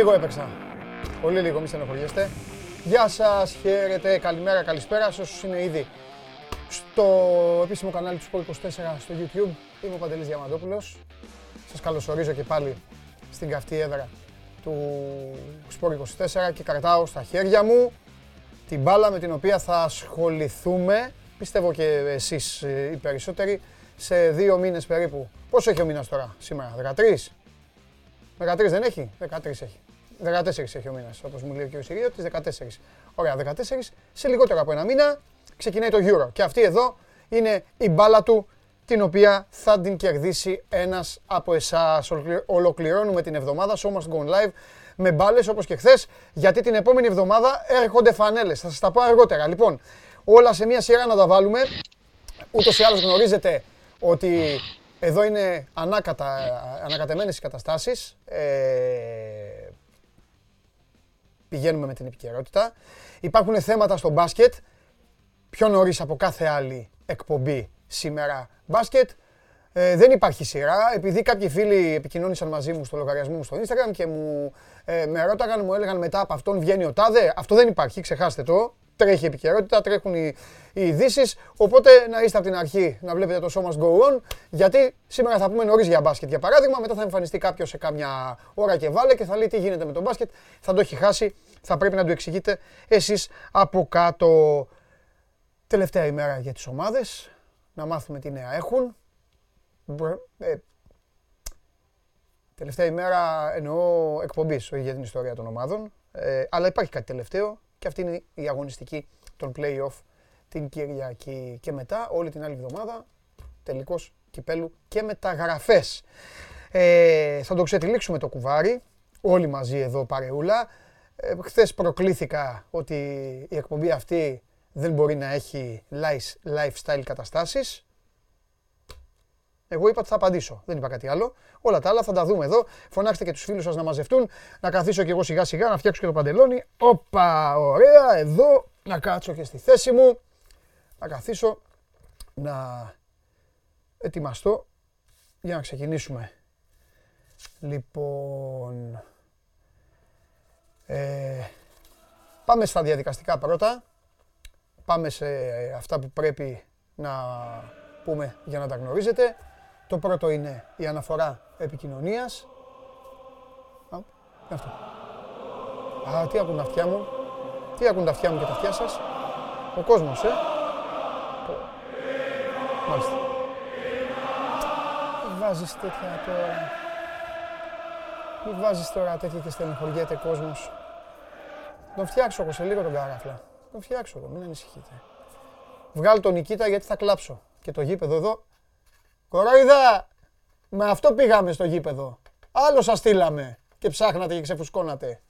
Όπα! Λίγο έπαιξα. Πολύ λίγο, μη στενοχωριέστε. Γεια σας, χαίρετε, καλημέρα, καλησπέρα σε όσους είναι ήδη στο επίσημο κανάλι του Sport 24 στο YouTube. Είμαι ο Παντελής Διαμαντόπουλος. Σας καλωσορίζω και πάλι στην καυτή έδρα του Sport 24 και κρατάω στα χέρια μου την μπάλα με την οποία θα ασχοληθούμε, πιστεύω και εσείς ε, οι περισσότεροι, σε δύο μήνες περίπου. Πόσο έχει ο μήνας τώρα; Σήμερα, 13? 13 δεν έχει, 13 έχει. 14 έχει ο μήνας, όπως μου λέει ο κ. Σιριώτης, 14. Ωραία, 14. Σε λιγότερο από ένα μήνα ξεκινάει το Euro. Και αυτή εδώ είναι η μπάλα του την οποία θα την κερδίσει ένας από εσάς. Ολοκληρώνουμε την εβδομάδα, so must go live, με μπάλες όπως και χθες, γιατί την επόμενη εβδομάδα έρχονται φανέλες. Θα σας τα πω αργότερα. Λοιπόν, όλα σε μία σειρά να τα βάλουμε. Ούτως ή άλλως γνωρίζετε ότι εδώ είναι ανάκατα, ανακατεμένες οι καταστάσεις. Ε, πηγαίνουμε με την επικαιρότητα. Υπάρχουν θέματα στο μπάσκετ, πιο νωρίς από κάθε άλλη εκπομπή σήμερα μπάσκετ. Ε, δεν υπάρχει σειρά, επειδή κάποιοι φίλοι επικοινώνησαν μαζί μου στο λογαριασμό μου στο Instagram και μου ε, με ρώταγαν, μου έλεγαν μετά από αυτόν βγαίνει ο Τάδε. Αυτό δεν υπάρχει, ξεχάστε το. Τρέχει επικαιρότητα, τρέχουν οι, οι ειδήσεις. Οπότε να είστε από την αρχή να βλέπετε το show must go on. Γιατί σήμερα θα πούμε νωρίς για μπάσκετ για παράδειγμα. Μετά θα εμφανιστεί κάποιος σε κάμια ώρα και βάλε και θα λέει τι γίνεται με τον μπάσκετ. Θα το έχει χάσει. Θα πρέπει να το εξηγείτε εσείς από κάτω. Τελευταία ημέρα για τις ομάδες. Να μάθουμε τι νέα έχουν. Ε, τελευταία ημέρα εννοώ εκπομπής, όχι για την ιστορία των ομάδων. Ε, αλλά υπάρχει κάτι τελευταίο και αυτή είναι η αγωνιστική των play-off την Κυριακή και μετά όλη την άλλη εβδομάδα τελικός κυπέλου και μεταγραφές. Ε, θα το ξετυλίξουμε το κουβάρι, όλοι μαζί εδώ παρεούλα. Ε, χθες προκλήθηκα ότι η εκπομπή αυτή δεν μπορεί να έχει lifestyle καταστάσεις. Εγώ είπα ότι θα απαντήσω. Δεν είπα κάτι άλλο. Όλα τα άλλα θα τα δούμε εδώ. Φωνάξτε και τους φίλους σας να μαζευτούν. Να καθίσω κι εγώ σιγά σιγά να φτιάξω και το παντελόνι. Όπα, ωραία. Εδώ να κάτσω και στη θέση μου. Να καθίσω να ετοιμαστώ για να ξεκινήσουμε. Λοιπόν, ε, πάμε στα διαδικαστικά πρώτα. Πάμε σε αυτά που πρέπει να πούμε για να τα γνωρίζετε. Το πρώτο είναι η αναφορά επικοινωνίας. Α, αυτό. Α, τι ακούν τα αυτιά μου. Τι ακούν τα αυτιά μου και τα αυτιά σας. Ο κόσμος, ε. Μάλιστα. Μη βάζεις τέτοια τώρα. Μη βάζεις τώρα τέτοια και στενοχωριέται κόσμος. Τον φτιάξω εγώ σε λίγο τον καράφλα. Τον φτιάξω εγώ, μην ανησυχείτε. Βγάλω τον Νικήτα γιατί θα κλάψω. Και το γήπεδο εδώ Κορόιδα! Με αυτό πήγαμε στο γήπεδο. Άλλο σας στείλαμε και ψάχνατε και ξεφουσκώνατε.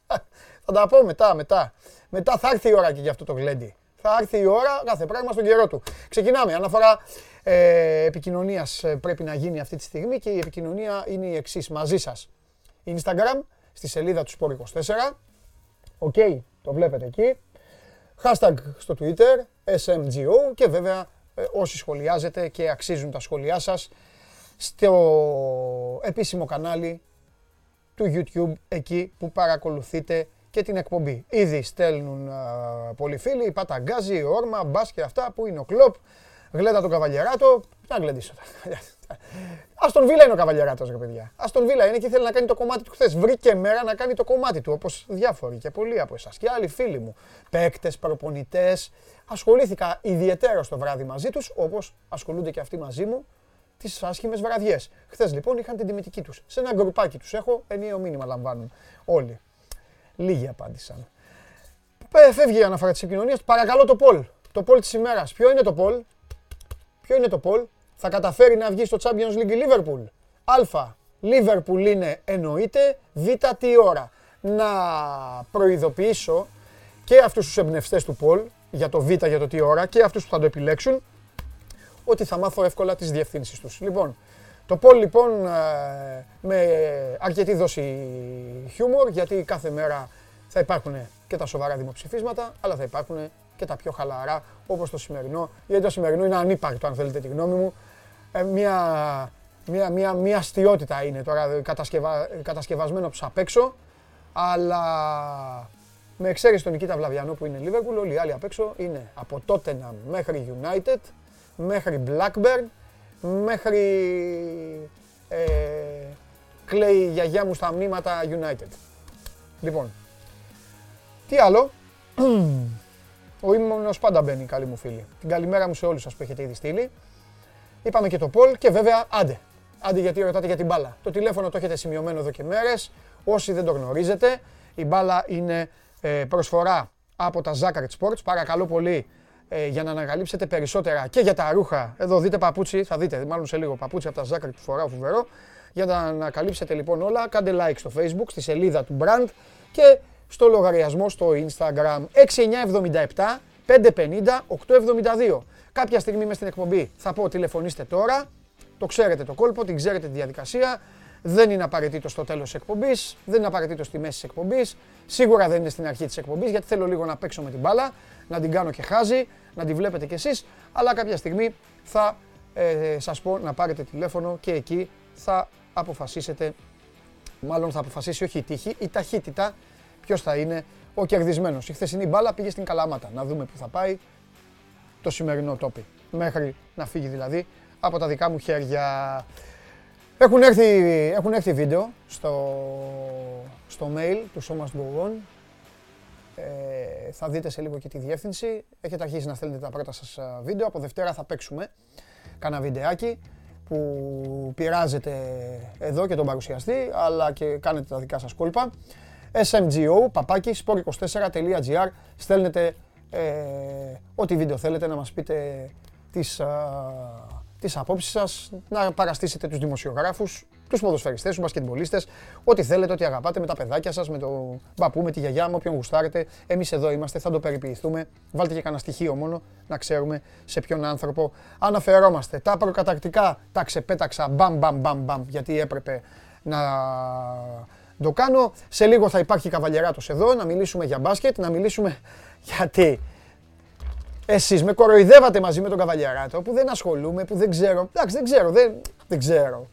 Θα τα πω μετά, μετά. Μετά θα έρθει η ώρα και για αυτό το γλέντι. Θα έρθει η ώρα, κάθε πράγμα στον καιρό του. Ξεκινάμε. Αναφορά ε, επικοινωνίας ε, πρέπει να γίνει αυτή τη στιγμή και η επικοινωνία είναι η εξής μαζί σας. Instagram, στη σελίδα του Sport24. Οκ, το βλέπετε εκεί. Hashtag στο Twitter, SMGO και βέβαια ε, όσοι σχολιάζετε και αξίζουν τα σχόλιά σας στο επίσημο κανάλι του YouTube εκεί που παρακολουθείτε και την εκπομπή. Ήδη στέλνουν α, πολλοί φίλοι, η Παταγκάζη, Όρμα, Μπάς και αυτά που είναι ο Κλόπ, Γλέτα τον Καβαλιεράτο, να γλεντήσω. Αστον Βίλα είναι ο Καβαλιεράτος, ρε παιδιά. Αστον Βίλα είναι και θέλει να κάνει το κομμάτι του χθες. Βρήκε μέρα να κάνει το κομμάτι του, όπως διάφοροι και πολλοί από εσάς και άλλοι φίλοι μου. Παίκτες, προπονητές. Ασχολήθηκα ιδιαίτερα το βράδυ μαζί τους, όπως ασχολούνται και αυτοί μαζί μου τις άσχημες βραδιές. Χθες λοιπόν είχαν την τιμητική τους. Σε ένα γκρουπάκι τους έχω, ενιαίο μήνυμα λαμβάνουν όλοι. Λίγοι απάντησαν. Ε, φεύγει η αναφορά της επικοινωνίας. Παρακαλώ το Πολ. Το Πολ της ημέρας. Ποιο είναι το Πολ, Ποιο είναι το Πολ, θα καταφέρει να βγει στο Champions League η Liverpool. Α. Liverpool είναι εννοείται. Β. Τι ώρα. Να προειδοποιήσω και αυτούς τους εμπνευστές του Πολ για το Β, για το τι ώρα και αυτούς που θα το επιλέξουν ότι θα μάθω εύκολα τις διευθύνσεις τους. Λοιπόν, το Πολ λοιπόν ε, με αρκετή δόση χιούμορ γιατί κάθε μέρα θα υπάρχουν και τα σοβαρά δημοψηφίσματα αλλά θα υπάρχουν και τα πιο χαλαρά όπως το σημερινό γιατί το σημερινό είναι ανύπαρκτο αν θέλετε τη γνώμη μου ε, μια, Μια, μια, μια αστείωτητα είναι τώρα κατασκευα, κατασκευασμένο από απ' έξω. Αλλά με εξαίρεση τον Νικήτα Βλαβιανό που είναι Liverpool, όλοι οι άλλοι απ' έξω είναι από Tottenham μέχρι United, μέχρι Blackburn, μέχρι ε, κλαίει η γιαγιά μου στα μνήματα United. Λοιπόν, τι άλλο; Ο ήμουν πάντα μπαίνει, καλή μου φίλη. Την καλημέρα μου σε όλους σας που έχετε ήδη στείλει. Είπαμε και το Πολ και βέβαια άντε. Άντε γιατί ρωτάτε για την μπάλα. Το τηλέφωνο το έχετε σημειωμένο εδώ και μέρες. Όσοι δεν το γνωρίζετε, η μπάλα είναι ε, προσφορά από τα Zakaret Sports. Παρακαλώ πολύ ε, για να ανακαλύψετε περισσότερα και για τα ρούχα. Εδώ δείτε παπούτσι, θα δείτε μάλλον σε λίγο παπούτσι από τα Zakaret που φοράω φοβερό. Για να ανακαλύψετε λοιπόν όλα, κάντε like στο facebook, στη σελίδα του brand και στο λογαριασμό στο Instagram 6977 550 872. Κάποια στιγμή μες στην εκπομπή θα πω τηλεφωνήστε τώρα, το ξέρετε το κόλπο, την ξέρετε τη διαδικασία. Δεν είναι απαραίτητο στο τέλος της εκπομπής, δεν είναι απαραίτητο στη μέση της εκπομπής. Σίγουρα δεν είναι στην αρχή της εκπομπής γιατί θέλω λίγο να παίξω με την μπάλα, να την κάνω και χάζι, να τη βλέπετε κι εσείς. Αλλά κάποια στιγμή θα ε, σας πω να πάρετε τηλέφωνο και εκεί θα αποφασίσετε, μάλλον θα αποφασίσει όχι η τύχη, η ταχύτητα ποιος θα είναι ο κερδισμένος. Η χθεσινή μπάλα πήγε στην Καλαμάτα. Να δούμε πού θα πάει το σημερινό τόπι. Μέχρι να φύγει δηλαδή από τα δικά μου χέρια. Έχουν έρθει, έχουν έρθει βίντεο στο, στο mail του Σώμα Go Ε, θα δείτε σε λίγο και τη διεύθυνση. Έχετε αρχίσει να στέλνετε τα πρώτα σας βίντεο. Από Δευτέρα θα παίξουμε κάνα βιντεάκι που πειράζετε εδώ και τον παρουσιαστή, αλλά και κάνετε τα δικά σας κόλπα. SMGO, παπάκι, sport24.gr, στέλνετε ε, ό,τι βίντεο θέλετε να μας πείτε τις, α, τις απόψεις σας, να παραστήσετε τους δημοσιογράφους, τους ποδοσφαιριστές, τους μπασκετμπολίστες, ό,τι θέλετε, ό,τι αγαπάτε με τα παιδάκια σας, με το μπαπού, με τη γιαγιά, με όποιον γουστάρετε. Εμείς εδώ είμαστε, θα το περιποιηθούμε. Βάλτε και κανένα στοιχείο μόνο να ξέρουμε σε ποιον άνθρωπο αναφερόμαστε. Τα προκατακτικά τα ξεπέταξα μπαμ μπαμ μπαμ μπαμ γιατί έπρεπε να το κάνω. Σε λίγο θα υπάρχει καβαλιεράτος εδώ, να μιλήσουμε για μπάσκετ, να μιλήσουμε γιατί εσείς με κοροϊδεύατε μαζί με τον καβαλιεράτο που δεν ασχολούμαι, που δεν ξέρω. Εντάξει, δεν ξέρω, δεν, δεν ξέρω.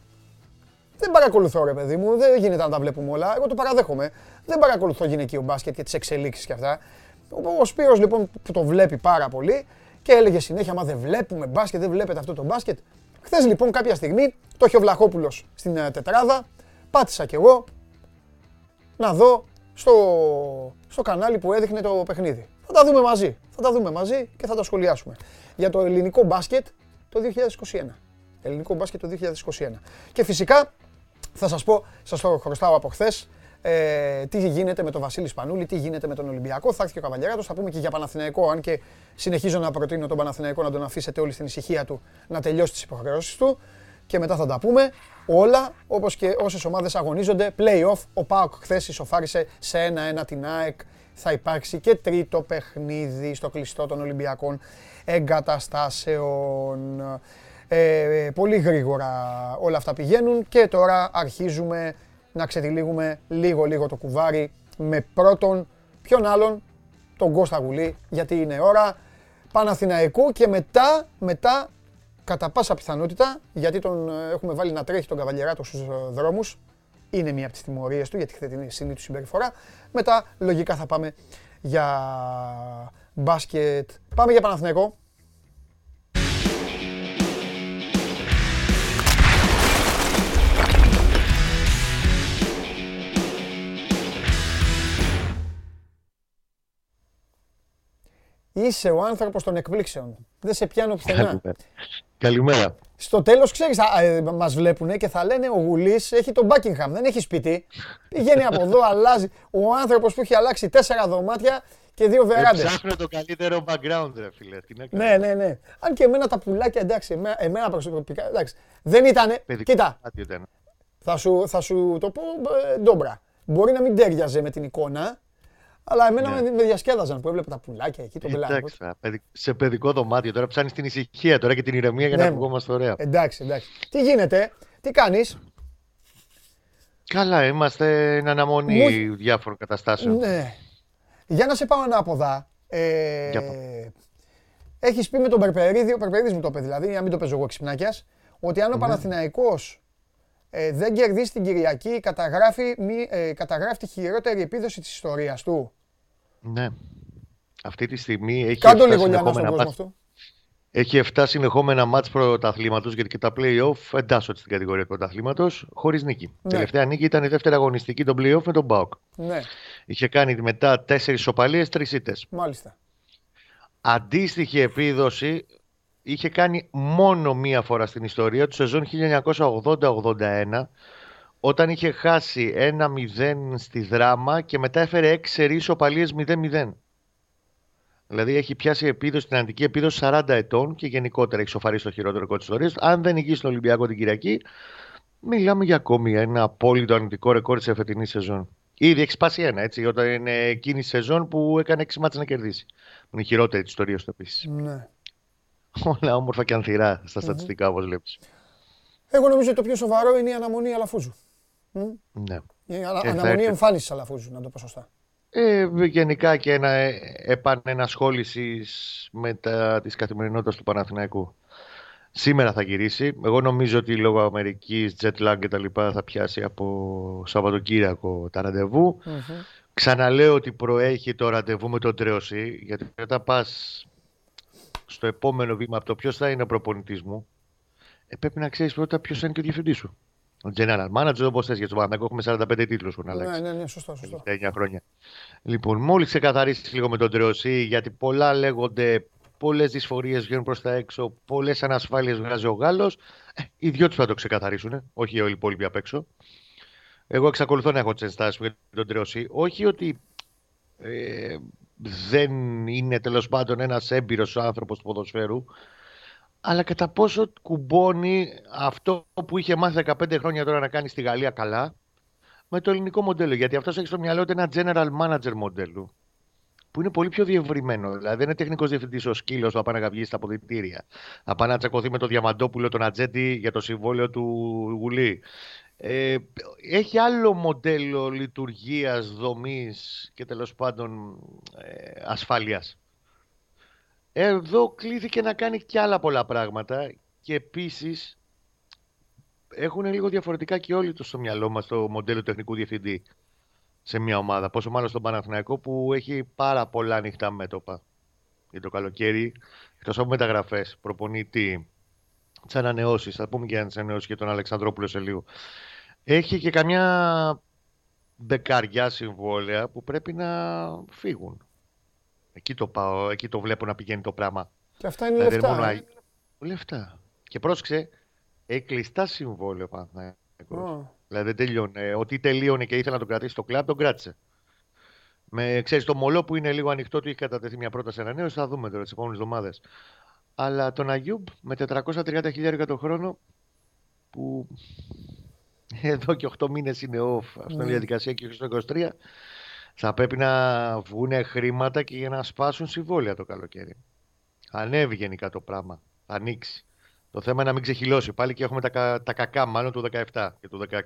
Δεν παρακολουθώ ρε παιδί μου, δεν γίνεται να τα βλέπουμε όλα. Εγώ το παραδέχομαι. Δεν παρακολουθώ γυναικείο μπάσκετ και τις εξελίξεις και αυτά. Ο Σπύρος λοιπόν που το βλέπει πάρα πολύ και έλεγε συνέχεια μα δεν βλέπουμε μπάσκετ, δεν βλέπετε αυτό το μπάσκετ. Χθες λοιπόν κάποια στιγμή το είχε ο Βλαχόπουλος στην ε, τετράδα, πάτησα κι εγώ, να δω στο, στο κανάλι που έδειχνε το παιχνίδι. Θα τα δούμε μαζί. Θα τα δούμε μαζί και θα τα σχολιάσουμε. Για το ελληνικό μπάσκετ το 2021. Ελληνικό μπάσκετ το 2021. Και φυσικά θα σας πω, σας το χρωστάω από χθες, ε, τι γίνεται με τον Βασίλη Σπανούλη, τι γίνεται με τον Ολυμπιακό. Θα έρθει και ο Καβαλιαράτος, θα πούμε και για Παναθηναϊκό, αν και συνεχίζω να προτείνω τον Παναθηναϊκό να τον αφήσετε όλη στην ησυχία του να τελειώσει τις υποχρεώσεις του και μετά θα τα πούμε όλα, όπως και όσες ομάδες αγωνίζονται. Play-off, ο ΠΑΟΚ χθες ισοφάρισε σε 1-1 την ΑΕΚ. Θα υπάρξει και τρίτο παιχνίδι στο κλειστό των Ολυμπιακών εγκαταστάσεων. Ε, πολύ γρήγορα όλα αυτά πηγαίνουν και τώρα αρχίζουμε να ξετυλίγουμε λίγο-λίγο το κουβάρι με πρώτον, ποιον άλλον, τον Κώστα Γουλή, γιατί είναι ώρα Παναθηναϊκού και μετά, μετά κατά πάσα πιθανότητα, γιατί τον ε, έχουμε βάλει να τρέχει τον Καβαλιεράτο στους ε, δρόμους, είναι μία από τις τιμωρίες του για τη χθετινή του συμπεριφορά. Μετά, λογικά θα πάμε για μπάσκετ. Πάμε για Παναθηναϊκό. Είσαι ο άνθρωπος των εκπλήξεων. Δεν σε πιάνω πουθενά. Καλημέρα. Στο τέλος, ξέρεις, ε, μας βλέπουν και θα λένε ο Γουλής έχει τον Buckingham, δεν έχει σπίτι. Πηγαίνει από εδώ, αλλάζει. Ο άνθρωπος που έχει αλλάξει τέσσερα δωμάτια και δύο βεράντε. Ψάχνω το καλύτερο background, ρε φίλε. ναι, ναι, ναι. Αν και εμένα τα πουλάκια, εντάξει, εμένα, εμένα προσωπικά. Εντάξει, δεν ήταν. Κοίτα. Θα σου, θα σου το πω ε, ντόμπρα. Μπορεί να μην τέριαζε με την εικόνα, αλλά εμένα ναι. με διασκέδαζαν που έβλεπα τα πουλάκια εκεί, τον μπλάκο. Σε παιδικό δωμάτιο τώρα ψάχνεις την ησυχία τώρα και την ηρεμία για να ναι. ακουγόμαστε ωραία. Εντάξει, εντάξει. Τι γίνεται, τι κάνεις; Καλά, είμαστε εν αναμονή Μου... διάφορων καταστάσεων. Ναι. Για να σε πάω ανάποδα. Ε... Έχεις πει με τον Περπερίδη, ο Περπερίδης μου το είπε δηλαδή, για να μην το παίζω εγώ ξυπνάκιας, ότι αν ο ναι. Παναθηναϊκός ε, δεν κερδίσει την Κυριακή, καταγράφει, μη, ε, καταγράφει τη χειρότερη επίδοση της ιστορίας του. Ναι. Αυτή τη στιγμή έχει Κάντο λίγο λιανά στον κόσμο αυτό. Έχει 7 συνεχόμενα μάτς πρωταθλήματος, γιατί και τα play-off εντάσσονται στην κατηγορία του πρωταθλήματος, χωρίς νίκη. Ναι. Τελευταία νίκη ήταν η δεύτερη αγωνιστική των play-off με τον Μπάουκ. Ναι. Είχε κάνει μετά 4 σοπαλίες, 3 ήττες. Μάλιστα. Αντίστοιχη επίδοση είχε κάνει μόνο μία φορά στην ιστορία του σεζόν 1980-81 όταν είχε χάσει 1-0 στη δράμα και μετά έφερε 6 σερί οπαλίες 0-0. Δηλαδή έχει πιάσει επίδοση, την αντική επίδοση 40 ετών και γενικότερα έχει σοφαρίσει το χειρότερο ρεκόρ της ιστορίας. Αν δεν ηγεί στον Ολυμπιακό την Κυριακή, μιλάμε για ακόμη ένα απόλυτο αρνητικό ρεκόρ της εφετινής σεζόν. Ήδη έχει σπάσει ένα, έτσι, όταν είναι εκείνη η σεζόν που έκανε 6 μάτια να κερδίσει. Είναι η χειρότερη της ιστορίας του επίσης. Ναι. Όλα όμορφα και ανθυρά στα στατιστικά, όπως βλέπεις. Εγώ νομίζω ότι το πιο σοβαρό είναι η αναμονή Αλαφούζου. Ναι. Η ανα... αναμονή εμφάνισης Αλαφούζου, να το πω σωστά. Ε, γενικά και ένα επανενασχόλησης με τα της καθημερινότητας του Παναθηναϊκού. Σήμερα θα γυρίσει. Εγώ νομίζω ότι λόγω Αμερικής, jet lag και τα λοιπά θα πιάσει από Σαββατοκύριακο τα ραντεβου Ξαναλέω ότι προέχει το ραντεβού με τον Τρέωση, γιατί όταν πας στο επόμενο βήμα από το ποιος θα είναι ο προπονητής μου, ε, πρέπει να ξέρεις πρώτα ποιος είναι και ο διευθυντής σου. Ο general manager, όπως θες για τον Παναγό, έχουμε 45 τίτλους που να Ναι, ναι, ναι, σωστό, σωστό. 9 χρόνια. Λοιπόν, μόλις ξεκαθαρίσει λίγο με τον Τρεωσή, γιατί πολλά λέγονται, πολλές δυσφορίες βγαίνουν προς τα έξω, πολλές ανασφάλειες βγάζει ο Γάλλος. Ε, οι δυο τους θα το ξεκαθαρίσουν, όχι όλοι οι υπόλοιποι απ' έξω. Εγώ εξακολουθώ να έχω τις ενστάσεις μου για τον Τρεωσή. Όχι ότι ε, δεν είναι τέλος πάντων ένας έμπειρος άνθρωπος του ποδοσφαίρου, αλλά κατά πόσο κουμπώνει αυτό που είχε μάθει 15 χρόνια τώρα να κάνει στη Γαλλία καλά με το ελληνικό μοντέλο. Γιατί αυτός έχει στο μυαλό του ένα general manager μοντέλο που είναι πολύ πιο διευρυμένο. Δηλαδή δεν είναι τεχνικός διευθυντής ο σκύλος που να στα αποδητήρια. Θα πάει να τσακωθεί με τον Διαμαντόπουλο, τον Ατζέντη για το συμβόλαιο του Γουλή. Ε, έχει άλλο μοντέλο λειτουργίας, δομής και τέλος πάντων ε, ασφάλειας. Εδώ κλείθηκε να κάνει και άλλα πολλά πράγματα και επίσης έχουν λίγο διαφορετικά και όλοι το στο μυαλό μας το μοντέλο τεχνικού διευθυντή σε μια ομάδα. Πόσο μάλλον στον Παναθηναϊκό που έχει πάρα πολλά ανοιχτά μέτωπα για το καλοκαίρι. Εκτός από μεταγραφές, προπονητή, τις ανανεώσεις. Θα πούμε και για τις ανανεώσεις και τον Αλεξανδρόπουλο σε λίγο. Έχει και καμιά δεκαριά συμβόλαια που πρέπει να φύγουν. Εκεί το πάω, εκεί το βλέπω να πηγαίνει το πράγμα. Και αυτά είναι δηλαδή, λεφτά. Μόνο... Ε; Λεφτά. Και πρόσεξε, έχει κλειστά συμβόλαιο Oh. Δηλαδή δεν τελειώνει. Ότι τελείωνε και ήθελε να τον κρατήσει στο κλαμπ, τον κράτησε. Με, ξέρεις, το μολό που είναι λίγο ανοιχτό, του έχει κατατεθεί μια πρόταση ανανέωση, θα δούμε τώρα τις επόμενες εβδομάδες. Αλλά τον Αγιούμπ με 430 χιλιάρια το χρόνο που εδώ και 8 μήνες είναι off. Αυτή είναι η διαδικασία και στο 23. Θα πρέπει να βγουν χρήματα και για να σπάσουν συμβόλαια το καλοκαίρι. Ανέβει γενικά το πράγμα. Θα ανοίξει. Το θέμα είναι να μην ξεχυλώσει. Πάλι και έχουμε τα, τα κακά μάλλον του 17 και του 16.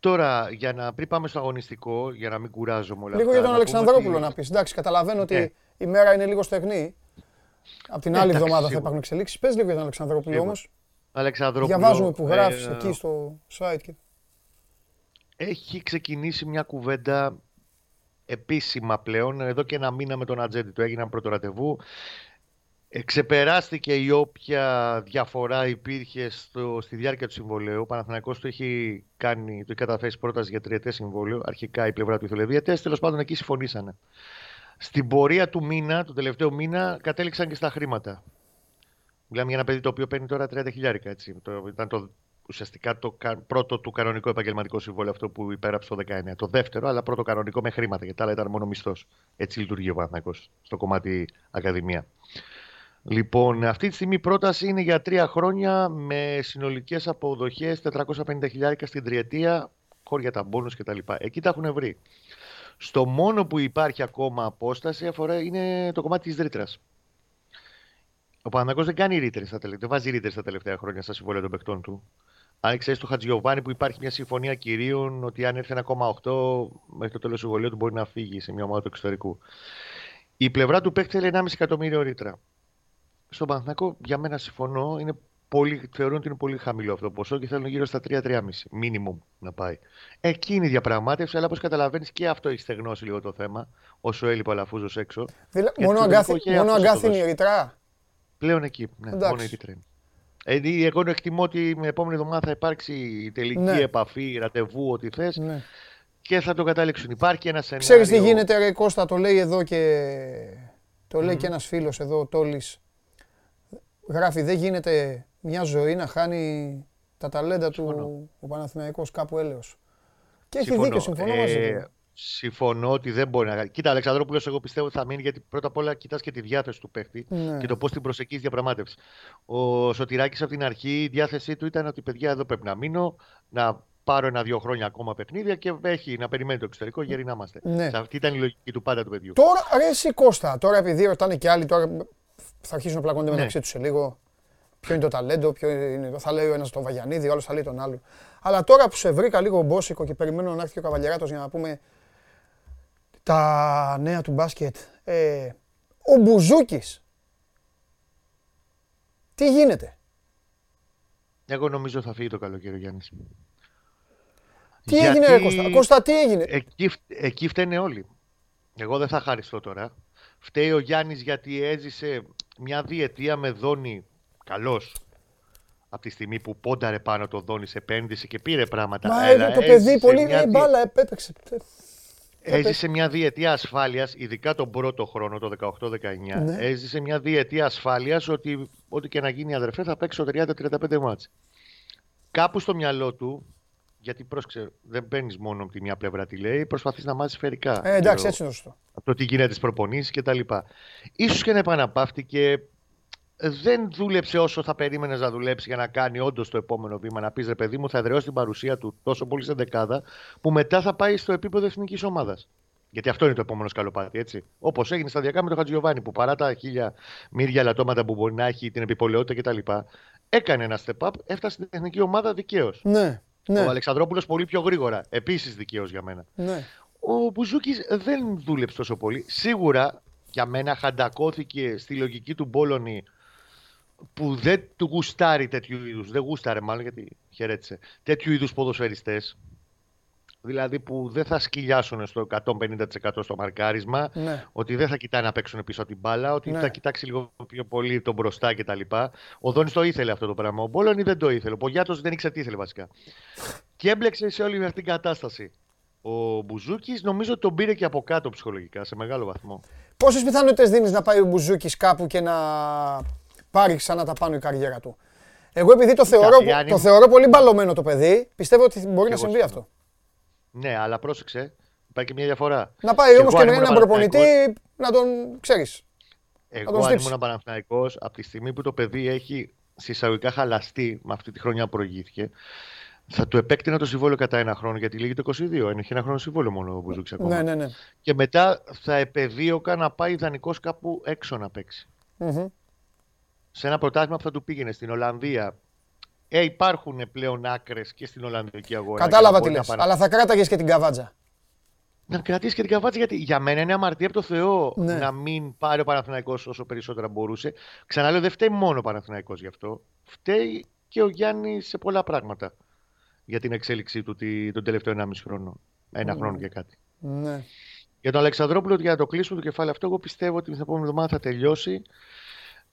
Τώρα, για να πριν πάμε στο αγωνιστικό, για να μην κουράζομαι όλα Λίγο για τον Αλεξανδρόπουλο να πεις. Εντάξει, καταλαβαίνω ότι ναι. η μέρα είναι λίγο στεγνή. Απ' την άλλη εβδομάδα θα υπάρχουν εξελίξεις. Πες λίγο για τον Αλεξανδρόπουλο όμως. Αλεξανδρόπουλο. Διαβάζουμε που γράφεις ε, εκεί στο site. Έχει ξεκινήσει μια κουβέντα επίσημα πλέον, εδώ και ένα μήνα με τον Ατζέντη του έγιναν πρώτο ραντεβού. Ξεπεράστηκε η όποια διαφορά υπήρχε στο, στη διάρκεια του συμβολέου. Ο Παναθηναϊκός το έχει, κάνει, το έχει καταθέσει πρόταση για τριετές συμβόλαιο. Αρχικά η πλευρά του ήθελε διετέ. Τέλος πάντων εκεί συμφωνήσανε. Στην πορεία του μήνα, τον τελευταίο μήνα, κατέληξαν και στα χρήματα. Μιλάμε για ένα παιδί το οποίο παίρνει τώρα 30 χιλιάρικα. Έτσι. Το, ήταν το, ουσιαστικά το πρώτο του κανονικό επαγγελματικό συμβόλαιο αυτό που υπέραψε το 19. Το δεύτερο, αλλά πρώτο κανονικό με χρήματα, γιατί άλλα ήταν μόνο μισθός. Έτσι λειτουργεί ο Παναθυνακό στο κομμάτι Ακαδημία. Λοιπόν, αυτή τη στιγμή η πρόταση είναι για τρία χρόνια με συνολικές αποδοχές 450 χιλιάρικα στην τριετία, χώρια τα μπόνους κτλ. Εκεί τα έχουν βρει. Στο μόνο που υπάρχει ακόμα απόσταση αφορά είναι το κομμάτι της ρήτρας. Ο Παναγό δεν κάνει ρήτρες στα τελευταία, δεν βάζει ρήτρες τα τελευταία χρόνια στα συμβόλαια των παιχτών του. Αν ξέρεις το Χατζιωβάνι που υπάρχει μια συμφωνία κυρίων ότι αν έρθει 1,8 μέχρι το τέλος του συμβολίου του μπορεί να φύγει σε μια ομάδα του εξωτερικού. Η πλευρά του παίκτη θέλει 1,5 εκατομμύριο ρήτρα. Στον Παναθηνακό για μένα συμφωνώ, είναι πολύ, θεωρούν ότι είναι πολύ χαμηλό αυτό το ποσό και θέλουν γύρω στα 3-3,5 minimum να πάει. Εκεί είναι η διαπραγμάτευση, αλλά όπως καταλαβαίνεις και αυτό έχει στεγνώσει λίγο το θέμα, όσο έλειπε ο Λαφούζο έξω. Δηλα... Μόνο, αγκάθι, μόνο αγκάθινη η Ερυθρά. Πλέον εκεί. Ναι, Εντάξει. μόνο η Ερυθρά. Ε, εγώ εκτιμώ ότι με επόμενη εβδομάδα θα υπάρξει η τελική ναι. επαφή, ραντεβού, ό,τι θες. Ναι. Και θα το καταλήξουν. Υπάρχει ένα σενάριο. Ξέρεις τι γίνεται, Ρε Κώστα, το λέει εδώ και. Το λέει mm. και ένας φίλος εδώ, ο Τόλης. Γράφει, δεν γίνεται μια ζωή να χάνει τα ταλέντα του ο Παναθηναϊκός κάπου έλεος. Και έχει δίκιο, συμφωνώ ε, μαζί του. Συμφωνώ ότι δεν μπορεί να. Κοίτα, Αλεξανδρόπουλος, εγώ πιστεύω ότι θα μείνει γιατί πρώτα απ' όλα κοιτάς και τη διάθεση του παίχτη ναι. και το πώς την προσεκεί διαπραγμάτευση. Ο Σωτηράκης από την αρχή η διάθεσή του ήταν ότι παιδιά εδώ πρέπει να μείνω, να πάρω ένα-δύο χρόνια ακόμα παιχνίδια και έχει να περιμένει το εξωτερικό γιατί να είμαστε. Ναι. Αυτή ήταν η λογική του πάντα του παιδιού. Τώρα, αρέσει Κώστα, τώρα επειδή ρωτάνε και άλλοι, τώρα θα αρχίσουν να πλακώνται ναι. μεταξύ τους σε λίγο. Ποιο είναι το ταλέντο, ποιο είναι. Θα λέει ο ένας τον Βαγιανίδη, ο άλλος θα λέει τον άλλο. Αλλά τώρα που σε βρήκα λίγο μπόσικο και περιμένω να έρθει ο Καβαλιαράτο για να πούμε τα νέα του μπάσκετ. Ε, ο Μπουζούκης. Τι γίνεται; Εγώ νομίζω θα φύγει το καλοκαίρι ο Γιάννης. Τι Γιατί... έγινε ρε Κώστα. Κώστα τι έγινε; Εκεί, εκεί φταίνε όλοι. Εγώ δεν θα χάριστώ τώρα. Φταίει ο Γιάννης γιατί έζησε μια διετία με δόνη καλός. Από τη στιγμή που πόνταρε πάνω το δόνης σε επένδυση και πήρε πράγματα. Μα Έλα, το παιδί πολύ μια... μπάλα έπαιξε. Έζησε μια διετία ασφάλειας, ειδικά τον πρώτο χρόνο, το 18-19. Ναι. Έζησε μια διετία ασφάλειας ότι ό,τι και να γίνει αδερφέ θα παίξω 30-35 μάτς. Κάπου στο μυαλό του, γιατί πρόσεξε, δεν παίρνεις μόνο από τη μια πλευρά τι λέει, προσπαθείς να μάθεις σφαιρικά. Ε, εντάξει, έτσι είναι σωστό. Από το τι γίνεται στις προπονήσεις κτλ. σω και να επαναπαύτηκε δεν δούλεψε όσο θα περίμενες να δουλέψει για να κάνει όντως το επόμενο βήμα. Να πεις ρε παιδί μου, θα εδραιώσει την παρουσία του τόσο πολύ σε δεκάδα, που μετά θα πάει στο επίπεδο εθνικής ομάδας. Γιατί αυτό είναι το επόμενο σκαλοπάτι, έτσι. Όπως έγινε σταδιακά με τον Χατζιωβάνη, που παρά τα χίλια μύρια λατώματα που μπορεί να έχει, την επιπολαιότητα κτλ., έκανε ένα step up, έφτασε στην εθνική ομάδα δικαίως. Ναι, ναι. Ο Αλεξανδρόπουλος πολύ πιο γρήγορα. Επίσης δικαίως για μένα. Ναι. Ο Μπουζούκης δεν δούλεψε τόσο πολύ. Σίγουρα για μένα χαντακώθηκε στη λογική του Μπόλωνη που δεν του γουστάρει τέτοιου είδους, δεν γούσταρε μάλλον γιατί χαιρέτησε, τέτοιου είδους ποδοσφαιριστές. Δηλαδή που δεν θα σκυλιάσουν στο 150% στο μαρκάρισμα, ναι. ότι δεν θα κοιτάνε να παίξουν πίσω την μπάλα, ότι ναι. θα κοιτάξει λίγο πιο πολύ τον μπροστά κτλ. Ο Δόνης το ήθελε αυτό το πράγμα. Ο Μπόλωνη δεν το ήθελε. Ο Πογιάτος δεν ήξερε τι ήθελε βασικά. και έμπλεξε σε όλη αυτή την κατάσταση. Ο Μπουζούκης νομίζω ότι τον πήρε και από κάτω ψυχολογικά σε μεγάλο βαθμό. Πόσες πιθανότητες δίνεις να πάει ο Μπουζούκης κάπου και να πάρει ξανά τα πάνω η καριέρα του. Εγώ επειδή το θεωρώ, το θεωρώ πολύ μπαλωμένο το παιδί, πιστεύω ότι μπορεί να συμβεί αυτό. Ναι, αλλά πρόσεξε. Υπάρχει και μια διαφορά. Να πάει όμως και με έναν προπονητή να τον ξέρεις. Εγώ αν ήμουν Παναθυναϊκό, από τη στιγμή που το παιδί έχει συσσαγωγικά χαλαστεί με αυτή τη χρονιά που προηγήθηκε, θα του επέκτηνα το συμβόλαιο κατά ένα χρόνο γιατί λύγει το 22. Έχει ένα χρόνο συμβόλαιο μόνο ο Μπουζούκης ακόμα. Ναι, ναι, ναι. Και μετά θα επεδίωκα να πάει ιδανικός κάπου έξω να παίξει. Mm-hmm σε ένα πρωτάθλημα που θα του πήγαινε στην Ολλανδία. Ε, υπάρχουν πλέον άκρες και στην Ολλανδική αγορά. Κατάλαβα τι λες. Αλλά θα κράταγες και την καβάτζα. Να κρατήσει και την καβάτζα, γιατί για μένα είναι αμαρτία από το Θεό ναι. να μην πάρει ο Παναθηναϊκός όσο περισσότερα μπορούσε. Ξαναλέω, δεν φταίει μόνο ο Παναθηναϊκός γι' αυτό. Φταίει και ο Γιάννης σε πολλά πράγματα για την εξέλιξή του τον τελευταίο 1,5 χρόνο. Ένα mm. χρόνο και κάτι. Ναι. Για τον Αλεξανδρόπουλο, για να το κλείσουμε το κεφάλαιο αυτό, εγώ πιστεύω ότι την επόμενη εβδομάδα θα τελειώσει.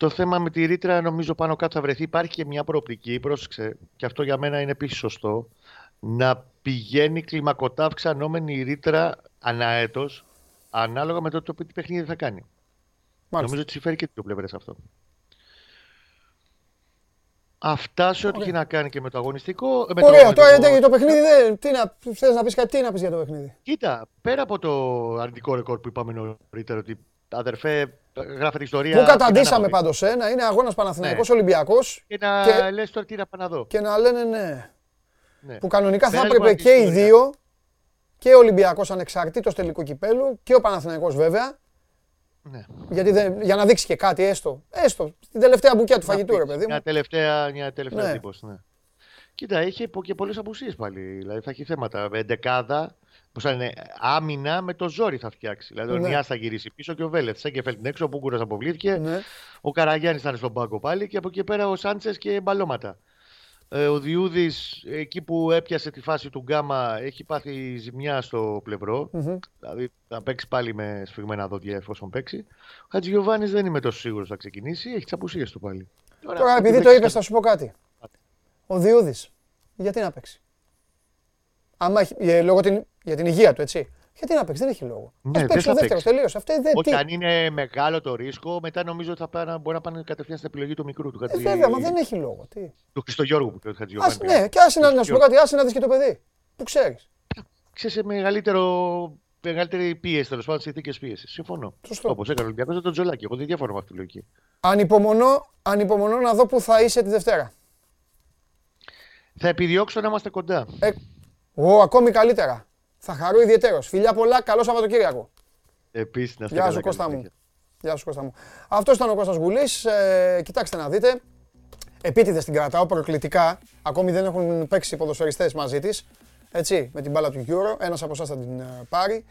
Το θέμα με τη ρήτρα νομίζω πάνω κάτω θα βρεθεί. Υπάρχει και μια προοπτική, πρόσεξε, και αυτό για μένα είναι επίσης σωστό, να πηγαίνει κλιμακωτά αυξανόμενη η ρήτρα ανά ανάλογα με το, το τι παιχνίδι θα κάνει. Μάλιστα. Νομίζω ότι συμφέρει και δύο πλευρές αυτό. Αυτά σε ό,τι και να κάνει και με το αγωνιστικό. Με Ωραία, το, το, το παιχνίδι δεν. Τι να, θες να πεις κάτι, τι να πεις για το παιχνίδι; Κοίτα, πέρα από το αρνητικό ρεκόρ που είπαμε νωρίτερα ότι αδερφέ, γράφεται ιστορία. Πού καταντήσαμε πάντως ένα, είναι αγώνας Παναθηναϊκός ναι. Ολυμπιακός. Και να και... λες τώρα τι να πάω να δω. Και να λένε ναι. ναι. Που κανονικά θα έπρεπε και οι δύο, και ο Ολυμπιακός ανεξαρτήτως τελικού κυπέλου και ο Παναθηναϊκός βέβαια. Ναι. Γιατί δεν, για να δείξει και κάτι, έστω. Έστω. Την τελευταία μπουκιά του φαγητού, ρε παιδί μου. Μια τελευταία, μια τελευταία ναι. ναι. Κοίτα, είχε και πολλές απουσίες πάλι. Δηλαδή θα έχει θέματα. Εντεκάδα Πώ θα είναι, άμυνα με το ζόρι θα φτιάξει. Δηλαδή, ο Ναι. Νιάς θα γυρίσει πίσω και ο Βέλεθ. Σέγκεφελτ είναι έξω, ο Μπούγκουρας αποβλήθηκε. Ναι. Ο Καραγιάννης θα είναι στον πάγκο πάλι και από εκεί πέρα ο Σάντσες και μπαλώματα. Ε, ο Διούδης, εκεί που έπιασε τη φάση του Γκάμα, έχει πάθει ζημιά στο πλευρό. Μμμ. Δηλαδή θα παίξει πάλι με σφιγμένα δόντια εφόσον παίξει. Ο Χατζηγιοβάνη δεν είμαι τόσο σίγουρος θα ξεκινήσει. Έχει τις απουσίες του πάλι. Τώρα, επειδή το είπες, θα σου πω κάτι. Ο Διούδης, γιατί να παίξει; Άμα έχει, ε, λόγω την, για την υγεία του, έτσι. Γιατί να παίξει, δεν έχει λόγο. Ναι, Ας δεν παίξει θα ο δεύτερος, παίξει. τελείω. Αυτό δεν Όχι, τι. αν είναι μεγάλο το ρίσκο, μετά νομίζω ότι θα πάνε, μπορεί να πάνε κατευθείαν στην επιλογή του μικρού του Ε, Χατζη... βέβαια, μα δεν έχει λόγο. Τι. του Χριστογιώργου που λέει ο Χατζηγιοβάνη. Ας, ναι, και άσε να, να σου πω κάτι, άσε να δεις και το παιδί. Που ξέρεις. Ξέρεις, σε μεγαλύτερο, μεγαλύτερη πίεση τέλος πάντων, συνθήκε πίεσης. Συμφωνώ. Σωστό. Όπως έκανε ο Ολυμπιακός με τον Τζολάκη. Εγώ δεν διαφωνώ με αυτή τη λογική. Ανυπομονώ, ανυπομονώ να δω που θα είσαι τη Δευτέρα. Θα επιδιώξω να είμαστε κοντά. Ε, ο, ακόμη καλύτερα. Θα χαρώ ιδιαίτερος. Φιλιά πολλά, καλό Σαββατοκύριακο. Επίσης, να είστε Γεια καλά, σου καλή Κώστα μου. συνέχεια. Γεια σου Κώστα μου. Αυτός ήταν ο Κώστας Γουλής. Ε, κοιτάξτε να δείτε. Επίτηδες την κρατάω προκλητικά. Ακόμη δεν έχουν παίξει οι ποδοσφαιριστές μαζί της. Έτσι, με την μπάλα του Euro. Ένας από εσάς θα την ε, πάρει.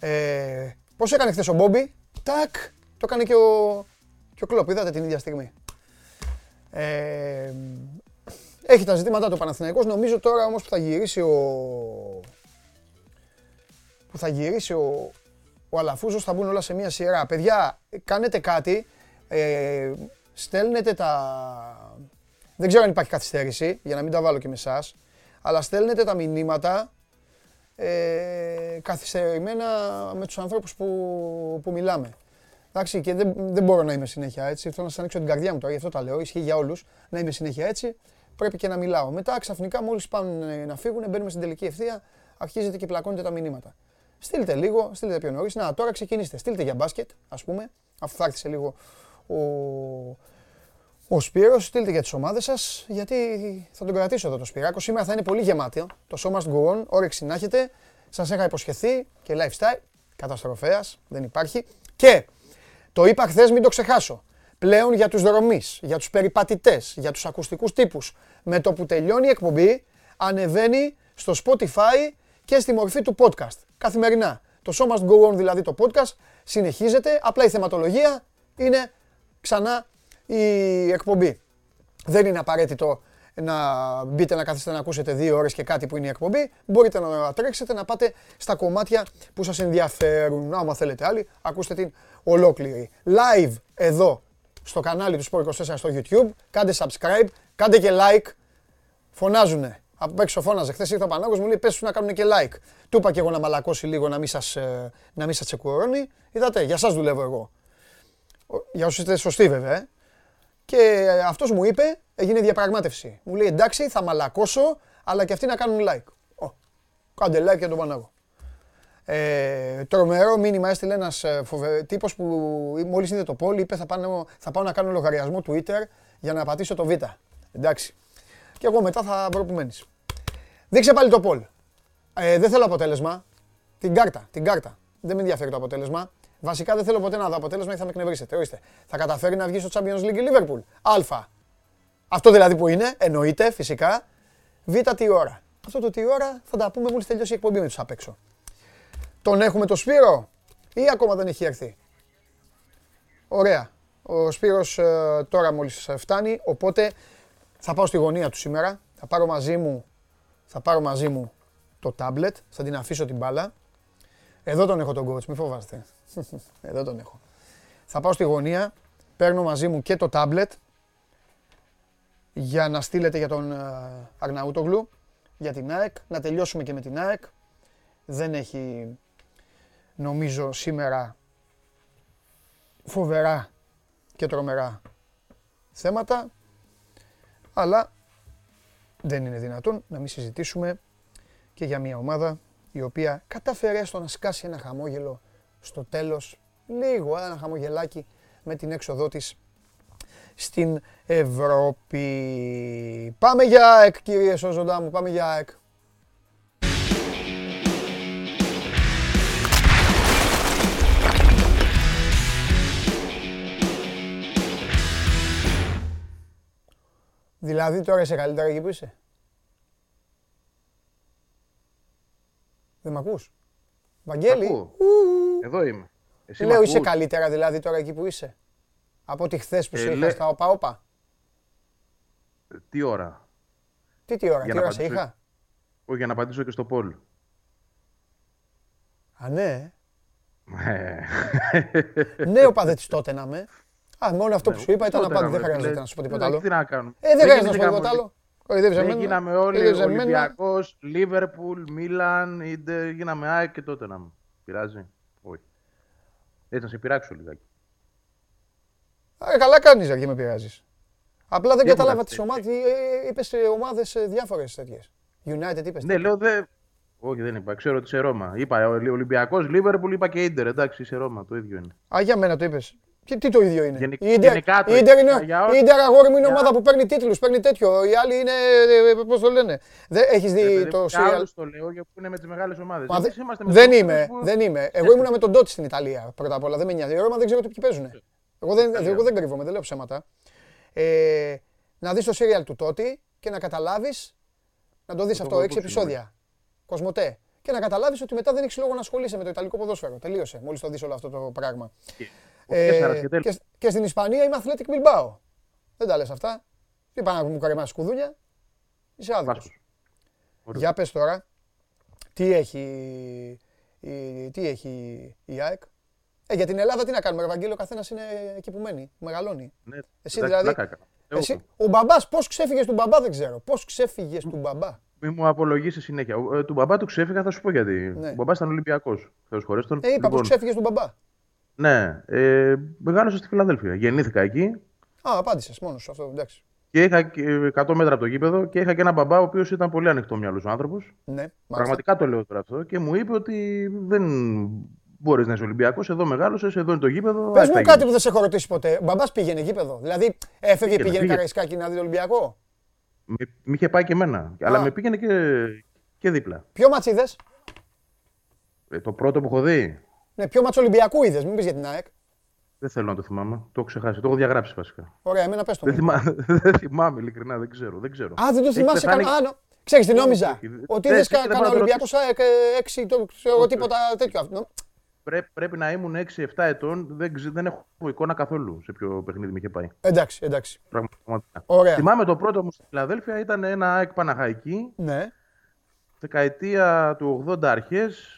Ε, πώς έκανε χθες ο Μπόμπι; Τάκ. Το έκανε και ο, και ο Κλόπ. Είδατε την ίδια στιγμή. Ε, έχει τα ζητήματα του Παναθηναϊκός. Νομίζω τώρα όμως που θα γυρίσει ο, που θα γυρίσει ο, ο Αλαφούζος θα μπουν όλα σε μία σειρά. Παιδιά, κάνετε κάτι, ε, στέλνετε τα... Δεν ξέρω αν υπάρχει καθυστέρηση, για να μην τα βάλω και με εσάς, αλλά στέλνετε τα μηνύματα ε, καθυστερημένα με τους ανθρώπους που, που μιλάμε. Εντάξει, και δεν, δεν μπορώ να είμαι συνέχεια έτσι. Θέλω να σας ανοίξω την καρδιά μου τώρα, γι' αυτό τα λέω. Ισχύει για όλους. Να είμαι συνέχεια έτσι. Πρέπει και να μιλάω. Μετά ξαφνικά, μόλις πάνε να φύγουν, μπαίνουμε στην τελική ευθεία, αρχίζετε και πλακώνετε τα μηνύματα. Στείλτε λίγο, στείλτε πιο νωρίς. Να, τώρα ξεκινήστε. Στείλτε για μπάσκετ, ας πούμε, αφού θα έρθει σε λίγο ο, ο Σπύρος, στείλτε για τις ομάδες σας, γιατί θα τον κρατήσω εδώ το Σπυράκο. Σήμερα θα είναι πολύ γεμάτο. Το show must go on, όρεξη να έχετε. Σας είχα υποσχεθεί και lifestyle, καταστροφέας, δεν υπάρχει. Και το είπα χθες, μην το ξεχάσω. Πλέον για τους δρομείς, για τους περιπατητές, για τους ακουστικούς τύπους, με το που τελειώνει η εκπομπή, ανεβαίνει στο Spotify και στη μορφή του podcast. Καθημερινά. Το Show Must Go On, δηλαδή το podcast, συνεχίζεται. Απλά η θεματολογία είναι ξανά η εκπομπή. Δεν είναι απαραίτητο να μπείτε να κάθεστε να ακούσετε δύο ώρες και κάτι που είναι η εκπομπή. Μπορείτε να τρέξετε, να πάτε στα κομμάτια που σας ενδιαφέρουν. Άμα θέλετε άλλοι, ακούστε την ολόκληρη. Live εδώ στο κανάλι του Sport 24 στο YouTube. Κάντε subscribe, κάντε και like. Φωνάζουνε. Από έξω φώναζε. Χθες ήρθε ο Πανάγος μου λέει: Πες τους να κάνουν και like. Του είπα και εγώ να μαλακώσει λίγο να μην σας, ε, να μην σας τσεκουρώνει. Είδατε, για σας δουλεύω εγώ. Ο- Για όσους είστε σωστοί βέβαια. ε. Και αυτός μου είπε, έγινε διαπραγμάτευση. Μου λέει εντάξει θα μαλακώσω, αλλά και αυτοί να κάνουν like. Ω, κάντε like για τον Πανάγο. Ε, τρομερό μήνυμα έστειλε ένας φοβε... τύπος που μόλις είδε το πόλι είπε θα, πάνε, θα πάω να κάνω λογαριασμό Twitter για να πατήσω το Β. Εντάξει. Και εγώ μετά θα βρω που μένεις. Δείξε πάλι το poll. Ε, δεν θέλω αποτέλεσμα. Την κάρτα, την κάρτα. Δεν με ενδιαφέρει το αποτέλεσμα. Βασικά δεν θέλω ποτέ να δω αποτέλεσμα ή θα με εκνευρίσετε. Ορίστε. Θα καταφέρει να βγει στο Champions League η Liverpool. Α. Αυτό δηλαδή που είναι, εννοείται φυσικά. Β τι ώρα. Αυτό το τι ώρα θα τα πούμε μόλις τελειώσει η εκπομπή με τους απ' έξω. Τον έχουμε το Σπύρο ή ακόμα δεν έχει έρθει; Ωραία. Ο Σπύρος ε, τώρα μόλις ε, φτάνει, οπότε θα πάω στη γωνία του σήμερα. Θα πάρω μαζί μου, θα πάρω μαζί μου το τάμπλετ, θα την αφήσω την μπάλα. Εδώ τον έχω τον coach, μη φοβάστε. Εδώ τον έχω. Θα πάω στη γωνία, παίρνω μαζί μου και το τάμπλετ για να στείλετε για τον ε, Αρναούτογλου, για την ΑΕΚ, να τελειώσουμε και με την ΑΕΚ. Δεν έχει, νομίζω, σήμερα φοβερά και τρομερά θέματα, αλλά δεν είναι δυνατόν να μην συζητήσουμε και για μια ομάδα η οποία κατάφερε έστω να σκάσει ένα χαμόγελο στο τέλος, λίγο ένα χαμογελάκι με την έξοδό της στην Ευρώπη. Πάμε για ΑΕΚ κύριε Σόζοντα μου, πάμε για ΑΕΚ. Δηλαδή τώρα είσαι καλύτερα εκεί που είσαι. Δεν με ακούς; Βαγγέλη. Ακούω. Εδώ είμαι. Εσύ Λέω μ' είσαι ακούς; καλύτερα δηλαδή τώρα εκεί που είσαι. Από ότι χθες που Ε, σε είχα λέ- στα όπα-όπα. Τι ώρα; Τι τι ώρα, Για τι να ώρα σε απαντήσω. είχα; Όχι, για να απαντήσω και στο Πολ. Α, ναι. Ε, ναι, ο παδέ τη τότε να με. Α, μόνο αυτό που Ναι, σου είπα ήταν να τότε πάτε. Δεν με, χρειάζεται φίλε. να σου πω τίποτα Εντάξει, άλλο. Τι να κάνουμε. Ε, δεν χρειάζεται να σου πω γίναμε τίποτα όλοι- άλλο. Κοροϊδεύεις Δεν εμένα. γίναμε όλοι κοροϊδεύεις εμένα. Ολυμπιακός, Λίβερπουλ, Μίλαν, είτε γίναμε ΑΕΚ και τότε να μου. Πειράζει. Όχι. Έτσι να σε πειράξω λιγάκι. Α, καλά κάνεις γιατί με πειράζεις. Απλά δεν Τι κατάλαβα έπρεπε. τις ομάδες, είπες ε, ομάδες ε, διάφορες τέτοιες. United είπες. Ναι, λέω δε. Όχι, δεν είπα. Ξέρω ότι είσαι Ρώμα. Είπα Ολυμπιακός, Λίβερπουλ, είπα και Ιντερ. Εντάξει, είσαι Ρώμα. Το ίδιο είναι. Α, για μένα το είπες. Και τι το ίδιο είναι; Γενικ- η Ίντερ, γενικά το η Ίντερ είναι, για η ό,τι- Ίντερ, αγόρι μου είναι για- ομάδα που παίρνει τίτλους, παίρνει τέτοιο. Οι άλλοι είναι, ε, πώς το λένε; Δεν, έχεις Ρε δει παιδί το μου, για serial; άλλους το λέω γιατί είναι με τις μεγάλες ομάδες. Μα δε- δεν είμαι, δεν είμαι. Εγώ ήμουνα με τον Ντότσι στην Ιταλία πρώτα απ' όλα. Δεν με νοιάζει. Η Ρώμα δεν ξέρω τι ποιοι παίζουν. Εγώ δεν, εγώ δεν κρύβομαι, δεν λέω ψέματα. Ε, να δεις το serial του Τότι και να καταλάβεις, να το δεις Το αυτό, έχω έξι υπόψη μου, επεισόδια. Κοσμοτέ. Και να καταλάβεις ότι μετά δεν έχεις λόγο να ασχολείσαι με το Ιταλικό ποδόσφαιρο. Τελείωσε, μόλις το δεις όλο αυτό το πράγμα. Ε, και, σ- και στην Ισπανία είμαι Athletic Bilbao. Δεν τα λες αυτά. Τι πάνε να μου καρεμάσεις κουδούνια. Είσαι άδικος. Ωραίο. Για πες τώρα, τι έχει η, τι έχει η ΑΕΚ. Ε, για την Ελλάδα τι να κάνουμε, ρε Βαγγέλη, ο καθένας είναι εκεί που μένει, που μεγαλώνει. Ναι, Εσύ δηλαδή, Εγώ, εσύ, ο μπαμπάς πώς ξέφυγες του μπαμπά δεν ξέρω. Πώς ξέφυγες του μπαμπά. Μη μου απολογίσει συνέχεια. Ο- ε, του μπαμπά του ξέφυγα, θα σου πω γιατί. Ναι. Ο μπαμπάς ήταν Ολυμπιακός. Θεός χωρέ τον. Ε, είπα πώς Λοιπόν, ξέφυγες του μπαμπά. Ναι, ε, μεγάλωσα στη Φιλαδέλφια. Γεννήθηκα εκεί Α, απάντησες μόνος σου αυτό, εντάξει. και είχα και 100 μέτρα από το γήπεδο και είχα και ένα μπαμπά ο οποίος ήταν πολύ ανοιχτό μυαλός άνθρωπος. Ναι, μάλιστα. Πραγματικά το λέω τώρα αυτό και μου είπε ότι δεν μπορείς να είσαι Ολυμπιακός. Εδώ μεγάλωσες, εδώ είναι το γήπεδο. Πες ας τα μου κάτι γίνεις. που δεν σε έχω ρωτήσει ποτέ. Ο μπαμπάς πήγαινε γήπεδο. Δηλαδή έφευγε, Πήγαινε, πήγαινε πήγαινε. Καραϊσκάκη να δει το Ολυμπιακό; Με, μ' είχε πάει και εμένα. Αλλά με πήγαινε και, και δίπλα. Ποιο μάτς είδες; Ε, το πρώτο που έχω δει. Ναι, ποιο μάτς Ολυμπιακού είδες. Μην πεις για την ΑΕΚ. Δεν θέλω να το θυμάμαι. Το έχω ξεχάσει. Το έχω διαγράψει βασικά. Ωραία, εμένα πες το. Δεν, μου. θυμά... δεν θυμάμαι, ειλικρινά, δεν ξέρω. Δεν ξέρω. Α, δεν το Έχει θυμάσαι πεθάνει- καν. Α, νο- Ξέρεις τι νόμιζα; όχι, δεν- Ότι δεν- είδες δεν κα- πάω κανένα να το Ολυμπιακό ΑΕΚ 6 το ξέρω Όχι, τίποτα τέτοιο. Αυτό. Πρέ- πρέπει να ήμουν 6-7 ετών. Δεν, ξε- δεν έχω εικόνα καθόλου σε ποιο παιχνίδι με είχε πάει. Εντάξει, εντάξει. Πραγματικά. Ωραία. Θυμάμαι το πρώτο μου στη Φιλαδέλφια ήταν ένα ΑΕΚ Παναχαϊκή, Ναι. δεκαετία του 80 αρχές,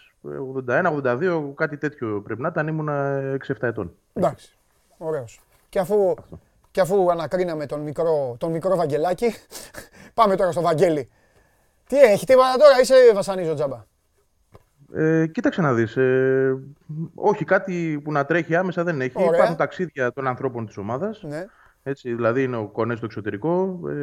81-82, κάτι τέτοιο πρέπει να ήταν. Ήμουν 6-7 ετών. Εντάξει. Ωραίος. Και αφού, και αφού ανακρίναμε τον μικρό, τον μικρό Βαγγελάκη, πάμε τώρα στο Βαγγέλη. Τι έχει, τίποτα τώρα, είσαι βασανίζω τζάμπα; Ε, κοίταξε να δεις, ε, όχι κάτι που να τρέχει άμεσα δεν έχει. Ωραία. Υπάρχουν ταξίδια των ανθρώπων της ομάδας. Ναι. Έτσι, δηλαδή είναι ο Κονέ στο εξωτερικό. Ε,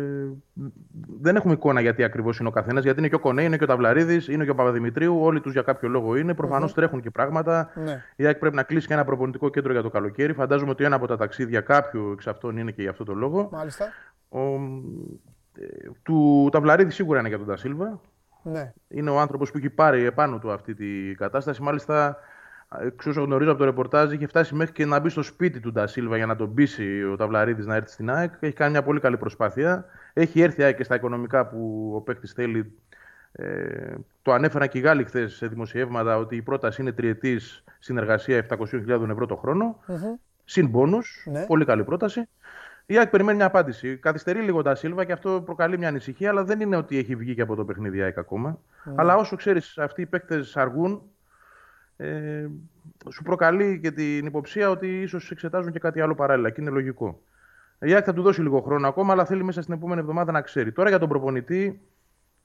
δεν έχουμε εικόνα γιατί ακριβώς είναι ο καθένας. Γιατί είναι και ο Κονέ, είναι και ο Ταυλαρίδης, είναι και ο Παπαδημητρίου. Όλοι τους για κάποιο λόγο είναι. Προφανώς τρέχουν και πράγματα. Ναι. Η ΑΕΚ πρέπει να κλείσει και ένα προπονητικό κέντρο για το καλοκαίρι. Φαντάζομαι ότι ένα από τα ταξίδια κάποιου εξ αυτών είναι και για αυτό το λόγο. Μάλιστα. Ο, ε, του Ταυλαρίδη σίγουρα είναι για τον Τασίλβα. Ναι. Είναι ο άνθρωπος που έχει πάρει επάνω του αυτή τη κατάσταση. Μάλιστα, εξ όσο γνωρίζω από το ρεπορτάζ, είχε φτάσει μέχρι και να μπει στο σπίτι του Ντασίλβα για να τον πείσει ο Ταυλαρίδης να έρθει στην ΑΕΚ. Έχει κάνει μια πολύ καλή προσπάθεια. Έχει έρθει η ΑΕΚ και στα οικονομικά που ο παίκτης θέλει. Ε, το ανέφεραν και οι Γάλλοι χθες σε δημοσιεύματα ότι η πρόταση είναι τριετής συνεργασία 700.000 ευρώ το χρόνο. Συν μπόνους. Ναι. Πολύ καλή πρόταση. Η ΑΕΚ περιμένει μια απάντηση. Καθυστερεί λίγο τα Σίλβα και αυτό προκαλεί μια ανησυχία, αλλά δεν είναι ότι έχει βγει και από το παιχνίδι η ΑΕΚ ακόμα. Αλλά όσο ξέρεις, αυτοί οι παίκτες αργούν, ε, σου προκαλεί και την υποψία ότι ίσως εξετάζουν και κάτι άλλο παράλληλα και είναι λογικό. Η ΑΕΚ θα του δώσει λίγο χρόνο ακόμα, αλλά θέλει μέσα στην επόμενη εβδομάδα να ξέρει. Τώρα για τον προπονητή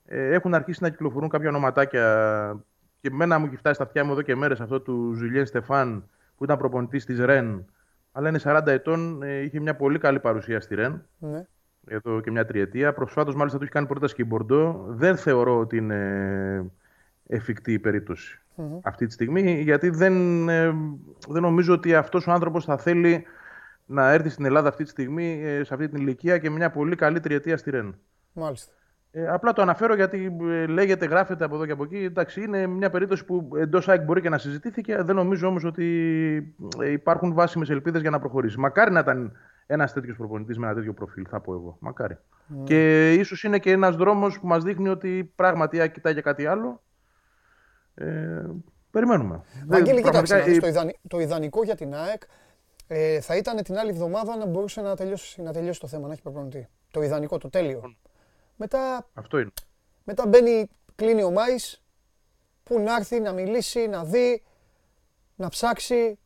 ε, έχουν αρχίσει να κυκλοφορούν κάποια ονοματάκια και μένα μου έχει φτάσει στα αυτιά μου εδώ και μέρες αυτό του Ζουλιέν Στεφάν που ήταν προπονητής της Ρεν. Αλλά είναι 40 ετών, ε, είχε μια πολύ καλή παρουσία στη Ρεν ναι. εδώ και μια τριετία. Προσφάτως, μάλιστα, του έχει κάνει πρόταση και η Μπορντό. Δεν θεωρώ ότι είναι εφικτή η περιπτωση αυτή τη στιγμή, γιατί δεν, ε, δεν νομίζω ότι αυτός ο άνθρωπος θα θέλει να έρθει στην Ελλάδα αυτή τη στιγμή, ε, σε αυτή την ηλικία και με μια πολύ καλή τριετία στη Ρεν. Μάλιστα. Ε, απλά το αναφέρω γιατί ε, λέγεται, γράφεται από εδώ και από εκεί. Εντάξει, είναι μια περίπτωση που εντός ΑΕΚ μπορεί και να συζητήθηκε. Δεν νομίζω όμως ότι ε, υπάρχουν βάσιμες ελπίδες για να προχωρήσει. Μακάρι να ήταν ένας τέτοιος προπονητής με ένα τέτοιο προφίλ, θα πω εγώ. Μακάρι. Και ίσως είναι και ένας δρόμος που μας δείχνει ότι πράγματι η ΑΕΚ κοιτάει για κάτι άλλο. Ε, περιμένουμε. Βαγγέλη, κοίταξε, το, το ιδανικό για την ΑΕΚ ε, θα ήταν την άλλη εβδομάδα να μπορούσε να τελειώσει, να τελειώσει το θέμα, να έχει προπονητή. Το ιδανικό, το τέλειο. Μετά, Αυτό είναι. μετά μπαίνει, κλείνει ο Μάης, που να έρθει, να μιλήσει, να δει, να ψάξει.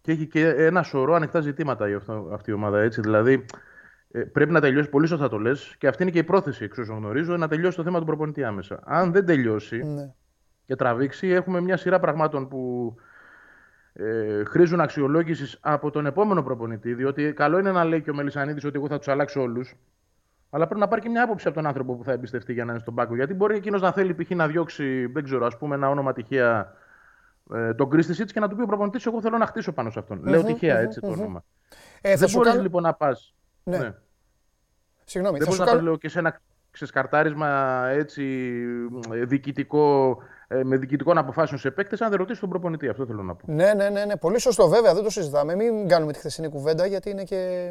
Και έχει και ένα σωρό ανοιχτά ζητήματα για αυτό, αυτή η ομάδα. Έτσι. Δηλαδή, ε, πρέπει να τελειώσει, πολύ σωστά το λες, και αυτή είναι και η πρόθεση, εξ όσων γνωρίζω, να τελειώσει το θέμα του προπονητή άμεσα. Αν δεν τελειώσει ναι. Και τραβήξει, έχουμε μια σειρά πραγμάτων που ε, χρήζουν αξιολόγησης από τον επόμενο προπονητή. Διότι καλό είναι να λέει και ο Μελισανίδης ότι εγώ θα τους αλλάξω όλους. Αλλά πρέπει να πάρει και μια άποψη από τον άνθρωπο που θα εμπιστευτεί για να είναι στον πάγκο. Γιατί μπορεί εκείνος να θέλει π.χ. να διώξει, δεν ξέρω, ας πούμε, ένα όνομα τυχαία ε, τον Κρίστη και να του πει ο προπονητής: Εγώ θέλω να χτίσω πάνω σε αυτον Λέω τυχαία έτσι το όνομα. Ε, δεν μπορείς λοιπόν να πας. Ναι. ναι. Συγγνώμη, δεν μπορείς να το λέω και σε ένα ξεσκαρτάρισμα έτσι διοικητικό ε, με διοικητικών αποφάσεων σε παίκτες, αν δεν ρωτήσεις τον προπονητή. Αυτό θέλω να πω. Ναι, ναι, ναι, ναι. Πολύ σωστό, βέβαια, δεν το συζητάμε. Μην κάνουμε τη χθεσινή κουβέντα γιατί είναι και.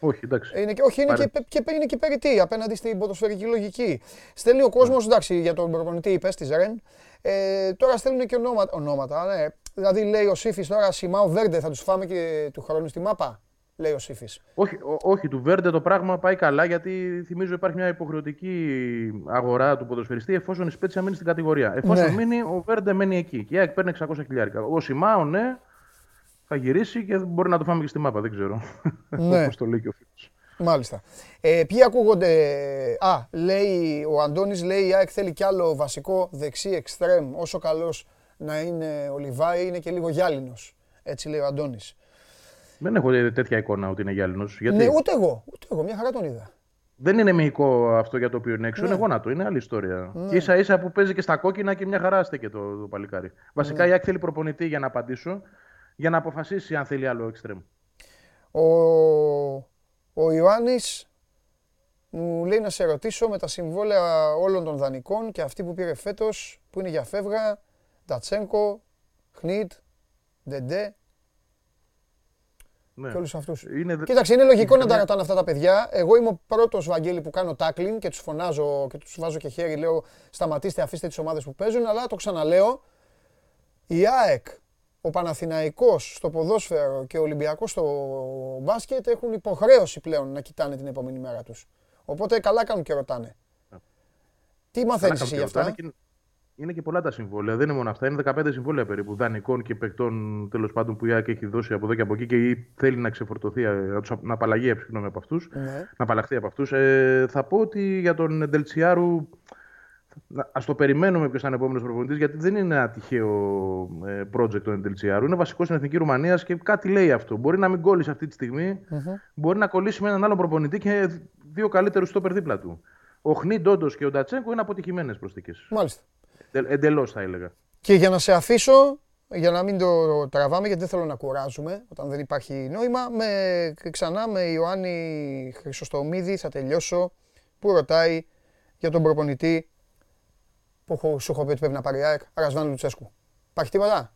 Όχι, εντάξει. Είναι και, όχι, είναι και, και, είναι και περιττή απέναντι στην ποδοσφαιρική λογική. Στέλνει ο κόσμος, εντάξει, για τον προπονητή είπες της Ρεν. Ε, τώρα στέλνουν και ονόματα. ονόματα ναι. Δηλαδή λέει ο Σύφη τώρα Σιμάο Βέρντε θα τους φάμε και του χρόνου στη μάπα λέει ο Σύφης. Όχι, όχι, του Βέρντε το πράγμα πάει καλά γιατί θυμίζω υπάρχει μια υποχρεωτική αγορά του ποδοσφαιριστή εφόσον η Σπέτσια μείνει στην κατηγορία. Εφόσον ναι. μείνει, ο Βέρντε μένει εκεί. Και η ΑΕΚ παίρνει 600 χιλιάρικα. Ο Σιμάο, ναι, θα γυρίσει και μπορεί να το φάμε και στη μάπα, δεν ξέρω. Ναι. Όπως το λέει και ο φίλος. Μάλιστα. Ε, ποιοι ακούγονται. Α, λέει ο Αντώνης, λέει η ΑΕΚ θέλει κι άλλο βασικό δεξί εξτρέμ. Όσο καλός να είναι ο Λιβάη, είναι και λίγο γυάλινος. Έτσι λέει ο Αντώνης. Δεν έχω τέτοια εικόνα ότι είναι γυάλινος. Γιατί... Ναι, ούτε εγώ. Ούτε εγώ. Μια χαρά τον είδα. Δεν είναι μυϊκό αυτό για το οποίο είναι έξω. Ναι. Είναι γόνατο. Είναι άλλη ιστορία. Ναι. Και ίσα ίσα που παίζει και στα κόκκινα και μια χαρά στέκει το, το παλικάρι. Βασικά ναι. η Άκη θέλει προπονητή για να απαντήσω για να αποφασίσει αν θέλει άλλο εξτρέμ. Ο, ο Ιωάννης μου λέει να σε ρωτήσω με τα συμβόλαια όλων των δανεικών και αυτή που πήρε φέτος που είναι για φεύγα, Ντατσένκο, Χνίτ, Ντεντέ, ναι. Και όλους αυτούς. Είναι... Κοίταξε, είναι λογικό να τα ρωτάνε αυτά τα παιδιά. Εγώ είμαι ο πρώτος Βαγγέλη που κάνω tackling και τους φωνάζω και τους βάζω και χέρι. Λέω σταματήστε, αφήστε τις ομάδες που παίζουν. Αλλά το ξαναλέω. Η ΑΕΚ, ο Παναθηναϊκός στο ποδόσφαιρο και ο Ολυμπιακός στο μπάσκετ έχουν υποχρέωση πλέον να κοιτάνε την επόμενη μέρα τους. Οπότε καλά κάνουν και ρωτάνε. Ναι. Τι μαθαίνεις εσύ γι' αυτά; Είναι και πολλά τα συμβόλαια. Δεν είναι μόνο αυτά. Είναι 15 συμβόλαια περίπου δανεικών και παικτών τέλος πάντων που η ΑΕΚ έχει δώσει από εδώ και από εκεί και θέλει να ξεφορτωθεί, να, τους, να απαλλαγεί συγγνώμη, από αυτούς. Ναι. Να απαλλαχθεί από αυτούς. Ε, θα πω ότι για τον Ντελτσιάρου Α το περιμένουμε ποιος θα είναι επόμενος προπονητής, γιατί δεν είναι ένα τυχαίο ε, project του Εντελτσιάρου. Είναι βασικός στην εθνική Ρουμανίας και κάτι λέει αυτό. Μπορεί να μην κόλλει αυτή τη στιγμη μπορεί να κολλήσει με έναν άλλο προπονητή και δύο καλύτερους στο δίπλα του. Ο Χνί Ντόντος και ο Ντατσέγκο είναι αποτυχημένες προσθήκες. Μάλιστα. Εντελώς θα έλεγα. Και για να σε αφήσω, για να μην το τραβάμε, γιατί δεν θέλω να κουράζουμε όταν δεν υπάρχει νόημα, με, ξανά με Ιωάννη Χρυσοστομίδη θα τελειώσω, που ρωτάει για τον προπονητή που σου έχω πει ότι πρέπει να πάρει ΑΕΚ, Ρασβάν Λουτσέσκου. Υπάρχει τίποτα;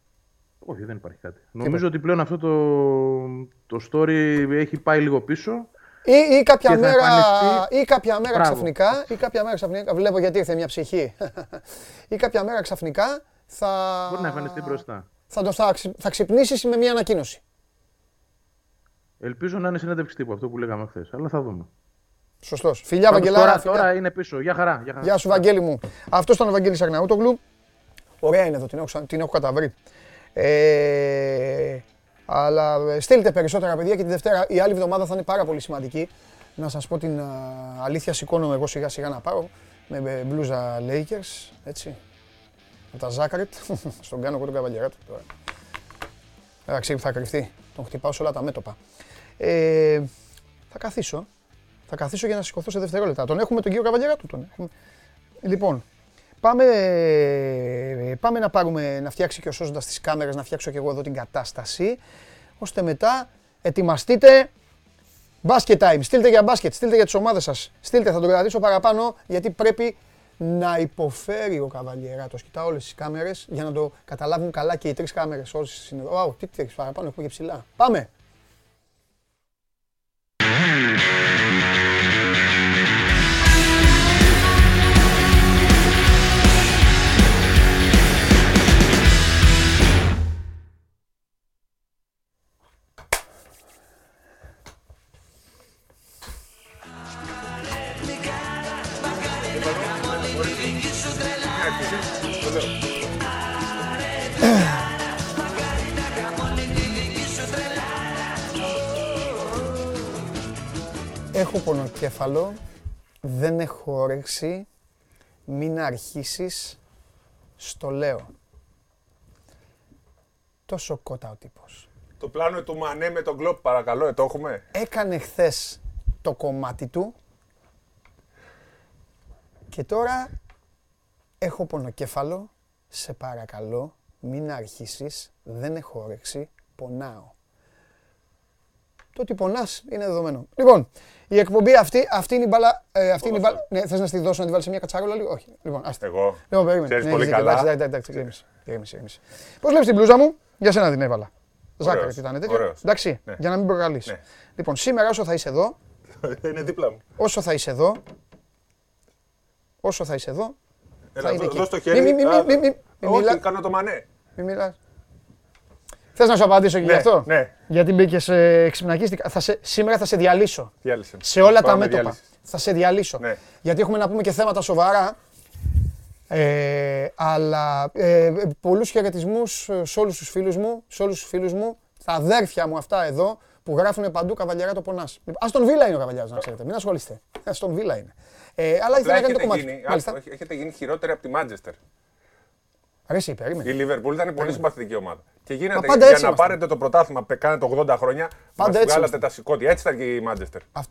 Όχι, δεν υπάρχει κάτι. Νομίζω ότι πλέον αυτό το, το story έχει πάει λίγο πίσω. Ή, ή, κάποια μέρα, ή κάποια μέρα ξαφνικά, ή κάποια μέρα ξαφνικά, βλέπω γιατί ήρθε μια ψυχή, ή κάποια μέρα ξαφνικά θα... Μπορεί να εμφανιστεί μπροστά. Θα, το, θα, θα ξυπνήσεις με μια ανακοίνωση. Ελπίζω να είναι συνέντευξη τύπου αυτό που λέγαμε χθες, αλλά θα δούμε. Σωστός. Φιλιά, Βαγγελάρα. Τώρα, τώρα είναι πίσω. Γεια χαρά. Γεια, χαρά. Γεια σου, Βαγγέλη μου. Αυτός ήταν ο Βαγγέλης Αγναούτογλου. Ωραία είναι εδώ, την έχω, την έχω καταβρει. Ε, αλλά ε, στείλτε περισσότερα παιδιά και τη Δευτέρα. Η άλλη εβδομάδα θα είναι πάρα πολύ σημαντική. Να σας πω την αλήθεια, σηκώνομαι εγώ σιγά σιγά να πάω με μπλούζα Lakers, έτσι. Με τα Ζάκρετ, στον κάνω εγώ τον καβαλιέρα τώρα. Εντάξει, θα κρυφτεί. Τον χτυπάω σε όλα τα μέτωπα. Ε, θα καθίσω. Θα καθίσω για να σηκωθώ σε δευτερόλεπτα. Τον έχουμε τον κύριο Καβαλιέρα του. Τον έχουμε. Λοιπόν, πάμε, πάμε να, πάρουμε, να φτιάξει και ο σώζοντας τις κάμερες, να φτιάξω και εγώ εδώ την κατάσταση, ώστε μετά ετοιμαστείτε Basket time, στείλτε για μπάσκετ, στείλτε για τις ομάδες σας. Στείλτε, θα το κρατήσω παραπάνω, γιατί πρέπει να υποφέρει ο Καβαλιεράτος. Κοιτάω όλες τις κάμερες για να το καταλάβουν καλά και οι τρεις κάμερες όσες είναι εδώ. τι τρεις παραπάνω, έχω και ψηλά. Πάμε! Πονοκέφαλο, δεν έχω όρεξη, μην αρχίσεις, στο λέω. Τόσο κότα ο τύπος. Το πλάνο του Μανέ με τον Κλόπ, παρακαλώ, ε, το έχουμε. Έκανε χθες το κομμάτι του και τώρα έχω πονοκέφαλο, σε παρακαλώ, μην αρχίσεις, δεν έχω όρεξη, πονάω. Το ότι πονάς είναι δεδομένο. Λοιπόν, η εκπομπή αυτή, αυτή είναι η μπάλα. Ε, αυτή είναι η μπάλα. Ναι, θες να στη δώσω να τη βάλεις σε μια κατσαρόλα λίγο; Όχι. Λοιπόν, άστε. Εγώ. Λοιπόν, περίμενε. Ξέρεις Ναι, πολύ έχεις δίκιο. καλά. Εντάξει, εντάξει, εντάξει, ηρέμησε, ηρέμησε, ηρέμησε. Πώς βλέπεις την μπλούζα μου, για σένα την έβαλα. Ζάκαρη ήταν τέτοιο. ωραίος. Εντάξει, Ναι. για να μην προκαλείς. Ναι. Λοιπόν, σήμερα όσο θα είσαι εδώ, είναι δίπλα μου. όσο θα είσαι εδώ, όσο θα είσαι εδώ, θα Έλα, είναι δώ- εκεί. δώσ' το χέρι. Μη, μη, μη, Α, μη, μη, μη Όχι, μιλά- κάνω το Μανέ. μη μιλάς. Θες να σου απαντήσω και γι' Ναι, αυτό; ναι. Γιατί μπήκες ε, ξυπνακίστηκα. Θα σε, σήμερα θα σε διαλύσω. Διάλυσε. Σε όλα τα Πάμε μέτωπα. διάλυσης. Θα σε διαλύσω. Ναι. Γιατί έχουμε να πούμε και θέματα σοβαρά. Ε, αλλά ε, πολλούς χαιρετισμούς σε όλους τους φίλους μου, σε όλους τους φίλους μου, τα αδέρφια μου αυτά εδώ, που γράφουν παντού καβαλιαρά το πονάς. Λοιπόν, Αστον Βίλα είναι ο καβαλιάρας, να ξέρετε. Μην ασχολείστε. Αστον Βίλα είναι. Ε, αλλά ήθελα Απλά να κάνει το έχετε κομμάτι. γίνει, του. Μάλιστα. άκου, έχετε γίνει χειρότερη από τη Μάντζεστερ. Ρε εσύ, περίμενε. Η Λίβερπουλ ήταν πολύ συμπαθητική ομάδα. Και γίνατε Μα πάντα για έτσι να ήμασταν. πάρετε το πρωτάθλημα που κάνετε 80 χρόνια, Πάντα μας έτσι βγάλατε ήμασταν. τα σηκώτια. Έτσι ήταν και η Μάντζεστερ. Αυτ-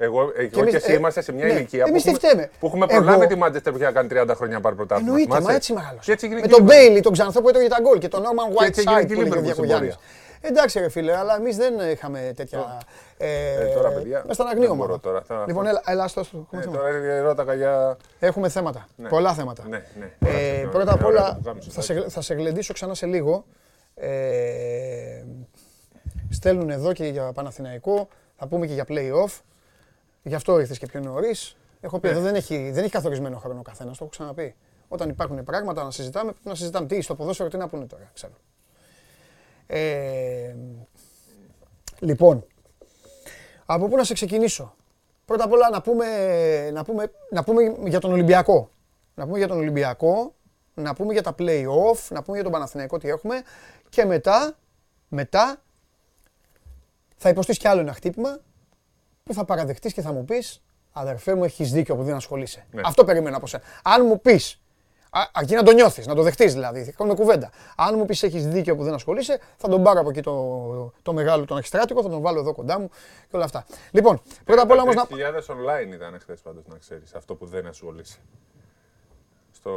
Εγώ, εγώ και, εμείς, εσύ ε, είμαστε σε μια ναι, ηλικία που εμείς τι έχουμε, φταίμε. που έχουμε Εγώ- προλάβει τη Μάντζεστερ που είχε κάνει 30 χρόνια να πάρει πρωτάθλημα. Εννοείται, Θυμάσαι; μα έτσι μεγάλο. Και έτσι έγινε Με και η τον Liverpool. Μπέιλι, τον Ξανθό που έτρωγε τα γκολ και τον Νόρμαν Και έτσι έγινε Whiteside και η που έλεγε ο Liverpool στην Διακογιάννης. πορεία. Εντάξει ρε φίλε, αλλά εμείς δεν είχαμε τέτοια... Ε, Ε, τώρα, παιδιά, μες στον δεν αγνίο μπορώ μόνο. τώρα, θα- Λοιπόν, έλα, έλα, άστο, άστο, έχουμε Ε, θέματα. τώρα ρώταγα για. Έχουμε θέματα, Ναι. πολλά θέματα. Ναι, ναι. Ε, Ωραία, πρώτα απ' ωραία, όλα το κάνουμε θα σωστά. σε, θα σε γλεντήσω ξανά σε λίγο. Ε, στέλνουν εδώ και για Παναθηναϊκό, θα πούμε και για play-off. Γι' αυτό ήρθες και πιο νωρίς. Έχω πει εδώ δεν έχει, δεν έχει καθορισμένο χρόνο ο καθένας, το έχω ξαναπεί. Όταν υπάρχουν πράγματα να συζητάμε, πρέπει να συζητάμε. Τι, στο ποδόσφαιρο τι να πούνε τώρα, ξέρω. Ε, λοιπόν, από πού να σε ξεκινήσω; Πρώτα απ' όλα να πούμε, να πούμε, να πούμε για τον Ολυμπιακό. Να πούμε για τον Ολυμπιακό, να πούμε για τα play-off, να πούμε για τον Παναθηναϊκό τι έχουμε και μετά, μετά θα υποστείς κι άλλο ένα χτύπημα που θα παραδεχτείς και θα μου πεις αδερφέ μου έχεις δίκιο που δεν ασχολείσαι. Ναι. Αυτό περίμενα από σένα. Αν μου πεις, α, αρκεί να το νιώθεις, να το δεχτείς δηλαδή, θα κάνουμε κουβέντα. Αν μου πεις έχεις δίκιο που δεν ασχολείσαι, θα τον πάρω από εκεί το, το μεγάλο, τον εξτράτικο, θα τον βάλω εδώ κοντά μου και όλα αυτά. Λοιπόν, πρώτα απ' όλα όμως να... 3.000 online ήταν χθε πάντως να ξέρεις αυτό που δεν ασχολείσαι. Στο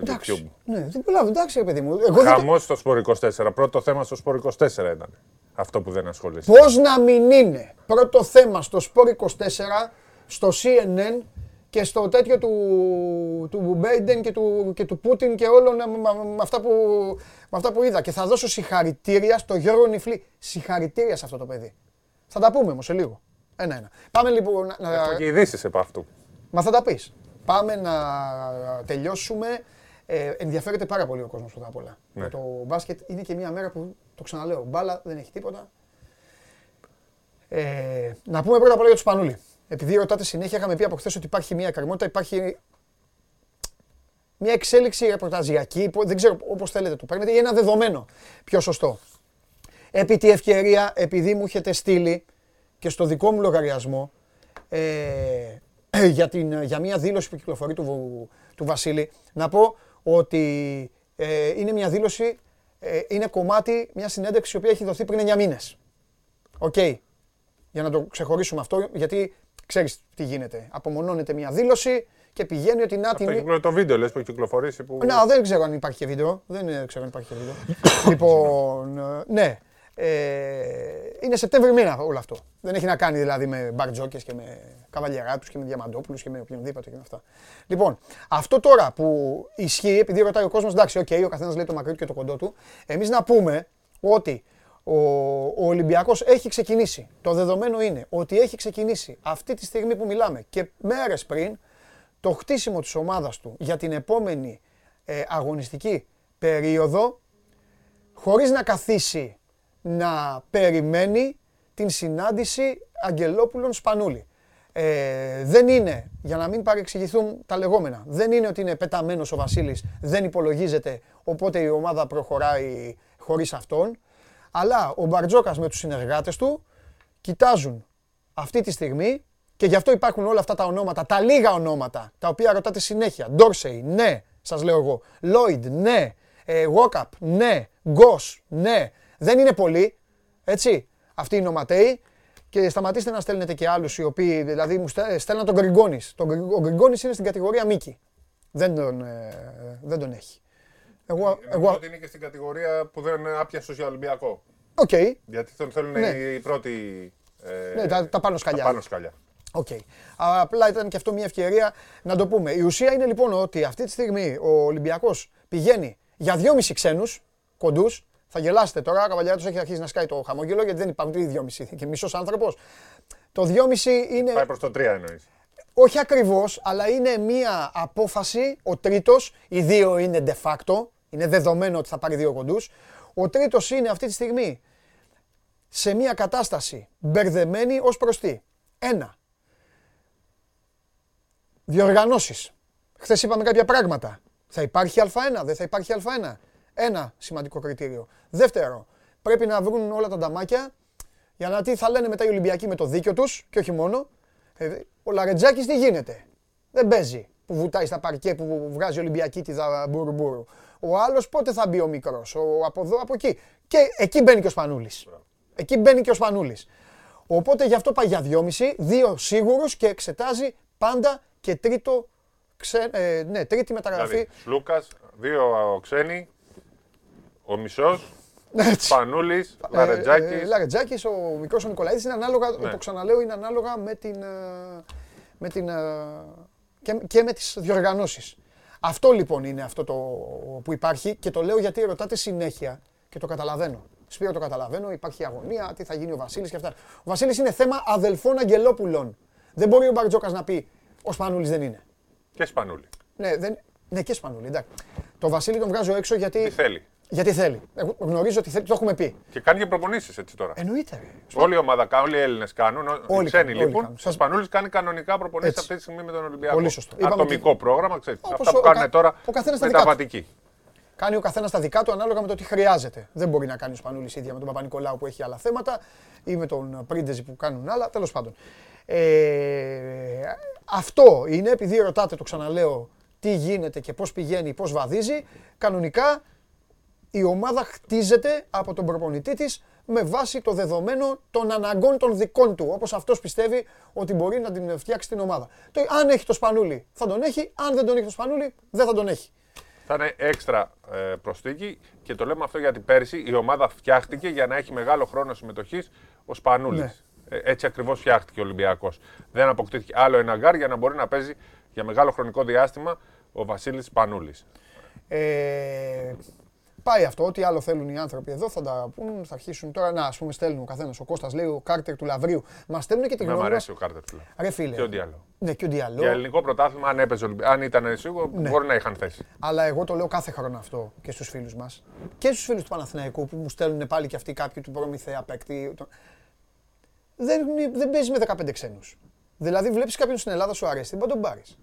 Εντάξει, YouTube. ναι, δεν προλάβω, εντάξει ρε παιδί μου. Εγώ δεν το... Χαμός στο Σπορ 24. Πρώτο θέμα στο Σπορ 24 ήταν. Αυτό που δεν ασχολείσαι. Πώς να μην είναι πρώτο θέμα στο Sport 24, στο CNN και στο τέτοιο του, του Biden και του, και του Πούτιν και όλων με, με- με αυτά που, με αυτά που είδα. Και θα δώσω συγχαρητήρια στο Γιώργο Νιφλή. Συγχαρητήρια σε αυτό το παιδί. Θα τα πούμε όμως σε λίγο. Ένα-ένα. Πάμε λοιπόν να... να- Έχω και ειδήσεις επ' αυτού. Μα θα τα πεις. Πάμε να τελειώσουμε. Ε, ενδιαφέρεται πάρα πολύ ο κόσμος πρώτα απ' όλα. Ναι. Με το μπάσκετ είναι και μια μέρα που, το ξαναλέω, μπάλα δεν έχει τίποτα. Ε, να πούμε πρώτα απ' όλα για τους Σπανούλη. Επειδή ρωτάτε συνέχεια, είχαμε πει από χθες ότι υπάρχει μια καρμότητα, υπάρχει μια εξέλιξη ρεπορταζιακή, που δεν ξέρω όπως θέλετε το παίρνετε, ή ένα δεδομένο πιο σωστό. Επί τη ευκαιρία, επειδή μου έχετε στείλει και στο δικό μου λογαριασμό ε, για, την, για μια δήλωση που κυκλοφορεί του, Βου- του Βασίλη, να πω ότι ε, είναι μια δήλωση, ε, είναι κομμάτι μια συνέντευξη η οποία έχει δοθεί πριν 9 μήνες. Οκ. Για να το ξεχωρίσουμε αυτό, γιατί ξέρεις τι γίνεται. Απομονώνεται μια δήλωση και πηγαίνει ότι να Αυτό την... έχει το βίντεο λες που έχει κυκλοφορήσει. Που... Να, δεν ξέρω αν υπάρχει και βίντεο. Δεν ε, ξέρω αν υπάρχει και βίντεο. λοιπόν, ε, ναι. Ε, είναι Σεπτέμβρη μήνα όλο αυτό. Δεν έχει να κάνει δηλαδή με Μπαρτζώκα και με Καβαλιεράτου και με Διαμαντόπουλους και με οποιονδήποτε και με αυτά. Λοιπόν, αυτό τώρα που ισχύει, επειδή ρωτάει ο κόσμος, εντάξει, οκ, ο καθένας λέει το μακρύ του και το κοντό του. Εμείς να πούμε ότι ο, ο Ολυμπιακός έχει ξεκινήσει. Το δεδομένο είναι ότι έχει ξεκινήσει αυτή τη στιγμή που μιλάμε και μέρες πριν το χτίσιμο της ομάδας του για την επόμενη ε, αγωνιστική περίοδο χωρίς να καθίσει να περιμένει την συνάντηση Αγγελόπουλων Σπανούλη. Ε, δεν είναι, για να μην παρεξηγηθούν τα λεγόμενα, δεν είναι ότι είναι πεταμένος ο Βασίλης, δεν υπολογίζεται, οπότε η ομάδα προχωράει χωρίς αυτόν. Αλλά ο Μπαρτζόκας με τους συνεργάτες του κοιτάζουν αυτή τη στιγμή και γι' αυτό υπάρχουν όλα αυτά τα ονόματα, τα λίγα ονόματα, τα οποία ρωτάτε συνέχεια. Ντόρσεϊ, ναι, σας λέω εγώ. Λόιντ, ναι. Ε, Γόκαπ, ναι. Γκος, ναι. Δεν είναι πολλοί, έτσι. Αυτοί είναι οματέοι. Και σταματήστε να στέλνετε και άλλους οι οποίοι, δηλαδή μου στέλναν στέλναν τον Γκριγκόνης. Τον, Γκρι- ο Γκριγκόνης είναι στην κατηγορία Μίκη. Δεν τον, ε, δεν τον έχει. Εγώ, Νομίζω εγώ, ότι είναι και στην κατηγορία που δεν άπιασε για Ολυμπιακό. οκ, Γιατί τον θέλουν Ναι. οι πρώτοι. ε, Ναι, τα- τα πάνω σκαλιά. Τα πάνω σκαλιά. Οκ. Απλά ήταν και αυτό μια ευκαιρία να το πούμε. Η ουσία είναι λοιπόν ότι αυτή τη στιγμή ο Ολυμπιακός πηγαίνει για 2,5 ξένους κοντούς. Θα γελάσετε τώρα, ο Καβαλιεράτος έχει αρχίσει να σκάει το χαμόγελο γιατί δεν υπάρχουν τι 2,5 και μισός άνθρωπος. Το 2,5 είναι Πάει προς το 3 εννοείς. Όχι ακριβώς, αλλά είναι μία απόφαση, ο τρίτος, οι δύο είναι de facto, είναι δεδομένο ότι θα πάρει δύο κοντούς. Ο τρίτος είναι αυτή τη στιγμή σε μία κατάσταση μπερδεμένη ως προς τι; Ένα, διοργανώσεις. Χθες είπαμε κάποια πράγματα. Θα υπάρχει Α1, δεν θα υπάρχει Α1. Ένα σημαντικό κριτήριο. Δεύτερο, πρέπει να βρουν όλα τα νταμάκια για να τι θα λένε μετά οι Ολυμπιακοί με το δίκιο τους και όχι μόνο. Ε, ο Λαρετζάκης τι γίνεται; Δεν παίζει που βουτάει στα παρκέ που βγάζει Ολυμπιακή τη μπουρμπούρου. Ο άλλος πότε θα μπει ο μικρός, ο, από εδώ, από εκεί. Και εκεί μπαίνει και ο Σπανούλης. Εκεί μπαίνει και ο Σπανούλης. Οπότε γι' αυτό πάει για δυόμιση, δύο σίγουρους και εξετάζει πάντα και τρίτο, ξε, ε, ναι, τρίτη μεταγραφή. Δηλαδή, Λούκας, δύο ξένοι, ο μισός, Έτσι. Πανούλης, Ε, ε, Λαρετζάκης. Λαρετζάκης, ο μικρός ο Νικολαίδης είναι ανάλογα, Ναι. το ξαναλέω, είναι ανάλογα με την, ε, με την, ε, και, και με τις διοργανώσεις. Αυτό λοιπόν είναι αυτό το που υπάρχει και το λέω γιατί ρωτάτε συνέχεια και το καταλαβαίνω. Σπύρο το καταλαβαίνω, υπάρχει αγωνία, τι θα γίνει ο Βασίλης και αυτά. Ο Βασίλης είναι θέμα αδελφών Αγγελόπουλων. Δεν μπορεί ο Μπαρτζόκας να πει ο Σπανούλης δεν είναι. Και Σπανούλη. Ναι, δεν... ναι και Σπανούλη, εντάξει. Το Βασίλη τον βγάζω έξω γιατί, Τι θέλει. Γιατί θέλει. Εγώ γνωρίζω ότι θέλει, το έχουμε πει. Και κάνει και προπονήσεις έτσι τώρα. Εννοείται. ρε. Όλη η ομάδα κάνει, όλοι οι Έλληνες κάνουν. ο- Όλοι οι ξένοι κάνουν, όλοι λοιπόν. κάνουν. Ο Σας- Σπανούλη κάνει κανονικά προπονήσεις Έτσι. αυτή τη στιγμή με τον Ολυμπιακό. Πολύ σωστό. Είπαμε Ατομικό ότι- πρόγραμμα, ξέρετε. Όπως Αυτά που ο κα- κάνουν τώρα ο καθένας τα δικά του. μεταβατική. Κάνει ο καθένας τα δικά του ανάλογα με το τι χρειάζεται. Δεν μπορεί να κάνει ο Σπανούλης ίδια με τον Παπα-Νικολάου που έχει άλλα θέματα ή με τον Πρίντεζη που κάνουν άλλα. Τέλος πάντων. Ε, αυτό είναι, επειδή ρωτάτε, το ξαναλέω, τι γίνεται και πώς πηγαίνει, πώς βαδίζει. Κανονικά η ομάδα χτίζεται από τον προπονητή της με βάση το δεδομένο των αναγκών των δικών του. Όπως αυτός πιστεύει ότι μπορεί να την φτιάξει την ομάδα. Το, αν έχει το Σπανούλη, θα τον έχει. Αν δεν τον έχει το Σπανούλη, δεν θα τον έχει. Θα είναι έξτρα ε, προσθήκη και το λέμε αυτό γιατί πέρσι η ομάδα φτιάχτηκε για να έχει μεγάλο χρόνο συμμετοχής ο Σπανούλης. Ναι. έτσι ακριβώς φτιάχτηκε ο Ολυμπιακός. Δεν αποκτήθηκε άλλο ένα γκαρντ για να μπορεί να παίζει για μεγάλο χρονικό διάστημα ο Βασίλης Σπανούλης. Ε, πάει αυτό. Ό,τι άλλο θέλουν οι άνθρωποι εδώ θα τα πούν. Θα αρχίσουν τώρα να, ας πούμε, στέλνουν ο καθένας. Ο Κώστας λέει ο Κάρτερ του Λαβρίου. Μας στέλνουν και τη Να μου γνώμη αρέσει μας. ο Κάρτερ του. Ρε φίλε. Και ο Διάλο. Ναι, και ο Διαλό. Για ελληνικό πρωτάθλημα, αν έπαιζε, ο Ολυμπι- αν ήταν σίγουρο, Ναι. μπορεί να είχαν θέση. Αλλά εγώ το λέω κάθε χρόνο αυτό και στους φίλους μας. Και στους φίλους του Παναθηναϊκού που μου στέλνουν πάλι και αυτοί κάποιοι του Προμηθέα παίκτη. Το- Δεν, δεν παίζεις με 15 ξένους. Δηλαδή βλέπεις κάποιον στην Ελλάδα σου αρέσει, δεν μπορεί να τον πάρεις.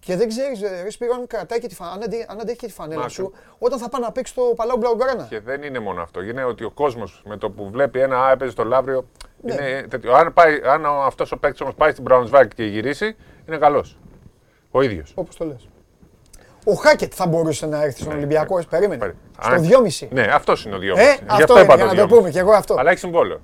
Και δεν ξέρεις, ε, ρε Σπύρο, αν κρατάει και τη φα... αν, αντε- αν αντέχει και τη φανέλα Μα, σου, όταν θα πάει να παίξει το Παλάου Μπλαουγκράνα. Και δεν είναι μόνο αυτό. Είναι ότι ο κόσμος με το που βλέπει ένα Α, έπαιζε στο Λαύριο. Ναι. Είναι τέτοιο. Αν, πάει, αν αυτός ο παίκτης όμως πάει στην Braunschweig και γυρίσει, είναι καλός. Ο ίδιος. Όπως το λες. Ο Χάκετ θα μπορούσε να έρθει στον Ολυμπιακό, ε, περίμενε. Στο Αν- 2,5. Ναι, αυτός είναι ο 2,5. Ε, αυτό είναι, για να το πούμε και εγώ αυτό. Αλλά έχει συμβόλαιο.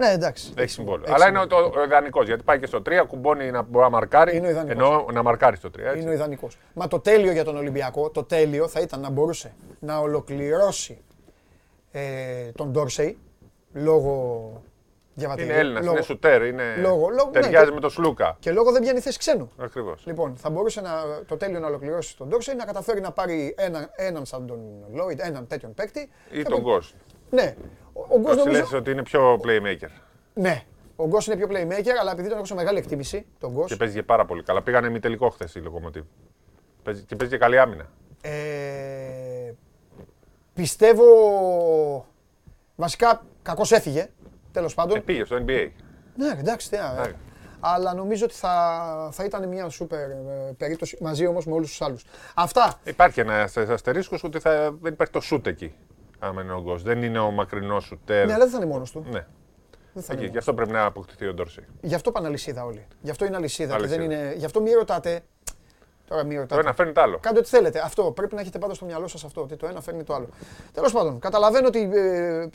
Ναι, εντάξει. Έχει συμβόλαιο. Έχει Αλλά είναι συμβόλαιο. ο, ο ιδανικός. Γιατί πάει και στο 3, κουμπώνει να μπορεί να μαρκάρει. Είναι ο ιδανικός. Ενώ να μαρκάρει στο 3. Έτσι. Είναι ο ιδανικός. Μα το τέλειο για τον Ολυμπιακό, το τέλειο θα ήταν να μπορούσε να ολοκληρώσει ε, τον Ντόρσεϊ λόγω διαβατηρίου. Είναι Έλληνας, λόγω- είναι σουτέρ. Είναι... λόγω- λόγω- ναι, ταιριάζει και- με τον Σλούκα. Και λόγω δεν πιάνει θέση ξένου. Ακριβώς. Λοιπόν, θα μπορούσε να, το τέλειο να ολοκληρώσει τον Ντόρσεϊ, να καταφέρει να πάρει ένα, έναν σαν τον Λόιντ, έναν τέτοιον παίκτη. Ή Και τον Γκος. Ναι. Ο, ο Γκος Όσοι νομίζω. λες ότι είναι πιο playmaker. Ναι. Ο Γκος είναι πιο playmaker, αλλά επειδή τον έχω σε μεγάλη εκτίμηση, τον Γκος, Και παίζει και πάρα πολύ καλά. Πήγανε μη τελικό χθες η Λοκομοτήβ. Παίζει- Και παίζει και καλή άμυνα. Ε, πιστεύω. Βασικά, κακώς έφυγε. Τέλος πάντων. Ε, πήγε στο NBA. Ναι, εντάξει, τι, α, Ναι. Αλλά νομίζω ότι θα, θα ήταν μια σούπερ ε, περίπτωση μαζί όμως με όλους τους άλλους. Αυτά. Υπάρχει ένας αστερίσκος ότι θα, δεν υπάρχει το σουτ εκεί. Άμα είναι ο Γκος. Δεν είναι ο μακρινός σουτέρ. Ναι, αλλά δεν θα είναι μόνος του. Ναι. Δεν θα Εκεί, είναι γι' αυτό πρέπει να αποκτηθεί ο Ντόρση. Γι' αυτό πάνε αλυσίδα όλοι. Γι' αυτό είναι αλυσίδα. Και δεν Αλυσίδα. είναι... Γι' αυτό μη ρωτάτε. Τώρα μη Το ρωτάτε. ένα φέρνει το άλλο. Κάντε ό,τι θέλετε. Αυτό πρέπει να έχετε πάντα στο μυαλό σας αυτό. Ότι το ένα φέρνει το άλλο. Τέλος πάντων, καταλαβαίνω ότι ε,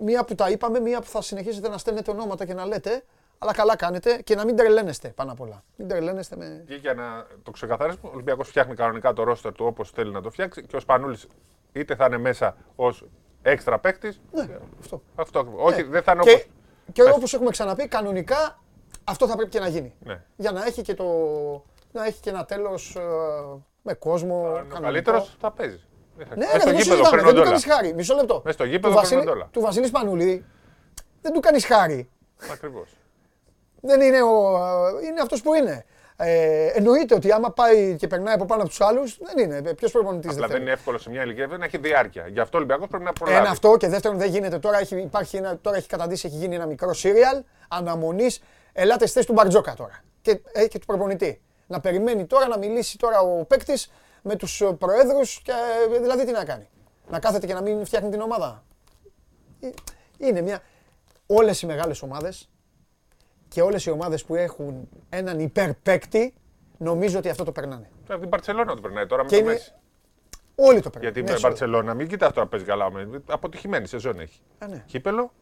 μία που τα είπαμε, μία που θα συνεχίσετε να στέλνετε ονόματα και να λέτε. Αλλά καλά κάνετε και να μην τρελαίνεστε πάνω απ' όλα. Μην τρελαίνεστε με. Και για να το ξεκαθαρίσουμε, ο Ολυμπιακός φτιάχνει κανονικά το ρόστερ του όπως θέλει να το φτιάξει και ο Σπανούλης είτε θα είναι μέσα ως έξτρα παίκτης. Ναι, αυτό. Αυτό ακριβώς. Όχι, Ναι. δεν θα είναι Και, όπως... και Πες. όπως έχουμε ξαναπεί, κανονικά αυτό θα πρέπει και να γίνει. Ναι. Για να έχει και, το, να έχει και ένα τέλος με κόσμο. Αν είναι ο κανονικό. καλύτερος θα παίζει. Δεν θα- Ναι, Μες ναι, στο δεν το γήπεδο συζητάμε. Δεν παίρνονται του όλα. κάνεις χάρη. Μισό λεπτό. Μες στο Του γήπεδο Βασίλη- παίρνονται όλα. Του Βασίλη Σπανούλη δεν του κάνεις χάρη. Ακριβώς. Δεν είναι, ο, είναι αυτός που είναι. Ε, εννοείται ότι άμα πάει και περνάει από πάνω από τους άλλους, δεν είναι. Ποιος προπονητής δεν Απλά δεν θέλει. είναι εύκολο σε μια ηλικία, δεν έχει διάρκεια. Γι' αυτό ο Ολυμπιακός πρέπει να προλάβει. Ένα αυτό και δεύτερον δεν γίνεται. Τώρα έχει, υπάρχει ένα, τώρα έχει καταντήσει, έχει γίνει ένα μικρό σύριαλ αναμονής. Ελάτε στη θέση του Μπαρτζόκα τώρα. Και, ε, και του προπονητή. Να περιμένει τώρα να μιλήσει τώρα ο παίκτης με τους προέδρους. Δηλαδή τι να κάνει. Να κάθεται και να μην φτιάχνει την ομάδα. Ε, Είναι μια. Όλες οι μεγάλες ομάδες και όλες οι ομάδες που έχουν έναν υπερπαίκτη νομίζω ότι αυτό το περνάνε. Από την Παρσελόνα το περνάει τώρα με Και το είναι- Μέση. Όλοι το περνάνε. Γιατί Ναι, η sorry. Μπαρσελόνα, μην κοιτάς τώρα παίζει καλά. με- Αποτυχημένη σεζόν έχει. Α, ναι. Κύπελο.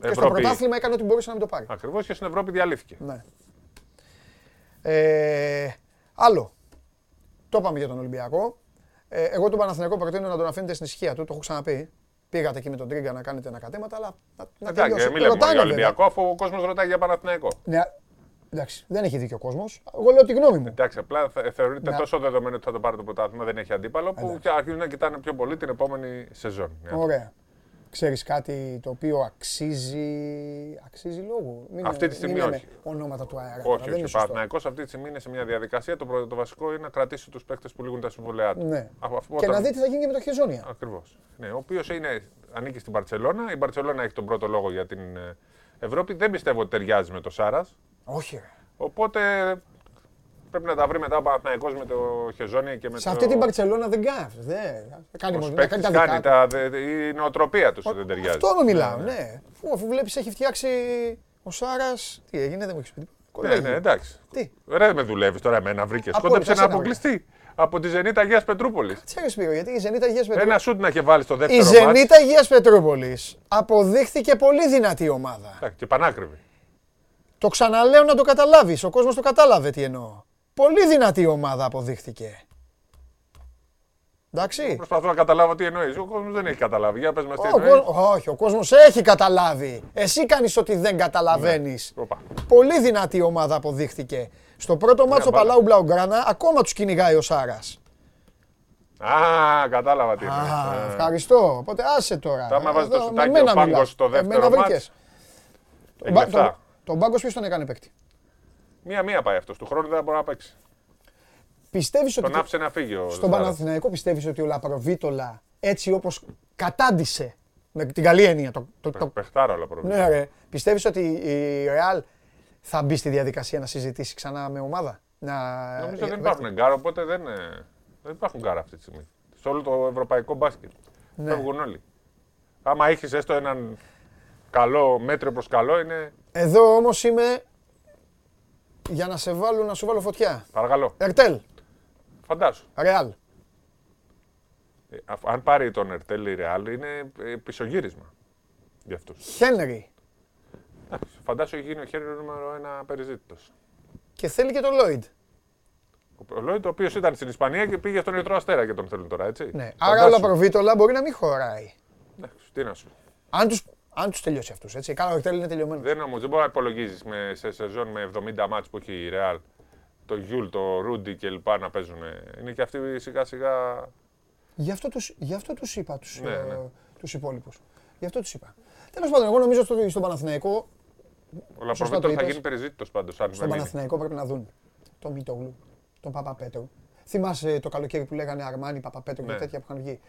Και στο πρωτάθλημα έκανε ό,τι μπορούσε να μην το πάρει. Ακριβώς και στην Ευρώπη διαλύθηκε. Ναι. Ε, άλλο. Το είπαμε για τον Ολυμπιακό. Ε, εγώ τον Παναθηναϊκό προτείνω να τον αφήνετε στην ησυχία του. Το έχω ξαναπεί. Πήγατε εκεί με τον Τρίγκα να κάνετε ανακατέματα, αλλά να, να Εντάξει, τελειώσει. μην λέμε μόνο Ρωτάνε, για βέβαια. Ολυμπιακό, αφού ο κόσμος ρωτάει για Παναθηναϊκό. Ναι, εντάξει, δεν έχει δίκιο ο κόσμος. Εγώ λέω τη γνώμη μου. Εντάξει, απλά θε- θεωρείται Να- τόσο δεδομένο ότι θα το πάρει το πρωτάθλημα, δεν έχει αντίπαλο, που και αρχίζουν να κοιτάνε πιο πολύ την επόμενη σεζόν. Ναι. Ωραία. Ξέρεις κάτι το οποίο αξίζει, αξίζει λόγου. Μην, Αυτή τη στιγμή μην λέμε όχι. ονόματα του αέρα. τώρα, Όχι, δεν όχι. είναι Ο σωστό. Παναθηναϊκός αυτή τη στιγμή είναι σε μια διαδικασία. Το, προ- το βασικό είναι να κρατήσει τους παίκτες που λήγουν τα συμβολιά τους. Ναι. Αφού- αφού Και όταν- να δει τι θα γίνει και με το Χεζόνια. Ακριβώς. Ναι, ο οποίος ανήκει στην Παρσελώνα. Η Παρσελώνα έχει τον πρώτο λόγο για την ε, Ευρώπη. Δεν πιστεύω ότι ταιριάζει με το Σάρας. Όχι, ρε. Οπότε πρέπει να τα βρει μετά ο Παναθηναϊκός με το Χεζόνια και με Σε το. αυτή την Παρσελόνα δεν κάνει. Δεν. Θα κάνει, Ως μόνο- να παίκτης κάνει τα κάνει δικά του. τα, δε- δε- η νοοτροπία τους δεν ταιριάζει. Αυτό μου μιλάω, ναι. Αφού, αφού βλέπεις έχει φτιάξει ο Σάρας. Τι έγινε, δεν μου έχεις πει. Ναι, Κολέγιο. ναι, εντάξει. Τι; Ρε με δουλεύεις τώρα εμένα, βρήκες. Από Κόντεψε όλους, να εσένα, αποκλειστεί από τη Ζενίτα Αγίας Πετρούπολης. Ξέρει, Σπύρο, γιατί η Ζενίτα Αγίας Πετρούπολης... Ένα σουτ να είχε βάλει στο Η δεύτερο μάτς. Ζενίτα Αγίας Πετρούπολης αποδείχθηκε πολύ δυνατή ομάδα. Εντάξει, Και πανάκριβη. Το ξαναλέω να το καταλάβεις. Ο κόσμος το κατάλαβε τι εννοώ. Πολύ δυνατή ομάδα αποδείχθηκε. Εντάξει. Προσπαθώ να καταλάβω τι εννοείς. Ο κόσμος δεν έχει καταλάβει. Για πες μας τι Ο εννοείς. κο- όχι, ο κόσμος έχει καταλάβει. Εσύ κάνεις ότι δεν καταλαβαίνεις. Οπα. Πολύ δυνατή ομάδα αποδείχθηκε. Στο πρώτο μάτσο μπάλα. Παλάου Μπλαουγκράνα ακόμα τους κυνηγάει ο Σάρας. Α, κατάλαβα τι Α, εννοεί. ευχαριστώ. Οπότε άσε τώρα. Θα άμα βάζεις το Εδώ, με σουτάκι μένα ο Πάγκος μιλάς. στο δεύτερο Εμένα μάτς, βρήκες. Έχει Τον Πα- λεφτά. τον- Τον Πάγκος ποιος τον έκανε παίκτη; Μία-μία πάει αυτός. Του χρόνου δεν μπορεί να παίξει. Πιστεύεις ότι Τον άφησε να φύγει ο στον Ζάρας. Παναθηναϊκό πιστεύεις ότι ο Λαπροβίτολα έτσι όπως κατάντησε με την καλή έννοια το, το, το, Πεχτάρα όλα προβλήματα. ναι, ρε, πιστεύεις ότι η Ρεάλ θα μπει στη διαδικασία να συζητήσει ξανά με ομάδα; Να... Νομίζω ε, δεν ε, υπάρχουν γκάρα, οπότε δεν, ε, δεν υπάρχουν γκάρα αυτή τη στιγμή. Σε όλο το ευρωπαϊκό μπάσκετ. Ναι. Φεύγουν όλοι. Άμα έχεις έστω έναν καλό, μέτριο προς καλό, είναι. Εδώ όμως είμαι για να σε βάλω, να σου βάλω φωτιά. Παρακαλώ. Ερτέλ, Φαντάσου. Ρεάλ. Ε, αφ- Αν πάρει τον Ερτέλ η Ρεάλ, είναι ε, πισωγύρισμα για αυτούς. Χένρι. Φαντάσου έχει γίνει ο χέρι νούμερο ένα περιζήτητος. Και θέλει και τον Λόιντ. Ο Λόιντ, ο οποίος ήταν στην Ισπανία και πήγε στον Ερυθρό Αστέρα και τον θέλουν τώρα, έτσι. Ναι. Άρα ο Φαντάσου. Λαπροβίτολα μπορεί να μην χωράει. Εντάξει, τι να σου. πω. Αν τους, αν τους τελειώσει αυτούς, έτσι. Καλά, ο Ερτέλ είναι τελειωμένος. Δεν όμως, δεν μπορεί να υπολογίζεις σε σεζόν με 70 ματς που έχει η Ρεάλ. Το Γιουλ, το Ρούντι και λοιπά να παίζουν. Είναι και αυτοί σιγά σιγά. Γι' αυτό τους, γι αυτό τους είπα τους, Ναι, ε, ναι. τους υπόλοιπους. Γι' αυτό τους είπα. Τέλος πάντων, εγώ νομίζω στο, στον Παναθηναϊκό, Ο το Λαπροβίτο θα είπες. γίνει περιζήτητος πάντως. Αν στον δεν μείνει. Παναθηναϊκό πρέπει να δουν τον Μητογλου, τον Παπαπέτρου. Θυμάσαι το καλοκαίρι που λέγανε Αρμάνι, Παπαπέτρου και Ναι. τέτοια που είχαν βγει.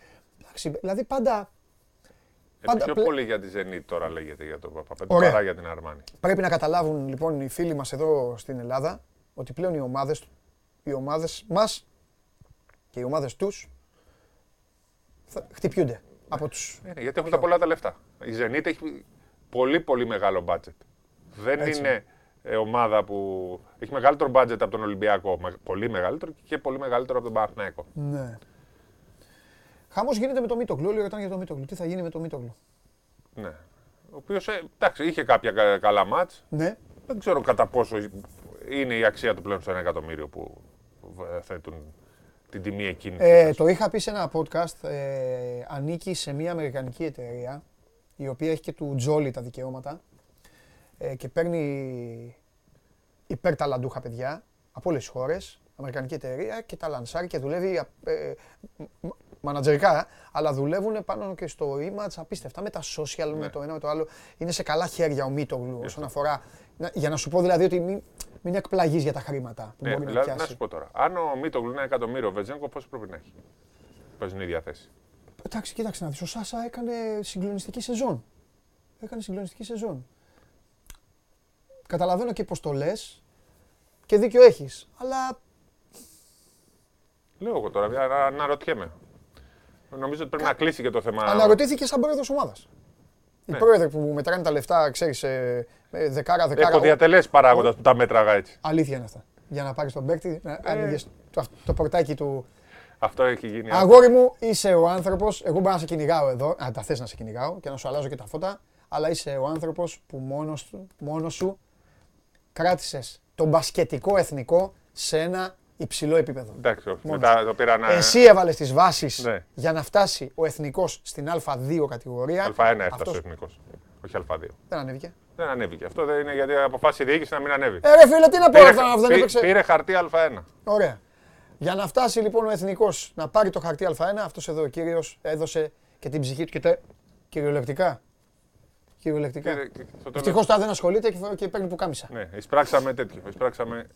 Εντάξει, δηλαδή πάντα Πάντα πιο πλε- πολύ για τη Zenit τώρα λέγεται για τον Παπαπέτρου Ωραία. παρά για την Αρμάνη. Πρέπει να καταλάβουν λοιπόν οι φίλοι μας εδώ στην Ελλάδα ότι πλέον οι ομάδες, οι ομάδες μας και οι ομάδες τους θα χτυπιούνται από τους... Ε, ναι, γιατί έχουν τα πολλά τα λεφτά. Η Zenit έχει πολύ πολύ μεγάλο budget. Δεν Έτσι. είναι ε, ομάδα που έχει μεγαλύτερο budget από τον Ολυμπιακό. με- Πολύ μεγαλύτερο και πολύ μεγαλύτερο από τον Παναθηναϊκό. Ναι. Χαμός γίνεται με το Μίτογλου. Όλοι ρωτάνε για το Μίτογλου. Τι θα γίνει με το Μίτογλου; Ναι. Ο οποίος εντάξει, είχε κάποια κα- καλά μάτς. Ναι. Δεν ξέρω κατά πόσο είναι η αξία του πλέον στο 1 εκατομμύριο που ε, θέτουν την τιμή εκείνη. Ε, το είχα πει σε ένα podcast. Ε, ανήκει σε μια αμερικανική εταιρεία η οποία έχει και του Τζόλι τα δικαιώματα ε, και παίρνει υπερταλαντούχα παιδιά από όλες τις χώρες, αμερικανική εταιρεία και τα λανσάρει και δουλεύει ε, μ- μανατζερικά, αλλά δουλεύουν πάνω και στο image απίστευτα με τα social, με το ένα με το άλλο. Είναι σε καλά χέρια ο Μίτογλου όσον αφορά. να- για να σου πω δηλαδή ότι μην, μην εκπλαγείς για τα χρήματα που Ναι, μπορεί να δηλαδή, να πιάσει. σου πω τώρα. Αν ο Μίτογλου είναι ένα εκατομμύριο, ο Βετζέγκο πόσο πρέπει να έχει; Παίζουν ίδια θέση. Εντάξει, κοίταξε να δεις, ο Σάσα έκανε συγκλονιστική σεζόν. Έκανε συγκλονιστική σεζόν. Καταλαβαίνω και πώς το λες και δίκιο έχεις, αλλά Λέω εγώ τώρα, ανα- αναρωτιέμαι. Νομίζω ότι πρέπει να κλείσει και το θέμα. αναρωτήθηκε σαν πρόεδρος ομάδας. Οι Ναι. πρόεδροι που μετράνε τα λεφτά, ξέρεις, ε, ε, δεκάρα, δεκάρα. Έχω διατελέσει παράγοντα που τα μέτραγα έτσι. Αλήθεια είναι αυτά. Για να πάρεις τον παίκτη, να άνοιγες το, το πορτάκι του. Αυτό έχει γίνει. Αγόρι μου, είσαι ο άνθρωπος, εγώ μπορώ να σε κυνηγάω εδώ, αν τα θες να σε κυνηγάω και να σου αλλάζω και τα φώτα, αλλά είσαι ο άνθρωπος που μόνος, του- μόνος σου κράτησες τον μπασκετικό εθνικό σε ένα υψηλό επίπεδο. Εντάξει, όχι. Μόνος. Μετά το πήρα να. Εσύ έβαλες τις βάσεις Ναι. για να φτάσει ο εθνικός στην Α2 κατηγορία. Α1 έφτασε Αυτός ο εθνικός. Όχι Α2. Δεν ανέβηκε. Δεν ανέβηκε. Αυτό δεν είναι γιατί αποφάσισε η διοίκηση να μην ανέβει. Ε, ρε φίλε, τι να πω, Πήρε, αυτά, δεν πή- έπαιξε. πήρε χαρτί Α1. Ωραία. Για να φτάσει λοιπόν ο εθνικός να πάρει το χαρτί Α1, αυτός εδώ ο κύριος έδωσε και την ψυχή του και τε... κυριολεκτικά. Κυριολεκτικά. Πήρε- και στο τέλος- Ευτυχώς τα δεν ασχολείται και, και παίρνει που κάμισα. Ναι, εισπράξαμε τέτοιο. Εισπράξαμε.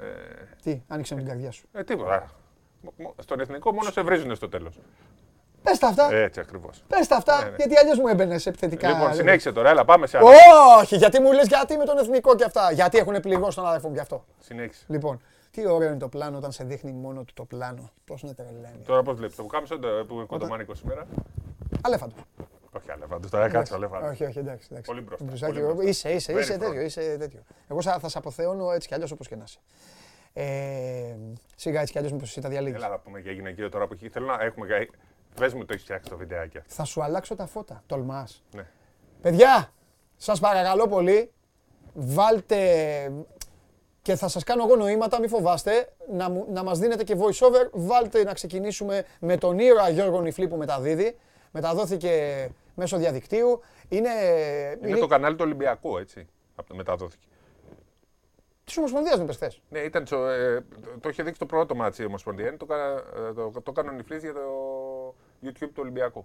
Ε, Τι, άνοιξε με την καρδιά σου. ε, τίποτα. Μ- μ- Στον εθνικό μόνο σε βρίζουν στο τέλος. Πες τα αυτά, Έτσι ακριβώς. πες τα αυτά, ναι, ναι. γιατί αλλιώς μου έμπαινες επιθετικά. Λοιπόν, ρε. συνέχισε τώρα, έλα, πάμε σε άλλο. Όχι, γιατί μου λες γιατί με τον εθνικό και αυτά. Γιατί έχουν πληγώσει τον αδερφό μου γι' αυτό. Συνέχισε. Λοιπόν, τι ωραίο είναι το πλάνο όταν σε δείχνει μόνο του το πλάνο. Πώς να τρελαίνει. Τώρα πώς βλέπεις, το που κάμισε το που είναι κοντομάνικο σήμερα. Αλέφαντο. Όχι, αλέφαντο, τώρα κάτσε αλέφαντο. Όχι, όχι, εντάξει. εντάξει. Πολύ μπροστά, Μπλουζάκι, πολύ μπροστά. Είσαι, είσαι, Very είσαι front. τέτοιο, είσαι τέτοιο. Εγώ θα, θα σε αποθεώνω έτσι κι αλλιώς όπως και να είσαι. Ε, σιγά έτσι κι αλλιώς μήπως εσύ τα διαλύγεις. Έλα να πούμε για γυναικείο τώρα που έχει. Θέλω να έχουμε. γα- Πες μου το έχεις φτιάξει το βιντεάκι. αυτό. Θα σου αλλάξω τα φώτα. Τολμάς. Ναι. Παιδιά, σας παρακαλώ πολύ, βάλτε και θα σας κάνω εγώ νοήματα, μην φοβάστε, να, μου- να μας δίνετε και voice over. Βάλτε να ξεκινήσουμε με τον ήρωα Γιώργο Νιφλή που μεταδίδει. Μεταδόθηκε μέσω διαδικτύου. Είναι, Είναι το κανάλι του Ολυμπιακού, έτσι. Από το μεταδόθηκε. της Ομοσπονδίας μου πες θες. Ναι, ήταν στο, ε, το, το είχε δείξει το πρώτο ματς η Ομοσπονδία. Είναι Το, κα- ε, το, το, έκανε ο Νιφλής για το YouTube του Ολυμπιακού.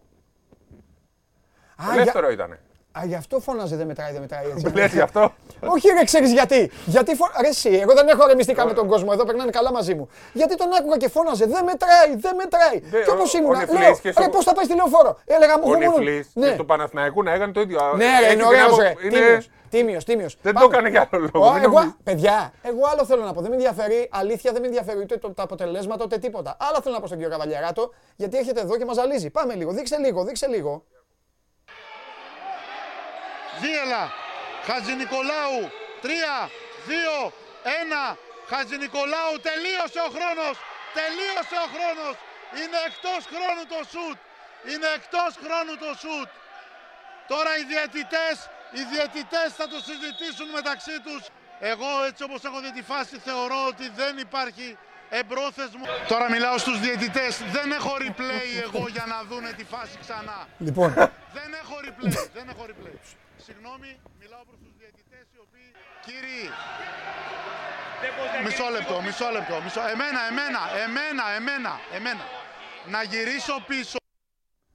Α, Ελεύθερο για, ήταν. Α, γι' αυτό φώναζε δεν μετράει, δεν μετράει έτσι. Λες γι' αυτό; Όχι ρε, ξέρεις γιατί. Γιατί φω... Ρε εσύ, εγώ δεν έχω ρεμιστικά με τον κόσμο εδώ, περνάνε καλά μαζί μου. Γιατί τον άκουγα και φώναζε, δεν μετράει, δεν μετράει. Δε, και ο- όπως ο ήμουν, Νιφλής λέω, και στο- ρε πώς θα πάει στη λεωφόρο. Έλεγα μου, Ο εγώ μόνο- Νιφλής Ναι. και του Παναθηναϊκού να έκανε το ίδιο. Ναι, ρε, Έχει είναι την ωραίος άπο- ρε. είναι- Τίμιος, τίμιος, τίμιος. Δεν το Πάμε. έκανε για άλλο λόγο. Ω, μην εγώ, νομίζεις. παιδιά, εγώ άλλο θέλω να πω. Δεν με ενδιαφέρει, αλήθεια δεν με ενδιαφέρει ούτε το, τα αποτελέσματα ούτε τίποτα. Άλλο θέλω να πω στον κύριο Καβαλιαράτο, γιατί έρχεται εδώ και μας ζαλίζει. Πάμε λίγο, δείξε λίγο, δείξε λίγο. Δίελα, Χατζη Νικολάου, 3, 2, 1, Χατζη Νικολάου, τελείωσε ο χρόνος, τελείωσε ο χρόνος, είναι εκτός χρόνου το σουτ, είναι εκτός χρόνου το σουτ. Τώρα οι διαιτητές, οι διαιτητές θα το συζητήσουν μεταξύ τους. Εγώ έτσι όπως έχω δει τη φάση θεωρώ ότι δεν υπάρχει εμπρόθεσμο. Τώρα μιλάω στους διαιτητές, δεν έχω replay εγώ για να δούνε τη φάση ξανά. Λοιπόν, Δεν έχω replay, δεν έχω replay. Συγγνώμη, μιλάω προς τους διαιτητές οι οποίοι... Κύριοι, μισό λεπτό, μισό λεπτό, μισό... Εμένα, εμένα, εμένα, εμένα, εμένα. Να γυρίσω πίσω.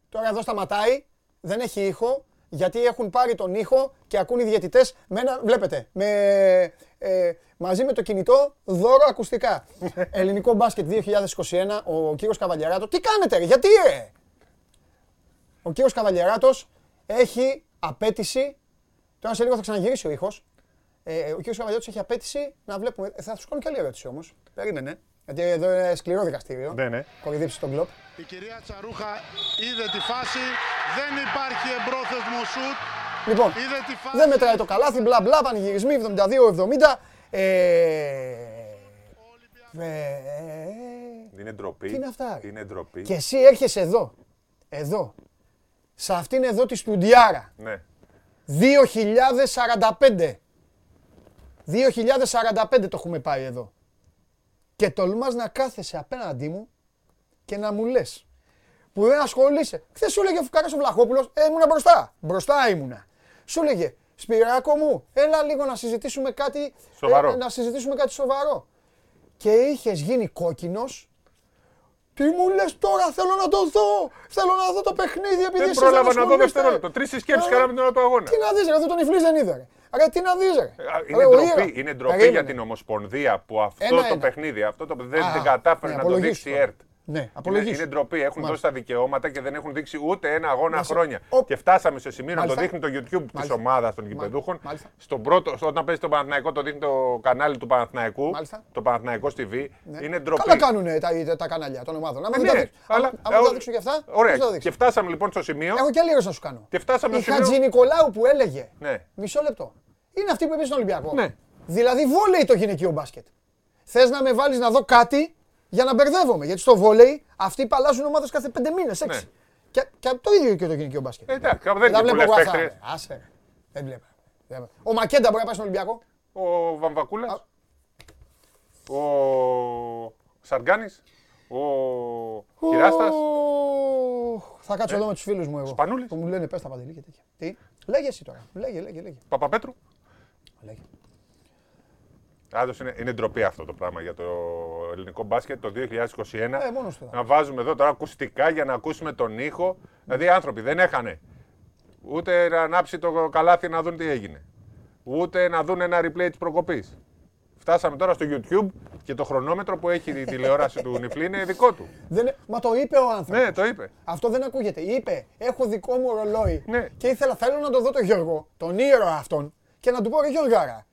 τώρα εδώ σταματάει, δεν έχει ήχο, γιατί έχουν πάρει τον ήχο και ακούν οι διαιτητές με ένα, βλέπετε, με, ε, μαζί με το κινητό δώρο ακουστικά. Ελληνικό μπάσκετ 2021, ο κύριος Καβαλιαράτο. Τι κάνετε ρε, γιατί ρε! Ο κύριος Καβαλιαράτος έχει απέτηση. Τώρα σε λίγο θα ξαναγυρίσει ο ήχος. Ε, ο κ. Καβαλιώτη έχει απέτηση να βλέπουμε. ε, Θα σου κάνω και άλλη ερώτηση όμως. Περίμενε. Γιατί εδώ είναι σκληρό δικαστήριο. Ναι, ναι. Κορυδίψει τον κλοπ. Η κυρία Τσαρούχα είδε τη φάση. Δεν υπάρχει εμπρόθεσμο σουτ. Λοιπόν, Είδε τη φάση. δεν μετράει το καλάθι, μπλα μπλα, πανηγυρισμοί 72-70. Ε, ε, Είναι ντροπή. Τι είναι αυτά, ρε; Είναι ντροπή. και εσύ έρχεσαι εδώ, εδώ, σε αυτήν εδώ τη στουντιάρα, Ναι. 2045. 2045 το έχουμε πάει εδώ. Και τολμάς να κάθεσαι απέναντί μου και να μου λες που δεν ασχολείσαι. Χθες σου έλεγε ο Φουκάρας ο Βλαχόπουλος, ε, ήμουνα μπροστά. Μπροστά ήμουνα. Σου έλεγε, Σπυράκο μου, έλα λίγο να συζητήσουμε κάτι, Σοβαρό. ε, να συζητήσουμε κάτι σοβαρό. Και είχες γίνει κόκκινος. Τι μου λες τώρα, θέλω να το δω. Θέλω να δω το παιχνίδι επειδή Δεν εσείς πρόλαβα να δω ασχολείστε. δευτερόλεπτο. Τρεις συσκέψεις Ε, κάναμε την ώρα του αγώνα. Τι να δεις ρε, αυτό τον Ιφλής δεν είδε ρε. Ρε, τι να δεις ρε. Α, Ρε, Είναι ο ντροπή, Ήρα- είναι ντροπή Περίμενε. για την Ομοσπονδία που αυτό Ένα, το ένα. παιχνίδι αυτό το, δεν Α, την κατάφερε ναι, να το απολογήσου δείξει η τώρα. ΕΡΤ. Ναι, Είναι, απολογήσου. είναι ντροπή. Έχουν Μάλιστα. δώσει τα δικαιώματα και δεν έχουν δείξει ούτε ένα αγώνα Μάλιστα. χρόνια. Οπ. Και φτάσαμε σε σημείο να το Μάλιστα. δείχνει το YouTube της Μάλιστα. ομάδας των γηπεδούχων. Μάλιστα. Στον πρώτο, όταν παίζει το Παναθηναϊκό, το δείχνει το κανάλι του Παναθηναϊκού. Μάλιστα. Το Παναθηναϊκός TV. Ναι. Είναι ντροπή. Καλά κάνουν τα, τα, τα κανάλια των ομάδων. Άμα δεν Ναι, τα δείξουν, αλλά- άμα- άμα ε, δεν τα δείξουν και αυτά, Ωραία. πώς θα τα Και δείξουν. φτάσαμε λοιπόν στο σημείο. Έχω και άλλη ερώτηση να σου κάνω. Και φτάσαμε Η στο σημείο. Χατζη Νικολάου που έλεγε. Ναι. Μισό λεπτό. Είναι αυτή που είπε στον Ολυμπιακό. Ναι. Δηλαδή βόλεϊ το γυναικείο μπάσκετ. Θες να με βάλεις να δω κάτι για να μπερδεύομαι. Γιατί στο βόλεϊ αυτοί παλάζουν ομάδες κάθε πέντε μήνες. Έξι. Ναι. Και, και το ίδιο και το γυναικείο μπάσκετ. Ε, Εντάξει, δεν είναι βλέπω πολλές εγώ αυτά. παίχτε. ρε. Άσε. ρε. Δεν βλέπω. Δεν βλέπω. Ο Μακέντα μπορεί να πάει στον Ολυμπιακό; Ο Βαμβακούλας. Α. Ο Σαργκάνη. Ο Κυράστα. Ω, Θα κάτσω εδώ με τους φίλους μου εγώ. Ε, Σπανούλης. Που μου λένε πες τα παντελή και τέτοια. Τι; Λέγε εσύ τώρα. Λέγε, λέγε, λέγε. Παπαπέτρου. λέγε. Άντως είναι, είναι ντροπή αυτό το πράγμα για το ελληνικό μπάσκετ το 2021. Ε, μόνος του. να βάζουμε εδώ τώρα ακουστικά για να ακούσουμε τον ήχο. Δηλαδή οι άνθρωποι δεν έχανε ούτε να ανάψει το καλάθι να δουν τι έγινε. Ούτε να δουν ένα replay της προκοπής. Φτάσαμε τώρα στο YouTube και το χρονόμετρο που έχει η τηλεόραση του Νιφλή είναι δικό του. Δεν... Μα το είπε ο άνθρωπος. Ναι, το είπε. Αυτό δεν ακούγεται. Είπε, έχω δικό μου ρολόι. Ναι. Και ήθελα, θέλω να το δω τον Γιώργο, τον ήρωα αυτόν, και να του πω ρε Γιώργαρα.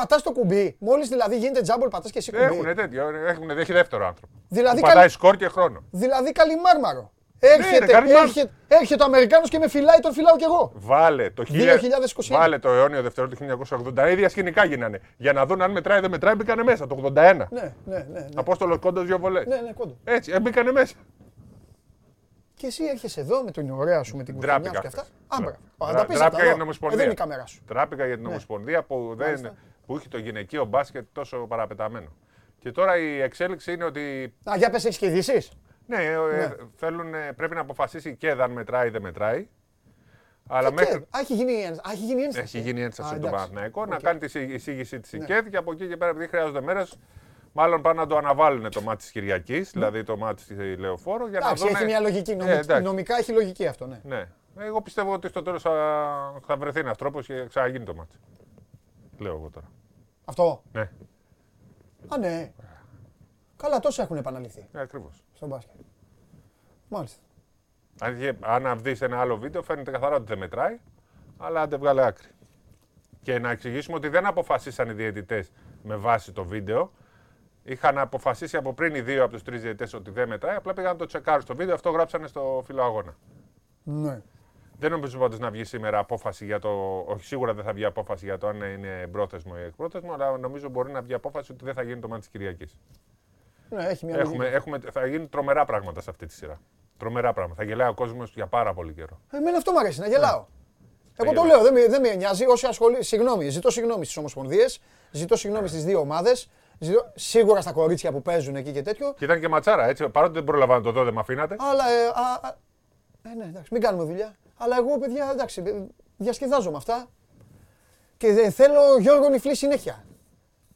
Πατάς το κουμπί. Μόλις δηλαδή γίνεται τζάμπολ, πατάς και εσύ κουμπί. Έχουν τέτοιο, έχουν, έχει δεύτερο άνθρωπο. Δηλαδή, που πατάει καλ- σκορ και χρόνο. Δηλαδή καλυμάρμαρο. Ναι, Έρχεται, ρε, καλυμάρμαρο. έρχεται, έρχεται ο Αμερικάνος και με φυλάει, τον φυλάω κι εγώ. Βάλε το, χίλια- 2021. βάλε το αιώνιο δευτερόλεπτο του 1980. Τα ίδια σκηνικά γίνανε. Για να δουν αν μετράει ή δεν μετράει, μπήκανε μέσα το 81. Ναι, ναι, ναι. ναι. Απόστολος κόντος δύο βολές. Ναι, ναι, κόντο. Έτσι, ε, μπήκανε μέσα. Και εσύ έρχεσαι εδώ με την ωραία σου, με την κουφανιά σου Ντράπηκα. και αυτά. χθες. Α, Ντρά- μπράβο. Α, ντρά- τα πεις ντράπηκα αυτά για εδώ. την Ε, Ομοσπονδία. Δεν είναι η κάμερα σου. Τράπηκα για την Ναι. Ομοσπονδία που, Μάλιστα. δεν, που έχει το γυναικείο μπάσκετ τόσο παραπεταμένο. Και τώρα η εξέλιξη είναι ότι Α, για πες, έχεις και ειδήσεις; ναι, ε, Ναι. θέλουν, ε, πρέπει να αποφασίσει και αν μετράει ή δεν μετράει. Αλλά Και- μέχρι, και- Α, έχει γίνει η ένσταση. Α, έχει γίνει η ένσταση. έχει γίνει ένσταση Α, από τον εντάξει. Παναθηναϊκό να Οκ. κάνει τη σύ- εισήγηση της Ναι. ΚΕΔ και από εκεί και πέρα, επειδή χρειάζονται μέρες, μάλλον πάνε να το αναβάλουν το ματς της Κυριακής, δηλαδή το ματς τη Λεωφόρο. Για να Ναι. Εντάξει, δούνε- έχει μια λογική. Ε, Νομικ- εντάξει. νομικά έχει λογική αυτό, ναι. Ναι. Εγώ πιστεύω ότι στο τέλος θα, θα βρεθεί ένα τρόπο και ξαναγίνει το ματς. Λέω εγώ τώρα. Αυτό. Ναι, Α, ναι. Καλά, τόσα έχουν επαναληφθεί ε, ακριβώς. στον μπάσκετ. Μάλιστα. Αν, είχε- αν δεις ένα άλλο βίντεο, φαίνεται καθαρά ότι δεν μετράει, αλλά αν δεν βγάλε άκρη. Και να εξηγήσουμε ότι δεν αποφασίσαν οι διαιτητές με βάση το βίντεο. Είχαν αποφασίσει από πριν οι δύο από τους τρεις διαιτητές ότι δεν μετράει, απλά πήγαν να το τσεκάρουν στο βίντεο. Αυτό γράψανε στο φύλλο αγώνα. Ναι. Δεν νομίζω πάντως να βγει σήμερα απόφαση για το. Όχι, σίγουρα δεν θα βγει απόφαση για το αν είναι εμπρόθεσμο ή εκπρόθεσμο, αλλά νομίζω μπορεί να βγει απόφαση ότι δεν θα γίνει το μάτι της Κυριακής. Ναι, έχει μια Έχουμε, λογική. έχουμε, θα γίνουν τρομερά πράγματα σε αυτή τη σειρά. Τρομερά πράγματα. Θα γελάει ο κόσμος για πάρα πολύ καιρό. Εμένα αυτό μου αρέσει, να γελάω. Εγώ το γελάω. λέω, δεν με, δεν με νοιάζει. Όσοι ασχολεί. Συγγνώμη, ζητώ συγγνώμη στις ομοσπονδίες, ζητώ συγγνώμη στις δύο ομάδες. Σίγουρα στα κορίτσια που παίζουν εκεί και τέτοιο. Και ήταν και ματσάρα, έτσι. Παρότι δεν πρόλαβα να το δω, δεν με αφήνατε. Αλλά. Ε, α, α, ε, ναι, εντάξει, μην κάνουμε δουλειά. Αλλά εγώ, παιδιά, εντάξει, ε, διασκεδάζω με αυτά. Και ε, θέλω Γιώργο Νιφλή συνέχεια.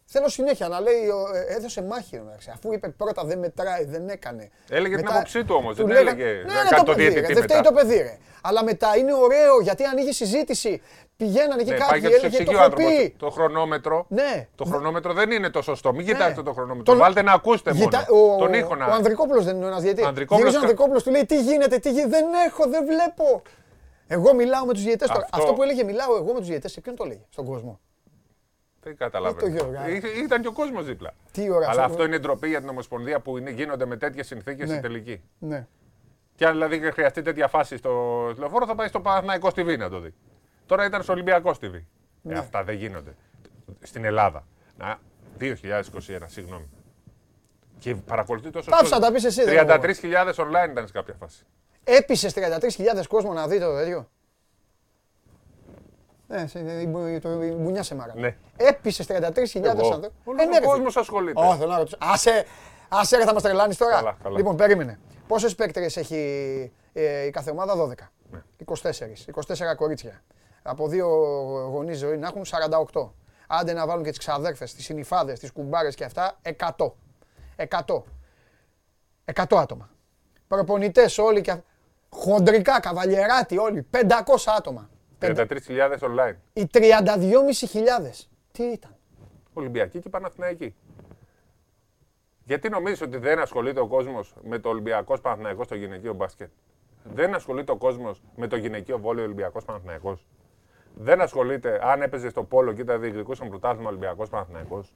Θέλω συνέχεια να λέει, ο, ε, έδωσε μάχη, εντάξει, αφού είπε πρώτα δεν μετράει, δεν έκανε. Έλεγε την Μετά- άποψή του όμως, του δεν λέγα- έλεγε ναι, να ναι, κάνει το το παιδί, ρε, διαιτητή δεν φταίει μετά. το παιδί, ρε. Αλλά μετά είναι ωραίο γιατί ανοίγει συζήτηση. Πηγαίνανε εκεί Ναι, πάει κάποιοι, και τους έλεγε εξηγεί το ο έχω άνθρωπο. πει. Το χρονόμετρο. Ναι. Το χρονόμετρο δεν είναι το σωστό. Μην κοιτάξτε το χρονόμετρο. Τον- Βάλτε να ακούσετε μόνο. Γυτα- Ο, Τον ήχο να. ο Ανδρικόπουλος δεν είναι ένας διαιτητής. Ανδρικόπουλος Γυρίζει ο κα- Ανδρικόπουλος του λέει τι γίνεται, τι γίνεται. Δεν έχω, δεν βλέπω. Εγώ μιλάω με τους διαιτητέ τώρα. Αυτό- Αυτό που έλεγε μιλάω εγώ με τους διαιτητέ, σε ποιον το έλεγε στον κόσμο; Δεν Το καταλαβαίνω. Γιώργο, α. Ή- Ήταν και ο κόσμος δίπλα. Τι ωραία, Αλλά αυτό- αυτό είναι ντροπή για την Ομοσπονδία που είναι, γίνονται με τέτοιες συνθήκες Ναι. η τελική. Ναι. Και αν δηλαδή χρειαστεί τέτοια φάση στο τηλεφόρο, θα πάει στο Παναθηναϊκός TV να το δει. Τώρα ήταν στο Ολυμπιακό TV. Ναι. Ε, αυτά δεν γίνονται. Στην Ελλάδα. Να, 2021, συγγνώμη. Και παρακολουθεί τόσο. Πάψα, τα πεις εσύ, δεν 33.000 online ήταν σε κάποια φάση. Έπεισες 33.000 κόσμο να δει το τέτοιο. Ναι, σε- η μπου- το- η μπουνιά σε μάρα. Ναι. Έπεισες 33.000 Εγώ. ανθρώπου. Όλος ο κόσμος ασχολείται. Όχι, θέλω να ρωτήσω. Άσε, άσε ρε, θα μας τρελάνεις τώρα. Καλά, καλά. Λοιπόν, περίμενε. Πόσες παίκτρες έχει ε, η κάθε ομάδα, 12. Ναι. 24. 24 κορίτσια. Από δύο γονείς ζωή να έχουν 48. Άντε να βάλουν και τις ξαδέρφες, τις συνυφάδες, τις κουμπάρες και αυτά, 100. 100. 100 άτομα. Προπονητές όλοι και αυ- χοντρικά, καβαλιεράτη όλοι, 500 άτομα. 33.000 online. Οι 32.500. Τι ήταν; Ολυμπιακή και Παναθηναϊκή. Γιατί νομίζεις ότι δεν ασχολείται ο κόσμος με το Ολυμπιακός Παναθηναϊκός στο γυναικείο μπάσκετ; Δεν ασχολείται ο κόσμος με το γυναικείο βόλιο Ολυμπιακός Παναθηναϊκός; Δεν ασχολείται αν έπαιζε στο πόλο και ήταν διεκδικούσαν πρωτάθλημα Ολυμπιακός Παναθηναϊκός.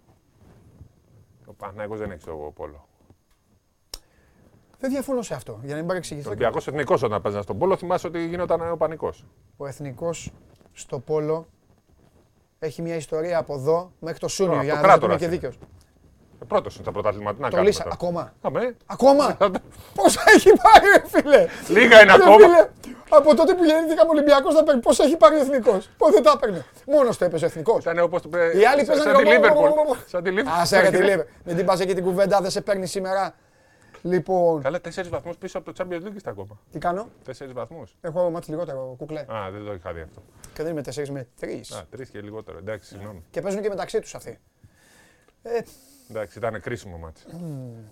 Ο Παναθηναϊκός δεν έχει στο πόλο. Δεν διαφωνώ σε αυτό, για να μην Ο παρεξηγηθώ. Ολυμπιακός εθνικός όταν παίζανε στον πόλο θυμάσαι ότι γινόταν ο πανικός. Ο εθνικός στο πόλο έχει μια ιστορία από εδώ μέχρι το Σούνιο, Τώρα, για το να δεις ότι είμαι κράτορας και είναι. δίκαιος. Ε, πρώτος είναι στα πρωτάθλημα. Τι να Το κάνουμε λύσα τώρα. ακόμα. Αμέ. Ακόμα! Πόσα έχει πάρει, ρε φίλε! Λίγα είναι Ρε ακόμα. Φίλε, από τότε που γεννήθηκαμε Ολυμπιακός να παίρνει, πόσα έχει πάρει ο Εθνικός. Πότε τα έπαιρνε; Μόνος το έπαιζε ο Εθνικός. Ήταν όπως το Οι άλλοι σαν- παίζανε σαν τη και- Λίβερπουλ. Σαν τη Λίβερπουλ. Άσε ρε τη Λίβερ. Μην την πας εκεί την κουβέντα, δεν σε παίρνει σήμερα. Λοιπόν, Καλά, τέσσερις βαθμούς πίσω από το Champions League είστε ακόμα. τι κάνω; Τέσσερις βαθμούς. Έχω μάτι λιγότερο κουκλέ. Α, δεν το είχα δει αυτό. Και δεν είμαι 4 με 3. Α, τρεις και λιγότερο. Εντάξει, συγγνώμη. Και παίζουν και μεταξύ τους αυτοί. Ε, Εντάξει, ήταν κρίσιμο μάτι.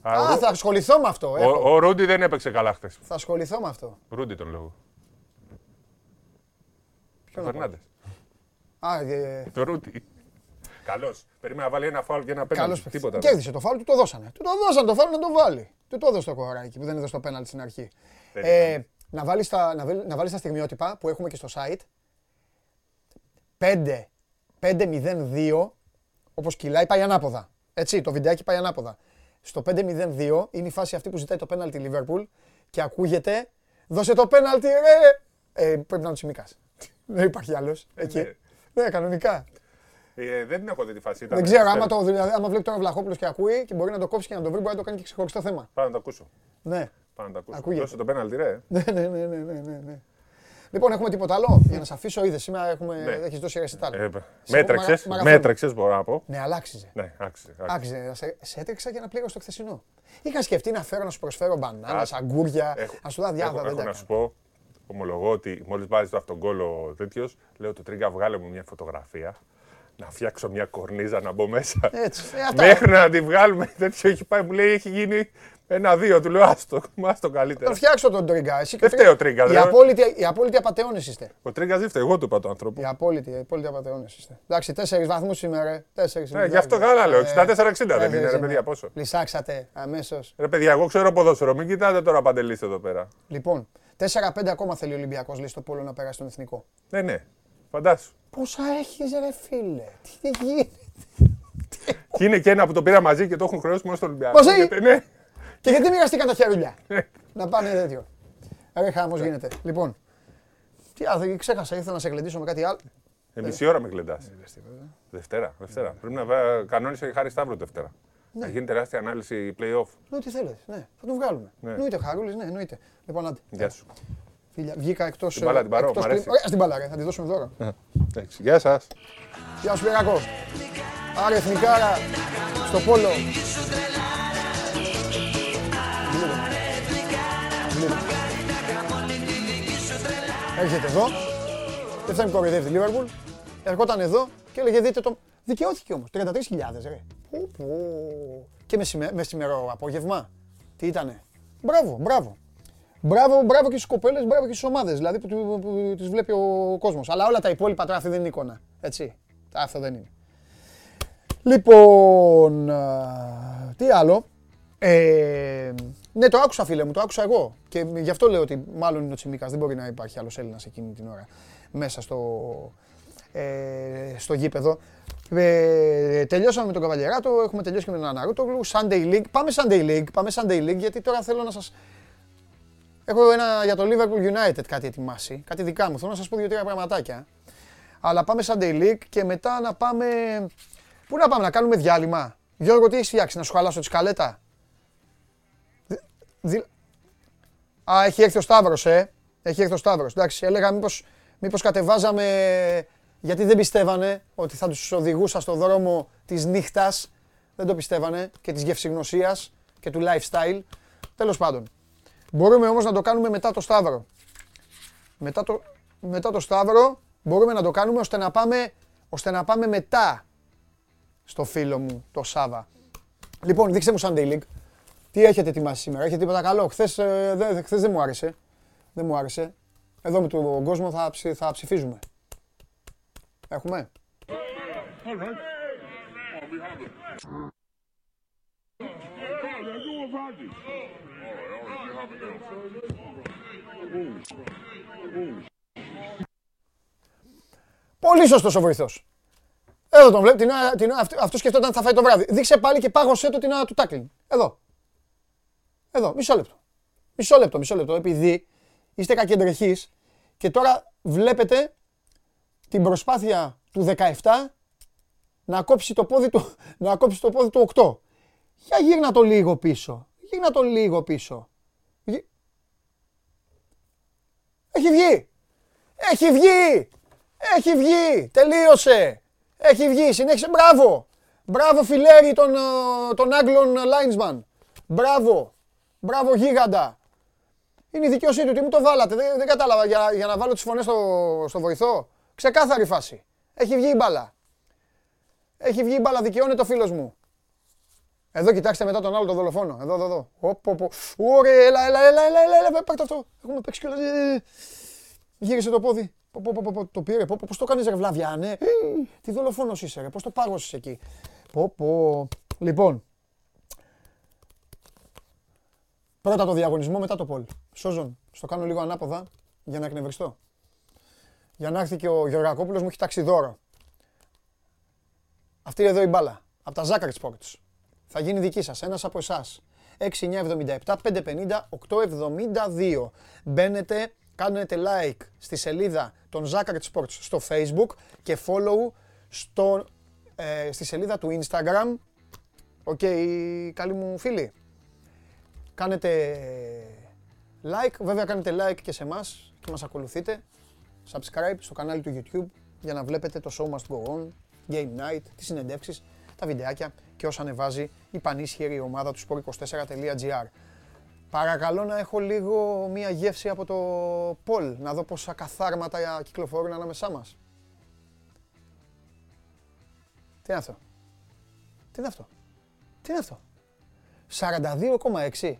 α, θα ασχοληθώ με αυτό. έχω. Ο, ο Ρούντι δεν έπαιξε καλά χθες. Θα ασχοληθώ με αυτό. Ρούντι τον λόγο. Ποιο Ο να πω. Φερνάντε. Α, ε, Το Ρούντι. Καλό. Περίμενα να βάλει ένα φάουλ και ένα Καλός πέναλτι. παίκτης. Τίποτα. Κέρδισε το φάουλ, του το δώσανε. Του το δώσανε το φάουλ να το βάλει. Του το έδωσε το κοράκι που δεν έδωσε το πέναλτι στην αρχή. Δεν Ε, να, βάλεις τα, να, βάλει- να βάλεις τα στιγμιότυπα που έχουμε και στο site. 5, 5-0-2, όπως κυλάει, πάει ανάποδα. Έτσι, το βιντεάκι πάει ανάποδα. Στο 5-0-2 είναι η φάση αυτή που ζητάει το πέναλτι η Liverpool και ακούγεται «Δώσε το πέναλτι ρε!» ε, Πρέπει να το τσιμικάς. Δεν υπάρχει άλλος εκεί. ναι. Ναι, κανονικά. Ε, δεν την έχω δει τη φάση. ήταν- Δεν ξέρω, άμα, το, δηλαδή, άμα βλέπει τώρα ο Βλαχόπουλος και ακούει και μπορεί να το κόψει και να το βρει, μπορεί να το κάνει και ξεχωριστό θέμα. Πάω να το ακούσω. Ναι, Πάω να το ακούσω. Ακούγεται. Δώσε το πέναλτι, ρε. ναι, ναι, ναι, ναι, ναι, ναι, ναι. Λοιπόν, έχουμε τίποτα άλλο; Για να σε αφήσω. Είδες σήμερα έχουμε, Ναι. έχεις δώσει ρεσιτάλ. Ε, Σε- Μέτρεξε. μαρα- Μέτρεξε, μπορώ να πω. Ναι, αλλά άξιζε. Ναι, άξιζε. άξιζε. Άξιζε. Σε, σε έτρεξα για να πλήρω το χθεσινό. Είχα σκεφτεί να φέρω να σου προσφέρω μπανάνα, Α, αγκούρια, Έχω- να σου δω έχω- διάβα. Έχω Δεν τα να σου έκανα. πω, ομολογώ ότι μόλις βάζει το αυτόν ο τέτοιο, λέω του Τρίγκα, βγάλε μου μια φωτογραφία. Να φτιάξω μια κορνίζα να μπω μέσα. Έτσι. Ε, αυτά. Μέχρι να τη βγάλουμε, τέτοιο έχει πάει, μου λέει έχει γίνει ένα-δύο. Του λέω άστο, άστο καλύτερα. Τον φτιάξω τον Τρίγκα. Εσύ και Δεν φταίει ο Τρίγκα, Οι δεν- απόλυτοι, οι απόλυτοι απαταιώνες είστε. Ο Τρίγκα δεν φταίει, εγώ του είπα τον άνθρωπο. Οι απόλυτοι, οι απόλυτοι απαταιώνες είστε. Εντάξει, τέσσερις βαθμούς σήμερα. ρε. Τέσσερις Ναι, είναι, γι' αυτό εντάξει. καλά λέω. Ε, 64-60 δεν τέσσερις είναι, ρε παιδιά, πόσο. Λυσάξατε αμέσως. Ρε παιδιά, εγώ ξέρω ποδόσφαιρο, μην κοιτάτε τώρα παντελήστε εδώ πέρα. Λοιπόν, 4-5 ακόμα θέλει ο Ολυμπιακός λέει στο πόλο να περάσει τον εθνικό. Ναι, ναι, φαντάσου. Πόσα έχεις ρε φίλε, τι γίνεται; Και είναι και ένα που το πήρα μαζί και το έχουν χρεώσει μόνο στο Ολυμπιακό. Μαζί; Γιατί- Ναι. Και γιατί μοιραστήκαν τα χερούλια. να πάνε τέτοιο. Ρε χάμος γίνεται. Λοιπόν, τι άλλο, δεν ξέχασα, ήθελα να σε γλεντήσω με κάτι άλλο. Ε, μισή ώρα με κλεντά. Δευτέρα, Δευτέρα. Πρέπει να βα- κανόνισε η Χάρη Σταύρο Δευτέρα. Να γίνει τεράστια ανάλυση play-off. Ναι, ό,τι θέλετε, ναι, θα τον βγάλουμε. Ναι. Εννοείται, Χαρούλης, ναι, εννοείται. Λοιπόν, άντε. Γεια σου. Φίλια, βγήκα εκτός... Την μπάλα την πάρω, εκτός μ' αρέσει. κλι- Ωραία, στην μπάλα, ρε, θα τη δώσουμε δώρο. Εντάξει, Γεια σας. Γεια σου, Πυράκο. Άρε, εθνικάρα, στο πόλο. Γλύτω. Γλύτω. Έρχεται εδώ, δεν θα με κοροϊδεύει τη Λίβερπουλ. Ερχόταν εδώ και έλεγε δείτε το... Δικαιώθηκε όμως, 33.000 ρε. Πω, πω. Και μεσημε... μεσημερό απόγευμα. Τι ήτανε; Μπράβο, μπράβο. Μπράβο, μπράβο και στις κοπέλες, μπράβο και στις ομάδες δηλαδή που, που, που τις βλέπει ο κόσμος. Αλλά όλα τα υπόλοιπα τώρα αυτή δεν είναι εικόνα. Έτσι. Αυτό δεν είναι. Λοιπόν, α, τι άλλο. Ε, ναι, το άκουσα φίλε μου, το άκουσα εγώ. Και γι' αυτό λέω ότι μάλλον είναι ο Τσιμίκας, δεν μπορεί να υπάρχει άλλος Έλληνας εκείνη την ώρα μέσα στο, ε, στο γήπεδο. Ε, τελειώσαμε με τον Καβαλιεράτο, έχουμε τελειώσει και με τον Αναρούτογλου. Sunday League. Πάμε Sunday League, πάμε Sunday League, γιατί τώρα θέλω να σας... Έχω ένα για το Liverpool United κάτι ετοιμάσει, κάτι δικά μου. Θέλω να σας πω δύο-τρία πραγματάκια. Αλλά πάμε Sunday League και μετά να πάμε... Πού να πάμε, να κάνουμε διάλειμμα; Γιώργο, τι έχεις φτιάξει, να σου χαλάσω τη σκαλέτα; Δη... Α, έχει έρθει ο Σταύρος, ε. Έχει έρθει ο Σταύρος. Εντάξει, έλεγα μήπως, μήπως κατεβάζαμε γιατί δεν πιστεύανε ότι θα τους οδηγούσα στο δρόμο της νύχτας. Δεν το πιστεύανε και της γευσηγνωσίας και του lifestyle. Τέλος πάντων. Μπορούμε όμως να το κάνουμε μετά το Σταύρο. Μετά το, μετά το Σταύρο μπορούμε να το κάνουμε ώστε να πάμε, ώστε να πάμε μετά στο φίλο μου, το Σάβα. Λοιπόν, δείξτε μου Sunday League. Τι έχετε ετοιμάσει σήμερα, έχετε τίποτα καλό; Χθες, ε, χθες δεν μου άρεσε. Δεν μου άρεσε. Εδώ με τον κόσμο θα, θα ψηφίζουμε. Έχουμε. Πολύ σωστός ο βοηθός. Εδώ τον βλέπω. Την, την, αυτός σκεφτόταν θα φάει το βράδυ. Δείξε πάλι και πάγωσέ το την ώρα του τάκλινγκ. Εδώ. Εδώ. Μισό λεπτό. Μισό λεπτό, μισό λεπτό. Επειδή είστε κακεντρεχεί και τώρα βλέπετε την προσπάθεια του 17 να κόψει το πόδι του, να κόψει το πόδι του 8. Για γύρνα το λίγο πίσω. Γύρνα το λίγο πίσω. Έχει βγει. Έχει βγει. Έχει βγει. Τελείωσε. Έχει βγει. Συνέχισε. Μπράβο. Μπράβο φιλέρι των, ε, των Άγγλων Linesman. Μπράβο. Μπράβο γίγαντα. Είναι η δικαιοσύνη του. Τι μου το βάλατε; Δεν, δεν κατάλαβα. Για, για να βάλω τις φωνές στο, στο βοηθό. Ξεκάθαρη φάση. Έχει βγει η μπάλα. Έχει βγει η μπάλα, δικαιώνεται ο φίλος μου. Εδώ κοιτάξτε μετά τον άλλο τον δολοφόνο. Εδώ, εδώ, εδώ. Οπ, οπ, Ωραία, έλα, έλα, έλα, έλα, έλα, έλα, πάρτε αυτό. Έχουμε παίξει κιόλας. Ε, γύρισε το πόδι. Το πήρε. Πώς το κάνεις ρε βλάβια, ναι. Τι δολοφόνος είσαι ρε. Πώς το πάγωσες εκεί. Πω, πω. Λοιπόν. Πρώτα το διαγωνισμό, μετά το πόλ. Σόζον, στο κάνω λίγο ανάποδα για να εκνευριστώ για να έρθει και ο Γεωργακόπουλος μου έχει ταξιδόρο. Αυτή εδώ η μπάλα. Από τα Zachary Sports. Θα γίνει δική σας. Ένας από εσάς. 6977 550 872. Μπαίνετε, κάνετε like στη σελίδα των Zachary Sports στο Facebook και follow στο, ε, στη σελίδα του Instagram. Οκ, okay, καλοί μου φίλοι. Κάνετε like, βέβαια κάνετε like και σε εμάς και μας ακολουθείτε subscribe στο κανάλι του YouTube για να βλέπετε το Show Must Go On, Game Night, τις συνεντεύξεις, τα βιντεάκια και όσα ανεβάζει η πανίσχυρη ομάδα του sport24.gr. Παρακαλώ να έχω λίγο μία γεύση από το Πολ, να δω πόσα καθάρματα κυκλοφορούν ανάμεσά μας. Τι είναι αυτό; Τι είναι αυτό; Τι είναι αυτό; 42,6.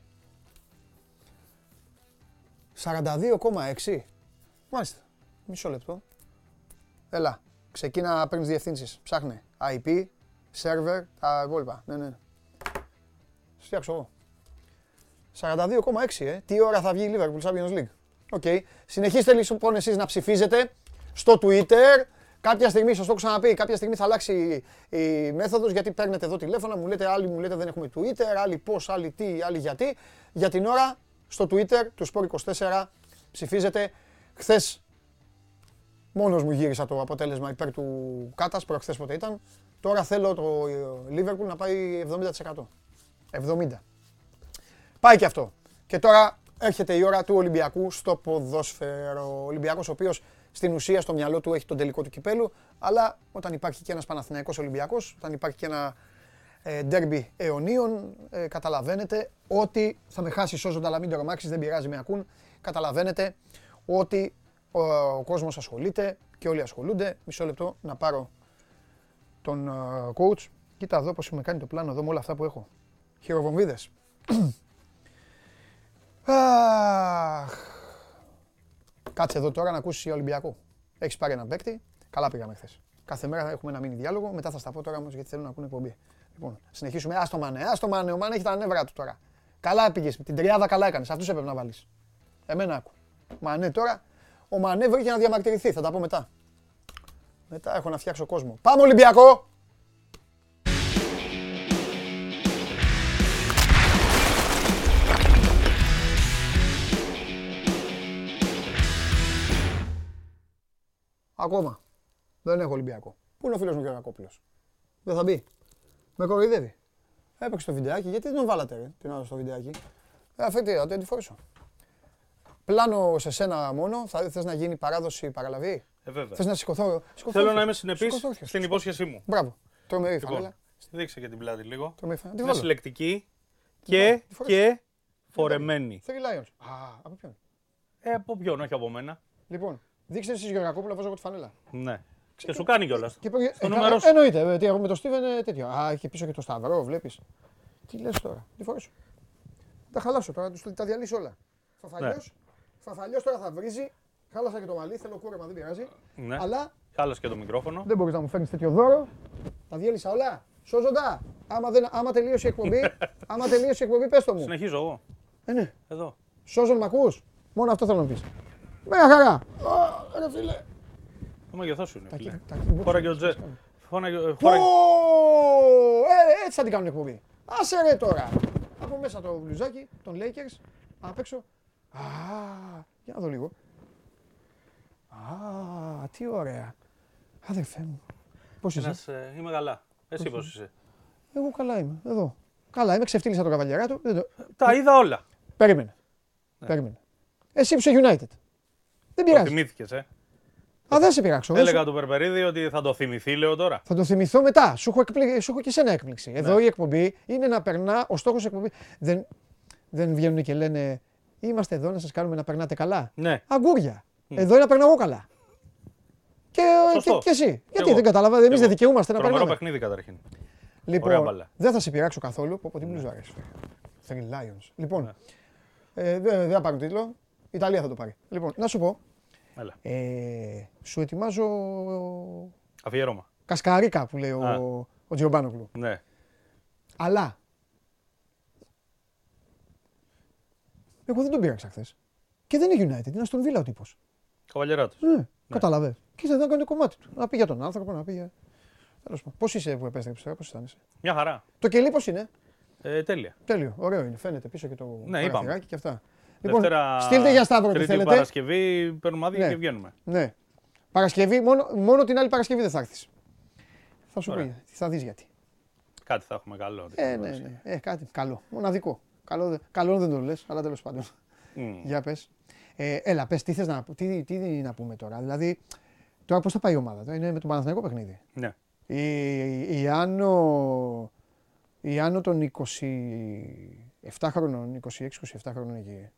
42,6. Μάλιστα. Μισό λεπτό. Έλα, ξεκίνα να παίρνεις διευθύνσεις. Ψάχνε. IP, server, τα υπόλοιπα. Ναι, ναι. Φτιάξω εγώ. 42,6 ε. Τι ώρα θα βγει η Liverpool Champions League; Οκ. Okay. Συνεχίστε λοιπόν εσείς να ψηφίζετε στο Twitter. Κάποια στιγμή, σας το έχω ξαναπεί, κάποια στιγμή θα αλλάξει η μέθοδος γιατί παίρνετε εδώ τηλέφωνα, μου λέτε άλλοι μου λέτε δεν έχουμε Twitter, άλλοι πώς, άλλοι τι, άλλοι γιατί. Για την ώρα στο Twitter του Sport24 ψηφίζετε. Χθες Μόνος μου γύρισα το αποτέλεσμα υπέρ του Κάτας, προχθές πότε ήταν. Τώρα θέλω το Liverpool να πάει 70%. 70%. Πάει και αυτό. Και τώρα έρχεται η ώρα του Ολυμπιακού στο ποδόσφαιρο. Ο Ολυμπιακός ο οποίος στην ουσία στο μυαλό του έχει τον τελικό του κυπέλου, αλλά όταν υπάρχει και ένας Παναθηναϊκός Ολυμπιακός, όταν υπάρχει και ένα ε, ντέρμπι αιωνίων, ε, καταλαβαίνετε ότι θα με χάσεις σώζοντα αλλά μην το δεν πειράζει με ακούν, καταλαβαίνετε ότι ο, ο κόσμος ασχολείται και όλοι ασχολούνται. Μισό λεπτό να πάρω τον uh, coach. Κοίτα εδώ πώς με κάνει το πλάνο εδώ με όλα αυτά που έχω. Χειροβομβίδες. Κάτσε εδώ τώρα να ακούσεις Ολυμπιακό. Έχεις πάρει ένα παίκτη. Καλά πήγαμε χθες. Κάθε μέρα έχουμε ένα μήνυ διάλογο. Μετά θα στα πω τώρα όμως γιατί θέλω να ακούνε εκπομπή. Λοιπόν, συνεχίσουμε. Άστο μάνε, άστο μάνε. Ο Μάνε έχει τα νεύρα του τώρα. Καλά πήγες. Την τριάδα καλά έκανες. Αυτούς έπρεπε να βάλεις. Εμένα άκου. Μανέ τώρα. Ο Μανέ βρήκε να διαμαρτυρηθεί. Θα τα πω μετά. Μετά έχω να φτιάξω κόσμο. Πάμε Ολυμπιακό! Ακόμα. Δεν έχω Ολυμπιακό. Πού είναι ο φίλος μου Γεωργακόπουλος. Δεν θα μπει. Με κοροϊδεύει. Έπαιξε το βιντεάκι. Γιατί δεν τον βάλατε ρε, την ώρα στο βιντεάκι; Ε, αυτή θα το φορήσω. Πλάνο σε σένα μόνο. Θα θες να γίνει παράδοση παραλαβή; Ε, βέβαια. Θες να σηκωθώ. σηκωθώ Θέλω όρθιος. να είμαι συνεπής Σηκωθώ όρθιος. στην υπόσχεσή μου. Μπράβο. Τρομερή Λοιπόν, φανέλα. δείξε και την πλάτη λίγο. Τρομερή φανέλα. Τι Είναι βάλω. συλλεκτική βάλω, και, τι φοράς. και φορεμένη. Three Lions. Α, από ποιον; Ε, από ποιον, όχι από μένα. Λοιπόν, δείξτε εσείς Γεωργακόπουλο, βάζω εγώ τη φανέλα. Ναι. Και σου κάνει κιόλας. Και πω- Στο ε, νούμερο ε, σου. Εννοείται, ε, τι έχω με το Στίβεν ε, τέτοιο. Α, έχει πίσω και το Σταυρό, βλέπεις. Τι λες τώρα, τι φορέσω. Τα χαλάσω τώρα, τους τα διαλύσω όλα. Φαφαλιός, φαφαλιός τώρα θα βρίζει. Χάλασα και το μαλλί, θέλω κούρεμα, δεν πειράζει. Ναι. Αλλά Χάλασε και το μικρόφωνο. δεν μπορείς να μου φέρνεις τέτοιο δώρο. Τα διέλυσα όλα. Σώζοντα. Άμα, δεν, άμα τελείωσε η εκπομπή, άμα τελείωσε η εκπομπή, πες το μου. Συνεχίζω εγώ. Ε, ναι. Εδώ. Σώζον μ' ακούς; Μόνο αυτό θέλω να μου πεις. Μια χαρά. Α, ρε φίλε. Το μέγεθό σου είναι. Τα φίλε. κύ- τα keyboard Χώρα και ο σου, Τζε. πώς κάνουν. Φώναγε- Πω! χώρα- Ε, έτσι θα την κάνουν εκπομπή. Άσε ρε τώρα. Από μέσα το μπλουζάκι των Lakers, απ' έξω. Α, για να δω λίγο. Α, τι ωραία. Αδερφέ μου. Πώς είσαι; Ένας, ε, Είμαι καλά. Εσύ πώς είσαι; Εγώ καλά είμαι. Εδώ. Καλά είμαι. Ξεφτύλισα το καβαλιαράτο. Δεν το... Τα είδα όλα. Περίμενε. Περίμενε. Εσύ που είσαι United. Δεν Το πειράζει. θυμήθηκες, ε. Α, δεν σε πειράξω. δεν σου- Έλεγα του Περπερίδη ότι θα το θυμηθεί, λέω τώρα. Θα το θυμηθώ μετά. Σου έχω, εκπλη... σου έχω και εσένα έκπληξη. Εδώ η εκπομπή είναι να περνά. Ο στόχος εκπομπή. Δεν, δεν βγαίνουν και λένε Είμαστε εδώ να σας κάνουμε να περνάτε καλά. Ναι. Αγκούρια. Εδώ είναι να περνάω εγώ καλά. Και, και, Σωστό. και εσύ. Γιατί Εγώ. δεν κατάλαβα, εμείς Εγώ. δεν δικαιούμαστε να Τρομερό περνάμε. παιχνίδι καταρχήν. Λοιπόν, Ωραία μπάλα. δεν θα σε πειράξω καθόλου. Πω, πω, τι μπλουζά αρέσει. Three Lions. Λοιπόν, ε, δεν δεν θα πάρουν τίτλο. Η Ιταλία θα το πάρει. Λοιπόν, να σου πω. Έλα. Ε, σου ετοιμάζω Αφιέρωμα. κασκαρίκα που λέει Α. ο, ο Τζιομπάνογλου. Ναι. Αλλά. Εγώ δεν τον πήραξα χθε. Και δεν είναι United, είναι στον Villa ο τύπος. Καβαλιεράτο. Ναι, κατάλαβε. Και ήθελε να κάνει το κομμάτι του. Να πει για τον άνθρωπο, να πει για. Τέλος πάντων. Πώς είσαι που επέστρεψες τώρα, πώς αισθάνεσαι; Μια χαρά. Το κελί πώς είναι; Ε, τέλεια. Τέλειο, ωραίο είναι. Φαίνεται πίσω και το Ναι, είπαμε. παραθυράκι και αυτά. Δευτέρα, Λοιπόν, στείλτε για Σταύρο τι Τρίτη θέλετε. Παρασκευή παίρνουμε άδεια Ναι. και βγαίνουμε. Ναι. Παρασκευή, μόνο, μόνο την άλλη Παρασκευή δεν θα έρθει. Θα σου Ωραία. πει, θα δεις γιατί. Κάτι θα έχουμε καλό. Ε, ναι, ναι. Ε, κάτι καλό. Μοναδικό. Καλό, δεν- καλό δεν το λες, αλλά τέλος πάντων. Μμ. Για πες. Ε, έλα, πες, τι, θες να, τι, τι να πούμε τώρα. Δηλαδή, τώρα πώς θα πάει η ομάδα. Τώρα είναι με τον Παναθηναϊκό παιχνίδι. Ναι. Η, η, Άνω, η Άνω των 27 χρονών, 26-27 χρονών εκεί,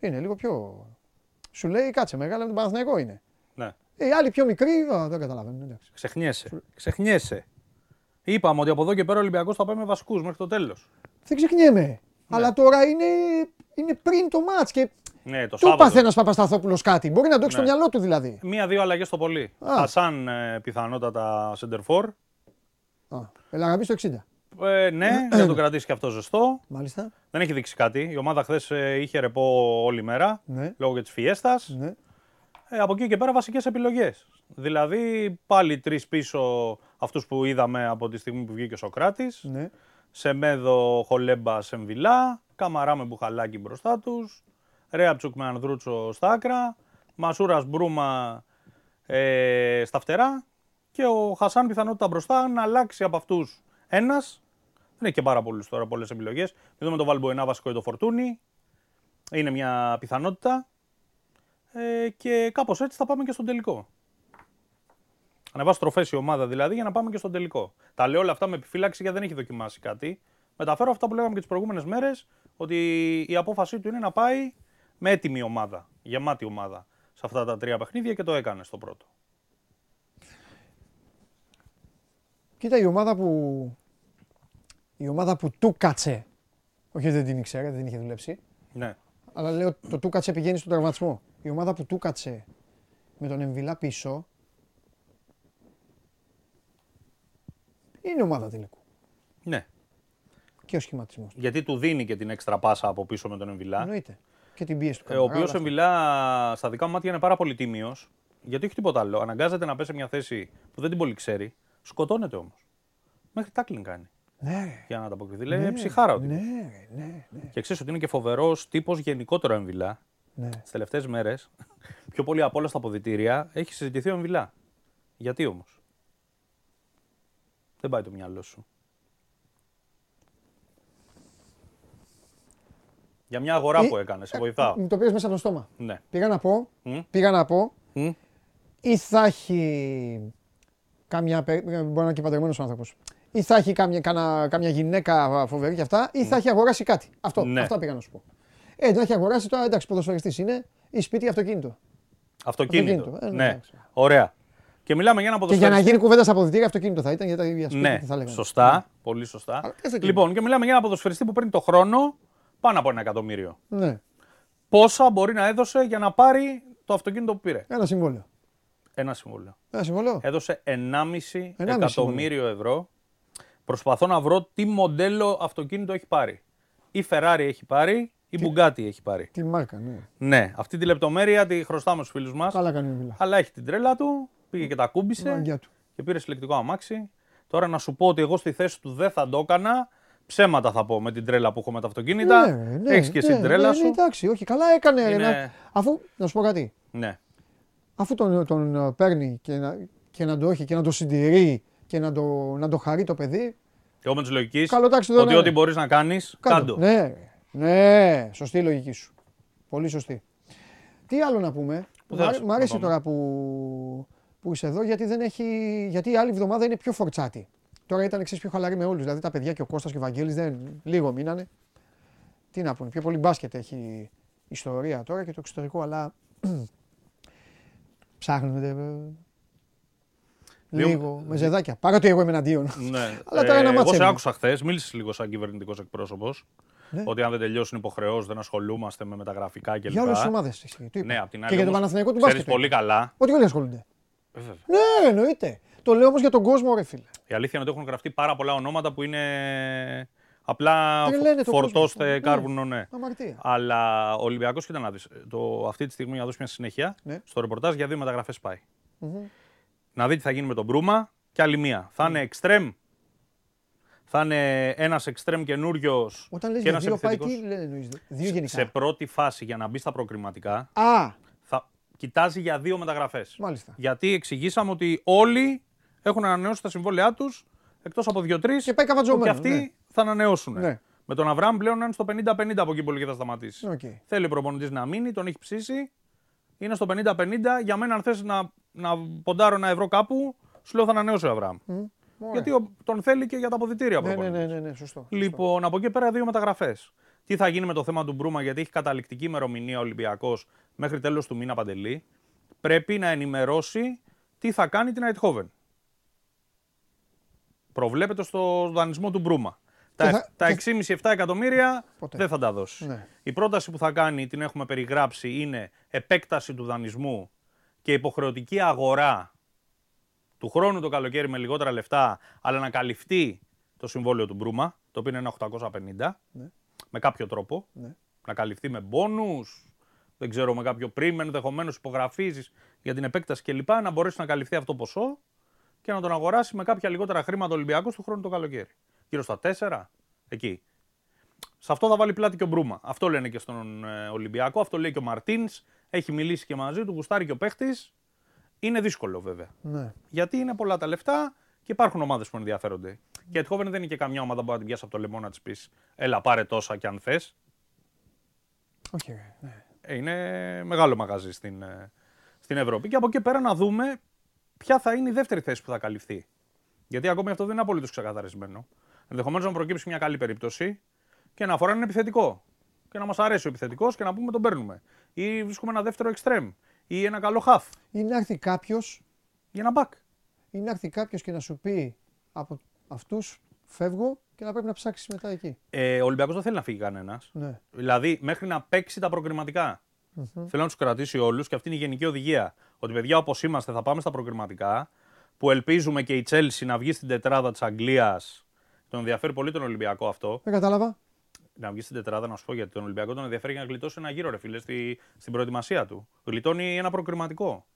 είναι λίγο πιο... Σου λέει κάτσε μεγάλα με τον Παναθηναϊκό είναι. ναι. Ε, Οι άλλοι πιο μικροί α, δεν καταλαβαίνουν. Εντάξει. Ξεχνιέσαι. Ξεχνιέσαι. Είπαμε ότι από εδώ και πέρα ο Ολυμπιακός θα πάει με βασικού μέχρι το τέλος. Δεν ξεχνιέμαι. Αλλά τώρα είναι, είναι πριν το μάτς και Ναι, το του έπαθε Σάββατο. ένας Παπασταθόπουλος κάτι. Μπορεί να το έχεις Ναι. στο μυαλό του δηλαδή. Μία-δύο αλλαγές το πολύ. Α. Χασάν ε, πιθανότατα center for. Α, έλα να μπει στο 60. Ε, ναι, για να το κρατήσει και αυτό ζεστό. Μάλιστα. Δεν έχει δείξει κάτι. Η ομάδα χθες είχε ρεπό όλη μέρα Ναι. λόγω και της φιέστας. Ναι. Ε, από εκεί και πέρα βασικές επιλογές. Δηλαδή πάλι τρεις πίσω αυτούς που είδαμε από τη στιγμή που βγήκε ο Σοκράτης. ναι. Σεμέδο, Χολέμπα, Σεμβιλά. Καμαρά με μπουχαλάκι μπροστά τους. Ρέαψουκ με Ανδρούτσο στα άκρα. Μασούρας Μπρούμα ε, στα φτερά. Και ο Χασάν πιθανότητα μπροστά να αλλάξει από αυτούς ένας. Δεν έχει και πάρα πολλούς τώρα πολλές επιλογές. Μην δούμε το Βαλμποενά βασικό ή το Φορτούνι. Είναι μια πιθανότητα. Ε, και κάπως έτσι θα πάμε και στον τελικό. Ανεβάσει τροφές η ομάδα δηλαδή για να πάμε και στον τελικό. Τα λέω όλα αυτά με επιφύλαξη γιατί δεν έχει δοκιμάσει κάτι. Μεταφέρω αυτά που λέγαμε και τις προηγούμενες μέρες ότι η απόφασή του είναι να πάει με έτοιμη ομάδα, γεμάτη ομάδα σε αυτά τα τρία παιχνίδια και το έκανε στο πρώτο. Κοίτα η ομάδα που. Η ομάδα που του κάτσε. Όχι δεν την ήξερε, δεν είχε δουλέψει. Ναι. Αλλά λέω το του κάτσε πηγαίνει στον τραυματισμό. Η ομάδα που του κάτσε με τον Εμβιλά πίσω. Είναι ομάδα τελικού. Ναι. Και ο σχηματισμός. Γιατί του δίνει και την έξτρα πάσα από πίσω με τον Εμβιλά. Εννοείται. Και την πίεση του Ε, ο Καμαρά, οποίος όλα αυτά. Εμβιλά στα δικά μου μάτια είναι πάρα πολύ τίμιος. Γιατί όχι τίποτα άλλο. Αναγκάζεται να πέσει σε μια θέση που δεν την πολύ ξέρει. Σκοτώνεται όμως. Μέχρι τάκλινγκ κάνει. Ναι, Για να ανταποκριθεί. Λέει ψυχάρα ότι. ναι, είναι. ναι, ναι, ναι, Και ξέρεις ότι είναι και φοβερός τύπος γενικότερο ο Εμβιλά. ναι. Τι τελευταίες μέρες, πιο πολύ από όλα στα αποδητήρια, έχει συζητηθεί ο Εμβιλά. Γιατί όμως; Δεν πάει το μυαλό σου. Για μια αγορά Ή- που έκανες, σε βοηθάω. Μου το πήρες μέσα από το στόμα. Ναι. Πήγα να πω, Μμ. πήγα να πω, Μμ. ή θα έχει κάμια, παι- μπορεί να είναι και παντρεμένος άνθρωπος, ή θα έχει κάμια, κάνα- κάμια γυναίκα φοβερή και αυτά, ή θα έχει αγοράσει κάτι. Αυτό, Ναι. αυτά πήγα να σου πω. Ε, να έχει αγοράσει τώρα, εντάξει, ποδοσφαιριστής είναι, ή σπίτι ή αυτοκίνητο. Αυτοκίνητο. Αυτοκίνητο, ε, ναι, ναι. εντάξει. Ωραία. Και μιλάμε για ένα Και για ποδοσφαιριστή. να γίνει κουβέντα στα αποδητήρια, αυτοκίνητο θα ήταν, γιατί για σπίτι Ναι, τι θα λέγανε. σωστά. Πολύ σωστά. Αλλά τι αυτοκίνητο. Λοιπόν, και μιλάμε για ένα ποδοσφαιριστή που παίρνει το χρόνο πάνω από ένα εκατομμύριο. Ναι, Πόσα μπορεί να έδωσε για να πάρει το αυτοκίνητο που πήρε; ένα συμβόλαιο. Ένα συμβόλαιο. Ένα συμβόλαιο. Έδωσε 1,5 1,5 εκατομμύριο ευρώ. Προσπαθώ να βρω τι μοντέλο αυτοκίνητο έχει πάρει. Η Ferrari έχει πάρει, η Bugatti έχει πάρει. Τη μάρκα, ναι. Ναι, αυτή τη λεπτομέρεια τη χρωστάμε στους φίλους μας. Καλά κάνει ο Μιλά. Αλλά έχει την τρέλα του, πήγε και τα κούμπησε Μαγκιά του. και πήρε συλλεκτικό αμάξι. Τώρα να σου πω ότι εγώ στη θέση του δεν θα το έκανα. Ψέματα θα πω με την τρέλα που έχω με τα αυτοκίνητα. Ναι, ναι, Έχεις και εσύ ναι, την τρέλα ναι, σου. Ναι, εντάξει, όχι, καλά έκανε. ρε, Είναι- να- Αφού, να σου πω κάτι, Ναι. αφού τον, τον ε, παίρνει και να, και να το έχει και να το συντηρεί και να το, να το χαρεί το παιδί, Και εγώ με τη λογική Καλό, εντάξει, εδώ ότι ναι. ό,τι μπορείς να κάνεις, κάτω. κάντο. Ναι, ρε. ναι, σωστή η λογική σου. Πολύ σωστή. Τι άλλο να πούμε; Πού Μ' αρέ- θες Μ' να αρέσει πάμε; τώρα που, που είσαι εδώ γιατί, δεν έχει, γιατί η άλλη εβδομάδα είναι πιο φορτσάτη. Τώρα ήταν εξής πιο χαλαρή με όλους. Δηλαδή τα παιδιά και ο Κώστας και ο Βαγγέλης δεν, λίγο μείνανε. Τι να πούνε, πιο πολύ μπάσκετ έχει ιστορία τώρα και το εξωτερικό, αλλά ψάχνονται ε, Δύο- λίγο με ζεδάκια. Παρότι εγώ είμαι εναντίον. Ναι. Αλλά τώρα ένα εγώ μάτς σε έμεινε. άκουσα χθες, μίλησες λίγο σαν κυβερνητικός εκπρόσωπος. Ναι. Ότι αν δεν τελειώσουν υποχρεώσει δεν ασχολούμαστε με μεταγραφικά κλπ. Για όλες τις ομάδες. Ναι, απ' την άλλη. Και για τον όμως, Παναθηναϊκό του ξέρεις μπάσκετ. πολύ καλά. Ότι όλοι ασχολούνται. Ε, βέβαια. Ναι, εννοείται. Το λέω όμως για τον κόσμο, ρε φίλε. Η αλήθεια είναι ότι έχουν γραφτεί πάρα πολλά ονόματα που είναι απλά Τρελαίνε το φορτώστε κόσμο. κάρβουνο, ναι. Αμαρτία. Αλλά ο Ολυμπιακός, κοίτα να δεις, το, αυτή τη στιγμή για να δώσει μια συνέχεια, Ναι. στο ρεπορτάζ για δύο μεταγραφές πάει. Να δει τι θα γίνει με τον Μπρούμα και άλλη μία. Θα είναι εξτρέμ. Θα είναι ένας εξτρέμ καινούριος Όταν λες και για ένας δύο πάει, επιθετικός. τι λένε εννοείς, Δύο γενικά. Σε πρώτη φάση για να μπει στα προκριματικά, Α, θα κοιτάζει για δύο μεταγραφές. μάλιστα. Γιατί εξηγήσαμε ότι όλοι έχουν ανανεώσει τα συμβόλαιά τους εκτός από δύο-τρεις. Και πάει καβατζωμένο, Και αυτοί ναι. θα ανανεώσουν. Ναι. Με τον Αβραάμ πλέον να είναι στο 50-50 από εκεί που λέει και θα σταματήσει. Οκ. Θέλει ο προπονητής να μείνει, τον έχει ψήσει. Είναι στο 50-50. Για μένα, αν θες να, να ποντάρω ένα ευρώ κάπου, σου λέω θα ανανεώσω ο Αβραάμ. Γιατί ο- τον θέλει και για τα αποδητήρια ο Ναι, ναι, προπονητής. ναι, ναι, ναι, σωστό. Λοιπόν, από εκεί πέρα δύο μεταγραφές. Τι θα γίνει με το θέμα του Μπρούμα, γιατί έχει καταληκτική ημερομηνία ο Ολυμπιακός μέχρι τέλος του μήνα παντελή. Πρέπει να ενημερώσει τι θα κάνει την Αιτχόβεν. Προβλέπεται στο δανεισμό του Μπρούμα. Τα, θα- τα και- 6,5-7 εκατομμύρια Ποτέ. δεν θα τα δώσει. Ναι. Η πρόταση που θα κάνει, την έχουμε περιγράψει, είναι επέκταση του δανεισμού και υποχρεωτική αγορά του χρόνου το καλοκαίρι με λιγότερα λεφτά, αλλά να καλυφθεί το συμβόλαιο του Μπρούμα, το οποίο είναι ένα 850, Ναι. Με κάποιο τρόπο. Ναι. Να καλυφθεί με μπόνους, δεν ξέρω, με κάποιο πριμ, ενδεχομένως υπογραφή για την επέκταση κλπ. Να μπορέσει να καλυφθεί αυτό το ποσό και να τον αγοράσει με κάποια λιγότερα χρήματα Ολυμπιακός του χρόνου το καλοκαίρι. Γύρω στα 4, εκεί. Σε αυτό θα βάλει πλάτη και ο Μπρούμα. Αυτό λένε και στον ε, Ολυμπιακό, αυτό λέει και ο Μαρτίνς. Έχει μιλήσει και μαζί του, γουστάρει και ο παίχτης. Είναι δύσκολο βέβαια. Ναι. Γιατί είναι πολλά τα λεφτά και υπάρχουν ομάδες που ενδιαφέρονται. Και η Ετχόβεν δεν είναι και καμιά ομάδα που μπορεί να την πιάσει από το λαιμό να της πεις: Έλα, πάρε τόσα κι αν θες. Όχι, ρε, ναι. Είναι μεγάλο μαγαζί στην, ε, στην Ευρώπη. Και από εκεί πέρα να δούμε ποια θα είναι η δεύτερη θέση που θα καλυφθεί. Γιατί ακόμη αυτό δεν είναι απολύτως ξεκαθαρισμένο. Ενδεχομένως να προκύψει μια καλή περίπτωση και να αφορά έναν επιθετικό. Και να μας αρέσει ο επιθετικός και να πούμε τον παίρνουμε. Ή βρίσκουμε ένα δεύτερο εξτρέμ. Ή ένα καλό χαφ. Ή να έρθει κάποιος Ή ένα μπακ. Ή να έρθει κάποιος και να σου πει από αυτούς φεύγω και να πρέπει να ψάξεις μετά εκεί. Ε, ο Ολυμπιακός δεν θέλει να φύγει κανένας. Ναι. Δηλαδή, μέχρι να παίξει τα προκριματικα Θέλω να τους κρατήσει όλους και αυτή είναι η γενική οδηγία. Ότι παιδιά, όπως είμαστε, θα πάμε στα προκριματικά. Που ελπίζουμε και η Chelsea να βγει στην τετράδα της Αγγλίας Τον ενδιαφέρει πολύ τον Ολυμπιακό αυτό. Δεν κατάλαβα. Να βγει στην τετράδα, να σου πω γιατί τον Ολυμπιακό τον ενδιαφέρει για να γλιτώσει ένα γύρο, ρε φίλε, στη, στην προετοιμασία του. Γλιτώνει ένα προκριματικό.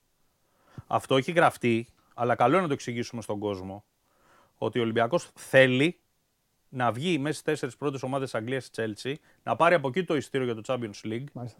Αυτό έχει γραφτεί, αλλά καλό είναι να το εξηγήσουμε στον κόσμο. Ότι ο Ολυμπιακός θέλει να βγει μέσα στις τέσσερις πρώτες ομάδες Αγγλίας Chelsea, να πάρει από εκεί το ειστήριο για το Champions League Μάλιστα.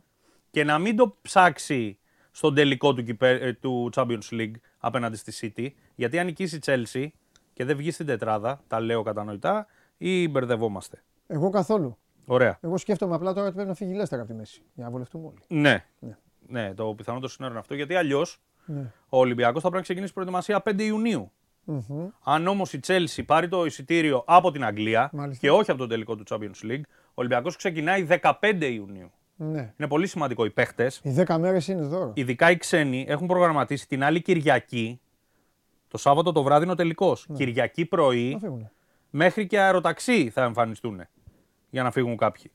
και να μην το ψάξει στον τελικό του, κυπέ- ε, του Champions League απέναντι στη City. Γιατί αν νικήσει η Chelsea και δεν βγει στην τετράδα, τα λέω κατανοητά, ή μπερδευόμαστε. Εγώ καθόλου. Ωραία. Εγώ σκέφτομαι απλά τώρα ότι πρέπει να φύγει η Λέστερ από τη μέση. Για να βολευτούμε όλοι. Ναι. Ναι. Ναι, το πιθανότερο σcenario είναι αυτό. Γιατί αλλιώς Ναι. ο Ολυμπιακός θα πρέπει να ξεκινήσει προετοιμασία 5 Ιουνίου. Μμμ. Αν όμως η Chelsea πάρει το εισιτήριο από την Αγγλία Μάλιστα. και όχι από τον τελικό του Champions League, ο Ολυμπιακός ξεκινάει 15 Ιουνίου. Ναι. Είναι πολύ σημαντικό. Οι παίχτες, Οι 10 μέρες είναι δώρο. ειδικά οι ξένοι, έχουν προγραμματίσει την άλλη Κυριακή. Το Σάββατο το βράδυ είναι ο τελικός. Κυριακή πρωί Να φύγουνε. μέχρι και αεροταξί θα εμφανιστούν για να φύγουν κάποιοι.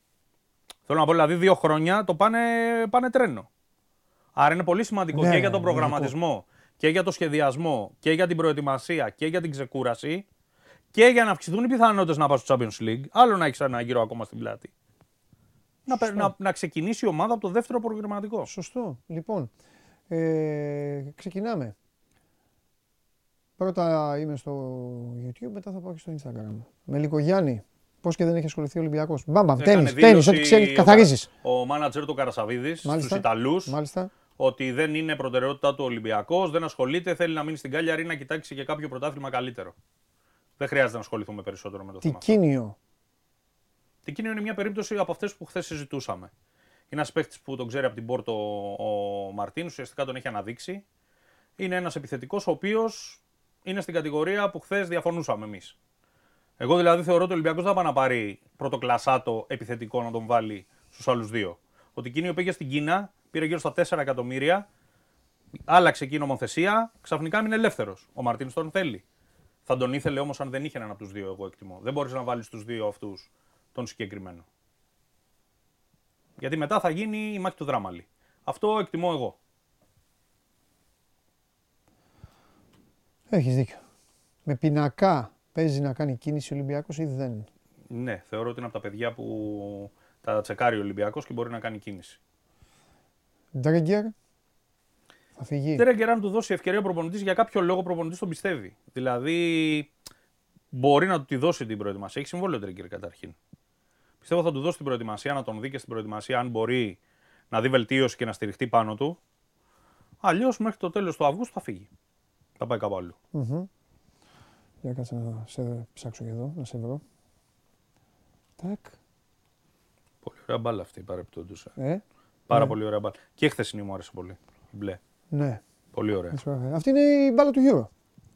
Θέλω να πω δηλαδή δύο χρόνια το πάνε, πάνε τρένο. Άρα είναι πολύ σημαντικό Ναι, και για τον ναι, προγραμματισμό και για το σχεδιασμό και για την προετοιμασία και για την ξεκούραση και για να αυξηθούν οι πιθανότητες να πας στο Champions League. Άλλο να έχεις ένα γύρο ακόμα στην πλάτη. Να, πε- να, να ξεκινήσει η ομάδα από το δεύτερο προγραμματικό. Σωστό. Λοιπόν, ε, ξεκινάμε. Πρώτα είμαι στο YouTube, μετά θα πάω και στο Instagram. Με Λικογιάννη. Πώς και δεν έχει ασχοληθεί ο Ολυμπιακός. Μπάμπαμ, Έκανε τέννη, τέννη, δήλωση ό,τι ξέρεις, ο- καθαρίζεις. Ο μάνατζερ του Καρασαβίδης Μάλιστα. στου Ιταλούς Μάλιστα. Ότι δεν είναι προτεραιότητά του Ολυμπιακός, δεν ασχολείται, θέλει να μείνει στην Κάλιαρη να κοιτάξει και κάποιο πρωτάθλημα καλύτερο. Δεν χρειάζεται να ασχοληθούμε περισσότερο με το θέμα. αυτό. Τικίνιο. Τικίνιο είναι μια περίπτωση από αυτές που χθες συζητούσαμε. Είναι ένας παίχτη που τον ξέρει από την Πόρτο ο Μαρτίνς, ουσιαστικά τον έχει αναδείξει. Είναι ένας επιθετικός ο οποίος είναι στην κατηγορία που χθες διαφωνούσαμε εμείς. Εγώ δηλαδή θεωρώ ότι ο Ολυμπιακός δεν θα πάει να πάρει πρωτοκλασάτο επιθετικό να τον βάλει στους άλλους δύο. Ο Τικίνιο πήγε στην Κίνα, πήρε γύρω στα 4 εκατομμύρια, άλλαξε εκεί η νομοθεσία, ξαφνικά έμεινε ελεύθερος. Ο Μαρτίν τον θέλει. Θα τον ήθελε όμως αν δεν είχε έναν από τους δύο, εγώ εκτιμώ. Δεν μπορείς να βάλεις τους δύο αυτούς τον συγκεκριμένο. Γιατί μετά θα γίνει η μάχη του δράμαλη. Αυτό εκτιμώ εγώ. Έχεις δίκιο. Με πινακά παίζει να κάνει κίνηση ο Ολυμπιακός ή δεν; Ναι, θεωρώ ότι είναι από τα παιδιά που τα τσεκάρει ο Ολυμπιακός και μπορεί να κάνει κίνηση. Ντρέγκερ. Θα φύγει. Τρέγκερ, αν του δώσει ευκαιρία ο προπονητής, για κάποιο λόγο ο προπονητής τον πιστεύει. Δηλαδή, μπορεί να του τη δώσει την προετοιμασία. Έχει συμβόλαιο ο Τρέγκερ καταρχήν. Πιστεύω θα του δώσει την προετοιμασία, να τον δει και στην προετοιμασία, αν μπορεί να δει βελτίωση και να στηριχτεί πάνω του. Αλλιώς μέχρι το τέλος του Αυγούστου θα φύγει. Θα πάει κάπου αλλού. Μμμ. Για κάτσε να σε ψάξω και εδώ, να σε βρω. Τάκ. Πολύ ωραία μπάλα αυτή παρεπτόντω. Ε, Πάρα Ναι. πολύ ωραία μπάλα. Και χθεσινή μου άρεσε πολύ. Η μπλε. ναι. Πολύ ωραία. Έτσι, ωραία. Αυτή είναι η μπάλα του Euro.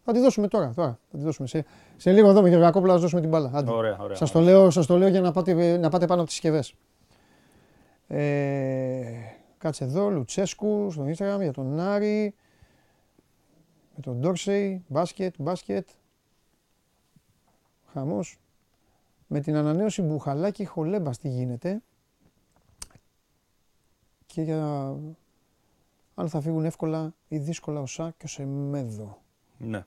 Θα τη δώσουμε τώρα. τώρα. Θα τη δώσουμε. Σε, σε λίγο εδώ με Γεωργακόπουλο να σας δώσουμε την μπάλα. Άντε. Ωραία, ωραία. Σας το, λέω, σας το λέω για να πάτε, να πάτε πάνω από τις συσκευές. Ε, κάτσε εδώ, Λουτσέσκου, στο Instagram για τον Άρη. Με τον Ντόρσεϊ, μπάσκετ, μπάσκετ. Χαμός. Με την ανανέωση Μπουχαλάκη Χολέμπας τι γίνεται; Και για αν θα φύγουν εύκολα ή δύσκολα ο Σα και ο Σεμέδο. Ναι.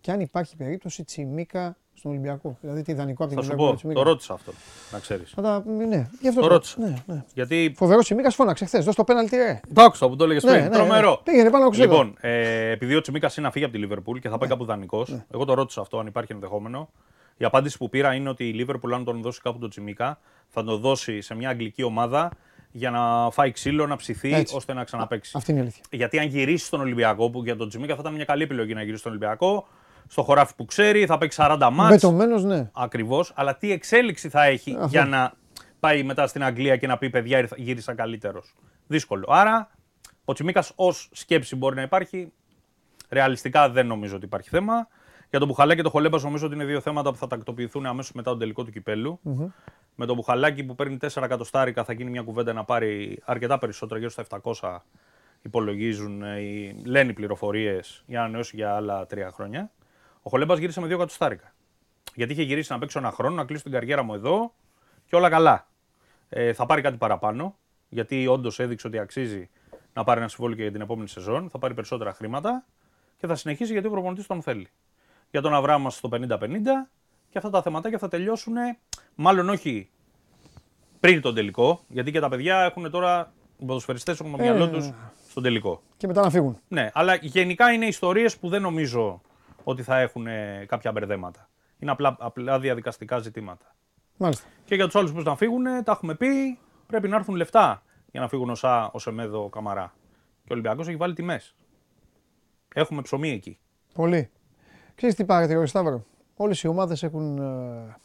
Και αν υπάρχει περίπτωση Τσιμίκα στον Ολυμπιακό. Δηλαδή τι ιδανικό από την Θα σου πλευρά πω, του Τσιμίκα. το ρώτησα αυτό. Να ξέρεις. Θα τα, ναι, γι' αυτό Το ρώτησα. Ναι, ναι. Γιατί. Φοβερός Τσιμίκας φώναξε χθες. Δώσ' το πέναλτι, ρε. Το άκουσα που το έλεγες Ναι, πριν. ναι, ναι. Τρομερό. Πήγαινε πάνω από ξύλο. Λοιπόν, ε, επειδή ο Τσιμίκας είναι να φύγει από τη Λίβερπουλ και θα Ναι. πάει κάπου δανεικός, εγώ το ρώτησα αυτό αν υπάρχει ενδεχόμενο. Η απάντηση που πήρα είναι ότι η Λίβερπουλ, αν τον δώσει κάπου τον Τσιμίκα, θα τον δώσει σε μια αγγλική ομάδα για να φάει ξύλο, να ψηθεί, Έτσι. ώστε να ξαναπέξει. Αυτή είναι η αλήθεια. Γιατί αν γυρίσει στον Ολυμπιακό, που για τον Τσιμίκα θα ήταν μια καλή επιλογή να γυρίσει στον Ολυμπιακό, στο χωράφι που ξέρει, θα παίξει 40 μάτς. Μπετωμένος, ναι. Ακριβώς, αλλά τι εξέλιξη θα έχει Αυτό. για να πάει μετά στην Αγγλία και να πει παιδιά ήρθα- γύρισα καλύτερος. Δύσκολο. Άρα ο Τσιμίκας ως σκέψη μπορεί να υπάρχει. Ρεαλιστικά δεν νομίζω ότι υπάρχει θέμα. Για τον Μπουχαλάκη και τον Χολέμπα νομίζω ότι είναι δύο θέματα που θα τακτοποιηθούν αμέσως μετά τον τελικό του κυπελου Με τον Μπουχαλάκη που παίρνει 4 εκατοστάρικα θα γίνει μια κουβέντα να πάρει αρκετά περισσότερα, γύρω στα 700 υπολογίζουν, ε, οι- λένε οι πληροφορίες για να ανανεώσεις για άλλα τρία χρόνια. Ο Χολέμπας γύρισε με 2 εκατοστάρικα. Γιατί είχε γυρίσει να παίξω ένα χρόνο, να κλείσω την καριέρα μου εδώ και όλα καλά. Ε, θα πάρει κάτι παραπάνω, γιατί όντως έδειξε ότι αξίζει να πάρει ένα συμβόλαιο και για την επόμενη σεζόν. Θα πάρει περισσότερα χρήματα και θα συνεχίσει γιατί ο προπονητής τον θέλει. Για τον Αβράμα στο 50-50 και αυτά τα θεματάκια θα τελειώσουν, μάλλον όχι πριν τον τελικό, γιατί και τα παιδιά έχουν τώρα, οι ποδοσφαιριστές έχουν το Ε, μυαλό ναι, τους ναι. στον τελικό. Και μετά να φύγουν. Ναι, αλλά γενικά είναι ιστορίες που δεν νομίζω ότι θα έχουν ε, κάποια μπερδέματα. Είναι απλά, απλά διαδικαστικά ζητήματα. Μάλιστα. Και για τους άλλους που να φύγουν, τα έχουμε πει, πρέπει να έρθουν λεφτά για να φύγουν ο ΣΑ, ο Σεμέδο, ο Καμαρά. Και ο Ολυμπιακός έχει βάλει τιμές. Έχουμε ψωμί εκεί. Πολύ. Ξέρεις τι παρατηρώ, Σταύρο; Όλες οι ομάδες έχουν... ε,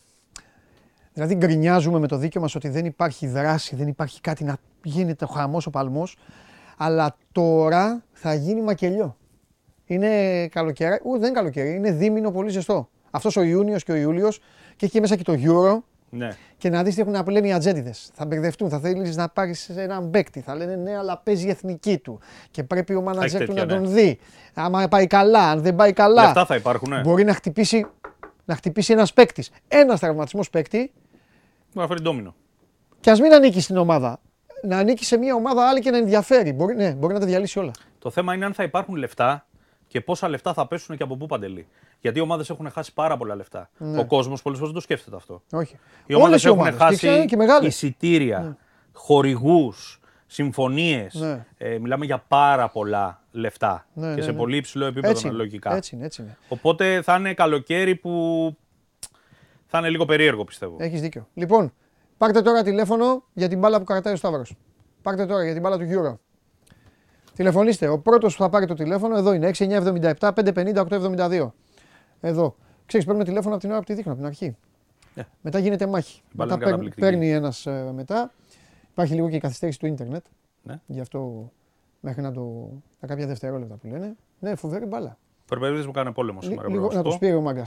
Δηλαδή γκρινιάζουμε με το δίκιο μας ότι δεν υπάρχει δράση, δεν υπάρχει κάτι να γίνεται ο χαμός, ο παλμός. Αλλά τώρα θα γίνει μακελιό. Είναι καλοκαίρι, ούτε δεν είναι καλοκαίρι, είναι δίμηνο πολύ ζεστό. Αυτός ο Ιούνιος και ο Ιούλιος και εκεί μέσα και το Euro Ναι. και να δεις τι έχουν να λένε οι ατζέντιδες. Θα μπερδευτούν, θα θέλεις να πάρεις έναν παίκτη. Θα λένε ναι, αλλά παίζει η εθνική του. Και πρέπει ο μάνατζερ του τέτοια, να ναι. τον δει. Άμα πάει καλά, αν δεν πάει καλά. Λεφτά θα υπάρχουν, ναι. Μπορεί να χτυπήσει, να χτυπήσει ένας παίκτης. Ένας τραυματισμός παίκτη Μπορεί να φέρει ντόμινο. και ας μην ανήκει στην ομάδα. Να ανήκει σε μια ομάδα άλλη και να ενδιαφέρει. Μπορεί, ναι, μπορεί να τα διαλύσει όλα. Το θέμα είναι αν θα υπάρχουν λεφτά και πόσα λεφτά θα πέσουν και από πού παντελή. Γιατί οι ομάδες έχουν χάσει πάρα πολλά λεφτά. Ναι. Ο κόσμος πολλές φορές δεν το σκέφτεται αυτό. Όχι. Οι ομάδες Όλες οι έχουν ομάδες. χάσει Και, ξέρετε, και μεγάλες. εισιτήρια, χορηγούς, συμφωνίες. Ναι. Ε, μιλάμε για πάρα πολλά λεφτά Ναι, και ναι, σε ναι. πολύ υψηλό επίπεδο Έτσι είναι. αναλογικά. Έτσι είναι, έτσι είναι. Οπότε θα είναι καλοκαίρι που θα είναι λίγο περίεργο πιστεύω. Έχεις δίκιο. Λοιπόν, πάρτε τώρα τηλέφωνο για την μπάλα που κρατάει ο Σταύρος. Πάρτε τώρα για την μπάλα του Euro. Τηλεφωνήστε. Ο πρώτος που θα πάρει το τηλέφωνο εδώ είναι 6977 550 872. Εδώ. Ξέρεις, παίρνουμε τηλέφωνο από την ώρα που τη δείχνω, από την αρχή. Ε. Μετά γίνεται μάχη. μπάλα Μετά είναι παίρνει, καταπληκτική. παίρνει ένας ε, μετά. Υπάρχει λίγο και η καθυστέρηση του ίντερνετ. Ναι. Γι' αυτό μέχρι να το. τα κάποια δευτερόλεπτα που λένε. Ναι, φοβερή μπάλα. Ο Περπερίδης μου κάνει πόλεμο Λι- σήμερα. λίγο πρέπει να να το σου πω. σπείρει ο μάγκα.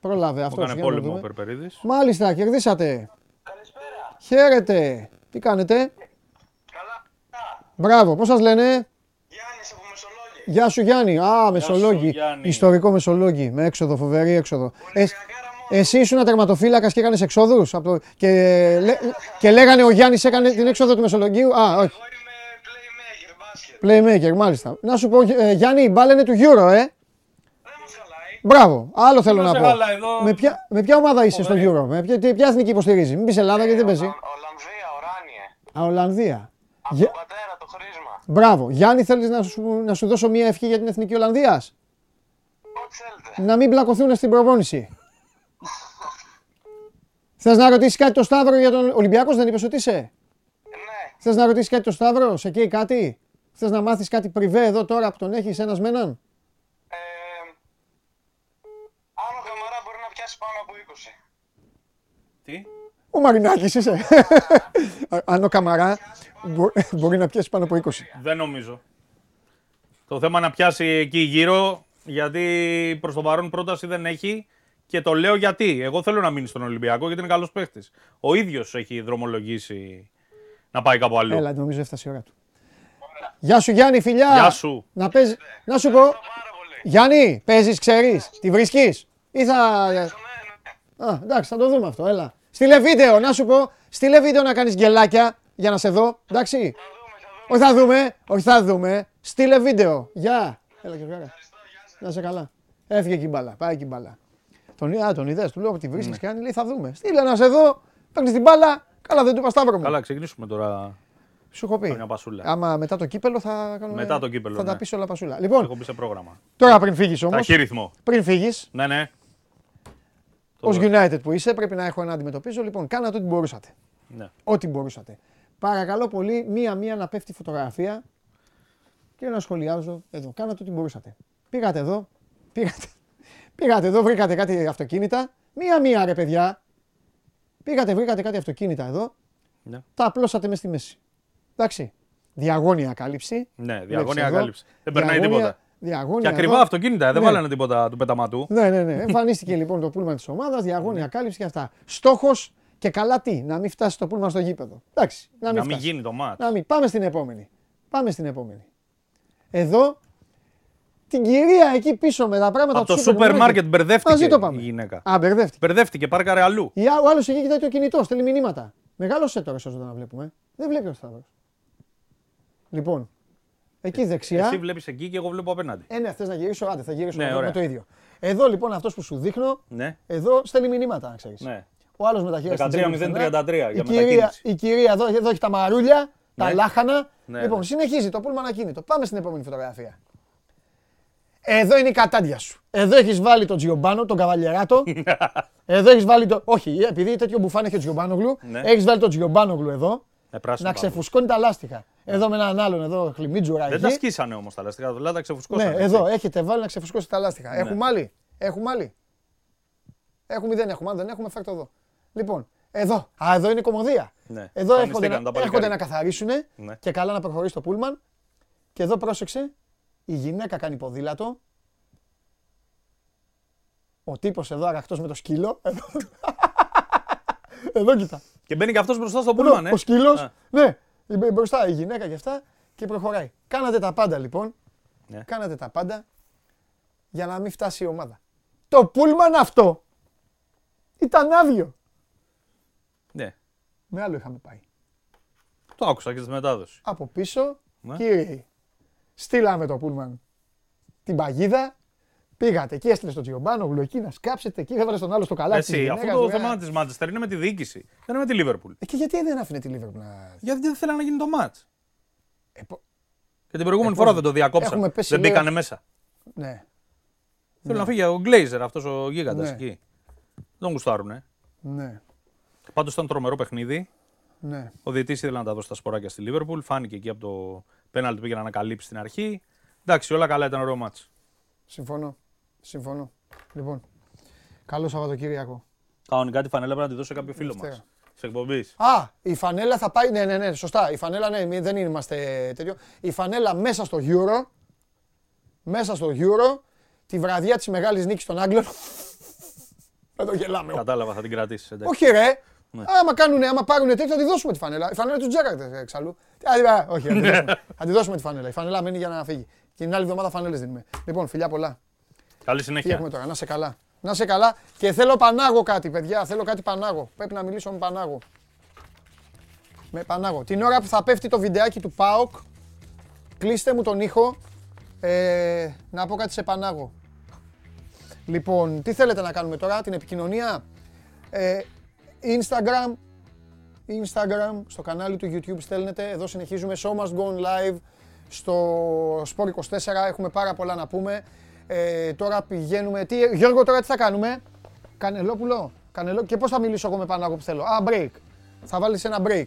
Προλάβε Μου αυτός. κάνει πόλεμο ο Περπερίδης. Μάλιστα, κερδίσατε. Καλησπέρα. Χαίρετε. Τι κάνετε; Καλά. Μπράβο, πώς σας λένε; Γιάννης από Μεσολόγγι. Γεια σου Γιάννη. Α, Μεσολόγγι. Γιάννη. Ιστορικό Μεσολόγγι. Με έξοδο, φοβερή έξοδο. Ε, Ολυμπιακάρα μόνο. εσύ ήσουν τερματοφύλακας και έκανες εξόδους. Από το... και, λέ- και λέγανε ο Γιάννης έκανε την έξοδο του Μεσολογγίου. Α, όχι. Εγώ είμαι playmaker, μπάσκετ. Playmaker, μάλιστα. Να σου πω, ε, Γιάννη, η μπάλα είναι του Euro, ε. Δεν μας χαλάει. Μπράβο. Άλλο θέλω να σε πω. χαλάει εδώ. Με ποια, με ποια ομάδα είσαι στο Euro, με ποια, τι- ποια εθνική υποστηρίζει. Μην πεις Ελλάδα γιατί δεν παίζει. Ολλα- Ολλανδία, οράνιε. Α, Ολλανδία. Από Γε- τον πατέρα, το χρήσμα. Μπράβο. Γιάννη, θέλεις να σου, να σου δώσω μία ευχή για την εθνική Ολλανδίας; Ό,τι θέλετε. Να μην μπλακωθούν στην προπόνηση. Θες να ρωτήσεις κάτι το Σταύρο για τον Ολυμπιακός, δεν είπες ότι είσαι; Ναι. Θες να ρωτήσεις κάτι το Σταύρο, σε καίει κάτι; Θες να μάθεις κάτι πριβέ εδώ τώρα που τον έχεις ένας με έναν; Ε, αν ο Καμαρά μπορεί να πιάσει πάνω από 20. Τι; Ο Μαρινάκης είσαι. Αν ο Καμαρά μπο- μπορεί να πιάσει πάνω από 20. Δεν νομίζω. Το θέμα να πιάσει εκεί γύρω, γιατί προς το παρόν πρόταση δεν έχει. Και το λέω γιατί. Εγώ θέλω να μείνει στον Ολυμπιακό γιατί είναι καλός παίχτη. Ο ίδιος έχει δρομολογήσει να πάει κάπου αλλού. Έλα, νομίζω έφτασε η ώρα του. Γεια σου Γιάννη, φιλιά. Γεια σου. Να, παίζει... να σου πω, Πάρα πολύ. Γιάννη, παίζεις, ξέρεις, τη βρίσκεις; Ή θα... Ναι, ναι. Α, εντάξει, θα το δούμε αυτό, έλα. Στείλε βίντεο, να σου πω, στείλε βίντεο να κάνεις γκελάκια για να σε δω, εντάξει. Θα δούμε, θα δούμε. Όχι θα δούμε, όχι θα δούμε. Στείλε βίντεο. Γεια. Έλα και βγάλα. Να σε καλά. Έφυγε εκεί η μπάλα, πάει εκεί η μπάλα. Τον, α, τον είδες, του λέω ότι τη βρίσκεις Ναι. και κάνει, λέει θα δούμε. Στείλε να σε δω, παίρνεις την μπάλα, καλά δεν του είπα Σταύρο μου. Καλά, ξεκινήσουμε τώρα. Σου έχω πει. Μια πασούλα. Άμα μετά το κύπελο θα κάνουμε. Μετά το κύπελο, Θα τα ναι. πεις όλα πασούλα. Λοιπόν, Έχω μπει σε πρόγραμμα. τώρα πριν φύγεις όμω, Ταχύρυθμο. πριν φύγει, Ναι, ναι. Ως United που είσαι, πρέπει να έχω να αντιμετωπίζω. Λοιπόν, κάνατε ό,τι μπορούσατε. ναι. Ό,τι μπορούσατε. Παρακαλώ πολύ, μία-μία να πέφτει φωτογραφία και να σχολιάζω εδώ. Κάνατε ό,τι μπορούσατε. Πήγατε εδώ, πήγατε, πήγατε εδώ, βρήκατε κάτι αυτοκίνητα. Μία-μία ρε παιδιά. Πήγατε, βρήκατε κάτι αυτοκίνητα εδώ, Ναι. τα απλώσατε μες στη μέση. Εντάξει. Διαγώνια κάλυψη. Ναι, Βλέπεις διαγώνια εδώ. κάλυψη. Δεν περνάει Διαγώνια- τίποτα. Διαγώνια Και ακριβά εδώ. αυτοκίνητα, δεν Ναι. βάλανε τίποτα του πεταματού. Ναι, ναι, ναι. Εμφανίστηκε λοιπόν το πούλμαν της ομάδας, διαγώνια κάλυψη και αυτά. Στόχος και καλά τι, να μην φτάσει το πούλμαν στο γήπεδο. Εντάξει, να μην, Να μην φτάσει. γίνει το μάτ. Να μην. Πάμε στην επόμενη. Πάμε στην επόμενη. Εδώ την κυρία εκεί πίσω με τα πράγματα Από το του σούπερ μάρκετ μπερδεύτηκε Μαζί το πάμε. η γυναίκα. Α, μπερδεύτηκε. Μπερδεύτηκε, πάρκαρε αλλού. Η α- Ο άλλος εκεί κοιτάει το κινητό, στέλνει μηνύματα. Μεγάλωσε τώρα όσο να βλέπουμε. Δεν βλέπει ο Σταύρος. Λοιπόν, εκεί δεξιά. Εσύ βλέπεις εκεί και εγώ βλέπω απέναντι. Ε, ναι, θες να γυρίσω, άντε, θα γυρίσω Ναι, να δούμε ωραία. το ίδιο. Εδώ λοιπόν αυτός που σου δείχνω, Ναι, εδώ στέλνει μηνύματα, να ξέρεις. ναι. Ο άλλος με τα χέρια στην τσέπη 13-0-33 πουθενά. για η κυρία, μετακίνηση. η κυρία εδώ, εδώ έχει τα μαρούλια, τα Ναι. λάχανα. Ναι, λοιπόν, ναι. συνεχίζει το πούλμαν ακίνητο. Πάμε στην επόμενη φωτογραφία. Εδώ είναι η κατάντια σου. Εδώ έχεις βάλει τον Τζιομπάνο, τον Καβαλιεράτο. εδώ έχεις βάλει το. Όχι, επειδή τέτοιο μπουφάν έχει ο Τζιομπάνογλου, Ναι. έχεις βάλει τον Τζιομπάνογλου εδώ Με πράσινο να πάγο. ξεφουσκώνει τα λάστιχα. Εδώ με έναν άλλον εδώ χλιμίτζουρα Δεν τα εκεί. σκίσανε όμως τα λαστικά, δηλαδή τα Ναι, ξεφουσκώσανε. εδώ έχετε βάλει να ξεφουσκώσει τα λάστιχα. Ναι. Έχουμε άλλη. Έχουμε άλλη. Έχουμε ή δεν έχουμε. Αν δεν έχουμε, φέρτε εδώ. Λοιπόν, εδώ. Α, εδώ είναι η κομμωδία. Ναι. Εδώ έρχονται, Εμφανιστήκανε να, τα παλικάρια. έρχονται να καθαρίσουν Ναι. και καλά να προχωρήσει το πούλμαν. Και εδώ πρόσεξε, η γυναίκα κάνει ποδήλατο. Ο τύπος εδώ αραχτός με το σκύλο. Εδώ, εδώ κοίτα. Και μπαίνει και αυτός μπροστά στο Εδώ, πούλμαν, ε. ο σκύλος. Α. Ναι, μπ- μπροστά η γυναίκα και αυτά και προχωράει. Κάνατε τα πάντα λοιπόν. Ναι. Κάνατε τα πάντα για να μην φτάσει η ομάδα. Το πούλμαν αυτό ήταν άδειο. Ναι. Με άλλο είχαμε πάει. Το άκουσα και στη μετάδοση. Από πίσω, Ναι. κύριοι, στείλαμε το πούλμαν την παγίδα. Πήγατε εκεί, έστειλε στο Τζιομπάνογλου εκεί να σκάψετε. Εκεί έβαλε τον άλλο στο καλάθι. της Εσύ, γυναίκας, αφού το λέει, θέμα «Α, της Μάντσεστερ είναι με τη διοίκηση. Δεν είναι με τη Λίβερπουλ. Ε, και γιατί δεν άφηνε τη Λίβερπουλ να. Γιατί δεν θέλανε να γίνει το μάτ. Ε, πο- Και την προηγούμενη Ε, φορά πώς- δεν το διακόψαν. έχουμε πέσει Δεν λίγο- μπήκανε μέσα. Ναι, Θέλουν να φύγει ο Γκλέιζερ, αυτός ο γίγαντας Ναι. εκεί. Δεν τον γουστάρουνε. ναι, Πάντως ήταν τρομερό παιχνίδι. ναι. Ο διαιτή ήθελε να τα δώσει τα σποράκια στη Λίβερπουλ. Φάνηκε εκεί από το πέναλτι που πήγε να ανακαλύψει στην αρχή. Εντάξει, όλα καλά ήταν ωραίο μάτς. Συμφωνώ. Συμφωνώ. Λοιπόν, καλό Σαββατοκύριακο. Κανονικά τη φανέλα πρέπει να τη δώσει σε κάποιο φίλο Δευτέρα. μας. Της εκπομπής. Α, η φανέλα θα πάει. Ναι, ναι, ναι, σωστά. Η φανέλα, ναι, μη- δεν είμαστε τέτοιο. Η φανέλα μέσα στο Euro. Μέσα στο Euro. Τη βραδιά της μεγάλης νίκης των Άγγλων. Εδώ γελάμε. Κατάλαβα, θα την κρατήσεις. Όχι, ρε. Ναι. Άμα, κάνουνε, άμα πάρουνε τέτοιο, θα τη δώσουμε τη φανέλα. Η φανέλα του Τζέραρτ εξαλλού. Α, α, όχι, θα τη, δώσουμε. θα τη δώσουμε τη φανέλα. Η φανέλα μένει για να φύγει. Και την άλλη εβδομάδα φανέλες δίνουμε. Λοιπόν, φιλιά πολλά. Καλή Τι συνέχεια. έχουμε τώρα, να σε καλά. Να σε καλά και θέλω Πανάγο κάτι, παιδιά. Θέλω κάτι Πανάγο. Πρέπει να μιλήσω με Πανάγο. Με Πανάγο. Την ώρα που θα πέφτει το βιντεάκι του ΠΑΟΚ, κλείστε μου τον ήχο ε, να πω κάτι σε Πανάγο. Λοιπόν, τι θέλετε να κάνουμε τώρα, την επικοινωνία; Ε, Instagram, Instagram, στο κανάλι του YouTube στέλνετε. Εδώ συνεχίζουμε. Show must go on live στο Sport 24. Έχουμε πάρα πολλά να πούμε. Ε, τώρα πηγαίνουμε. Τι, Γιώργο, τώρα τι θα κάνουμε; Κανελόπουλο. Κανελό... Και πώς θα μιλήσω εγώ με Πανάγο που θέλω; Α, break. Θα βάλεις ένα break.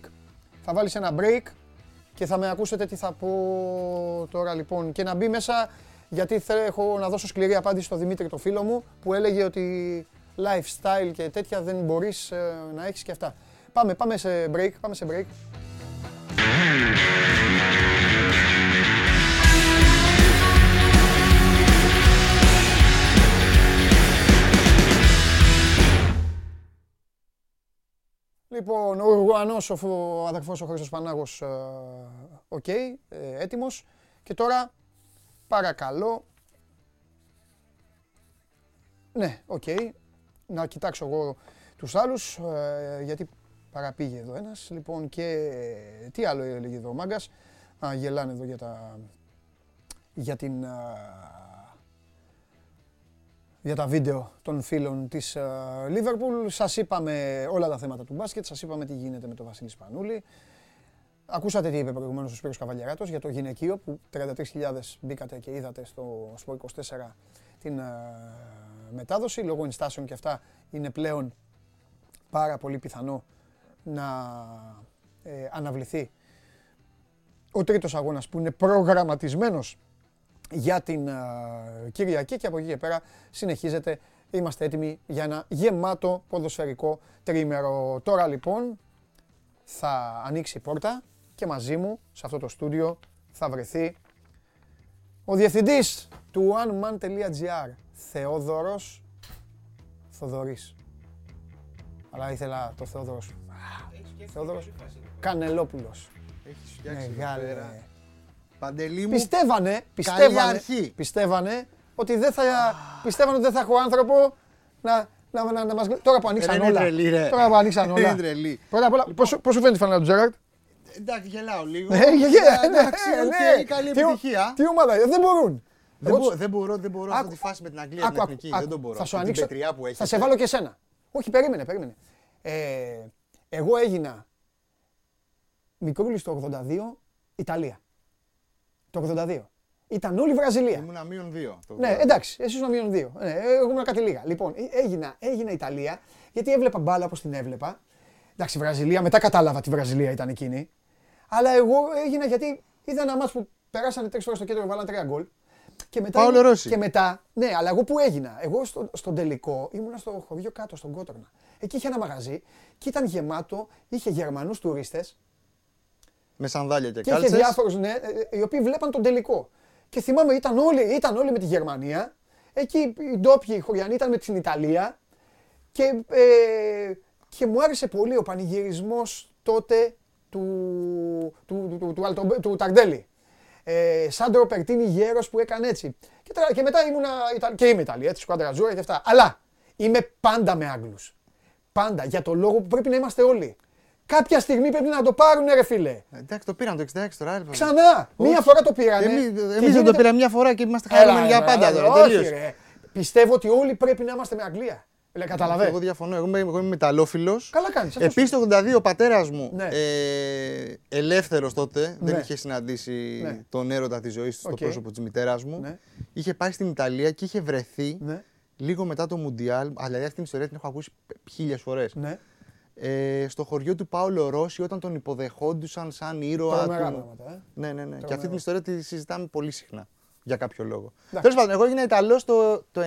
Θα βάλεις ένα break και θα με ακούσετε τι θα πω τώρα λοιπόν. Και να μπει μέσα γιατί θέλω, έχω να δώσω σκληρή απάντηση στο Δημήτρη το φίλο μου που έλεγε ότι lifestyle και τέτοια δεν μπορείς ε, να έχεις και αυτά. Πάμε, πάμε σε break, πάμε σε break. Λοιπόν, ο Ουρουγουανός, ο, φο- ο αδερφός ο Χρήστος Πανάγος, ε, οκ, ε, έτοιμος. Και τώρα, παρακαλώ, ναι, οκ, να κοιτάξω εγώ τους άλλους, ε, γιατί παραπήγε εδώ ένας. Λοιπόν, και τι άλλο έλεγε εδώ ο Μάγκας. Α, γελάνε εδώ για τα, για την, α, για τα βίντεο των φίλων της Λίβερπουλ. Σας είπαμε όλα τα θέματα του μπάσκετ, σας είπαμε τι γίνεται με τον Βασίλη Σπανούλη. Ακούσατε τι είπε προηγουμένως ο Σπύρος Καβαλιαράτος για το γυναικείο που 33.000 μπήκατε και είδατε στο Sport 24 την ε, μετάδοση. Λόγω ενστάσεων και αυτά είναι πλέον πάρα πολύ πιθανό να ε, αναβληθεί ο τρίτος αγώνας που είναι προγραμματισμένος για την ε, Κυριακή και από εκεί και πέρα συνεχίζεται. Είμαστε έτοιμοι για ένα γεμάτο ποδοσφαιρικό τρίμερο. Τώρα λοιπόν θα ανοίξει η πόρτα και μαζί μου σε αυτό το στούντιο θα βρεθεί ο διευθυντής του oneman.gr Θεόδωρος Θοδωρής. Αλλά ήθελα το Θεόδωρος. Α, Θεόδωρος Κανελόπουλος. Έχεις φτιάξει εδώ Μεγάλε. Πέρα. Παντελή μου, Πιστεύανε, πιστεύανε, αρχή. πιστεύανε ότι δεν θα, πιστεύανε ότι δεν θα έχω άνθρωπο να, να, να, να μας... Τώρα που ανοίξαν είναι όλα. τρελή, ρε. Τώρα που ανοίξαν όλα. είναι τρελή. Πρώτα απ' όλα, πώς, σου- πώς σου φαίνεται η φανέλα του Τζέραρτ; Εντάξει, γελάω λίγο. Ε, γε- γε- Εντάξει, ναι, οκ, ναι. καλή Τι ο- επιτυχία. Τι ομάδα, ε, δεν μπορούν. Δεν, Εγώ μπο- τους- δεν μπορώ, δεν μπορώ αυτή Άκου, τη φάση με την Αγγλία άκου, την άκου, εθνική. άκου. Δεν τον μπορώ. Θα σου Αυτή ανοίξω. Την πετριά που Θα έχετε. σε βάλω και εσένα. Όχι, περίμενε, περίμενε. Ε, εγώ έγινα μικρούλης το 82 Ιταλία. Το 82. Ήταν όλη η Βραζιλία. Ήμουνα μείον δύο. το Ναι, βράδυ. εντάξει, εσύ ήσουν μείον δύο. Ναι, εγώ ήμουν κάτι λίγα. Λοιπόν, ε, έγινα, έγινα Ιταλία, γιατί έβλεπα μπάλα όπως την έβλεπα. Εντάξει, Βραζιλία, μετά κατάλαβα τι Βραζιλία ήταν εκείνη. Αλλά εγώ έγινα γιατί είδα ένα μάτς που περάσανε τρεις φορές στο κέντρο και βάλανε τρία γκολ. Και μετά, Πάολο Ρώση. και μετά, ναι, αλλά εγώ που έγινα; Εγώ στο, στον τελικό ήμουνα στο χωριό κάτω, στον Κότορνα. Εκεί είχε ένα μαγαζί και ήταν γεμάτο, είχε Γερμανούς τουρίστες Με σανδάλια και και είχε κάλτσες. διάφορους, ναι, ε, οι οποίοι βλέπαν τον τελικό. Και θυμάμαι ήταν όλοι, ήταν όλοι με τη Γερμανία. Εκεί οι ντόπιοι οι χωριανοί ήταν με την Ιταλία. Και, ε, και μου άρεσε πολύ ο πανηγυρισμός τότε του, του, του, του, του, Αλτομπέ- του Ταρντέλη. Ε, Σάντρο Περτίνη γέρος που έκανε έτσι. Και, τώρα- και μετά ήμουνα, Ιτα- και είμαι Ιταλία, έτσι, σκουάντρα Αζούρα και αυτά. Αλλά είμαι πάντα με Άγγλους. Πάντα, για το λόγο που πρέπει να είμαστε όλοι. Κάποια στιγμή πρέπει να το πάρουν ρε φίλε. Ε, Εντάξει, το πήραν το 66 τώρα. ρε, Ξανά! Μία φορά το πήρανε. Εμείς, και εμείς δεν γίνεται- το πήραμε μια φορά και είμαστε Έλα, χαρούμενοι ρε, για πάντα ρε, τώρα. όχι, τελείωσε. ρε. Πιστεύω ότι όλοι πρέπει να είμαστε με Αγγλία. Λε, Εγώ καταλαβαίνω. διαφωνώ. Εγώ είμαι, εγώ είμαι Ιταλόφιλος. Καλά κάνεις. αυτό Επίσης το 82 ο πατέρας μου, Ναι. ε, ελεύθερος τότε, δεν Ναι. είχε συναντήσει Ναι. τον έρωτα της ζωής του στο Οκ. πρόσωπο της μητέρας μου. Ναι. Είχε πάει στην Ιταλία και είχε βρεθεί Ναι, λίγο μετά το Μουντιάλ. Αλλά δηλαδή αυτή την ιστορία την έχω ακούσει χίλιες φορές. ναι. Ε, στο χωριό του Πάολο Ρώση όταν τον υποδεχόντουσαν σαν ήρωα. Τρομερά του... πράγματα, ε. Ναι, ναι, ναι. Και αυτή Τρομερό. την ιστορία τη συζητάμε πολύ συχνά. Για κάποιο λόγο. Εντάξει. Τέλος πάντων, εγώ έγινα Ιταλός το, το 90,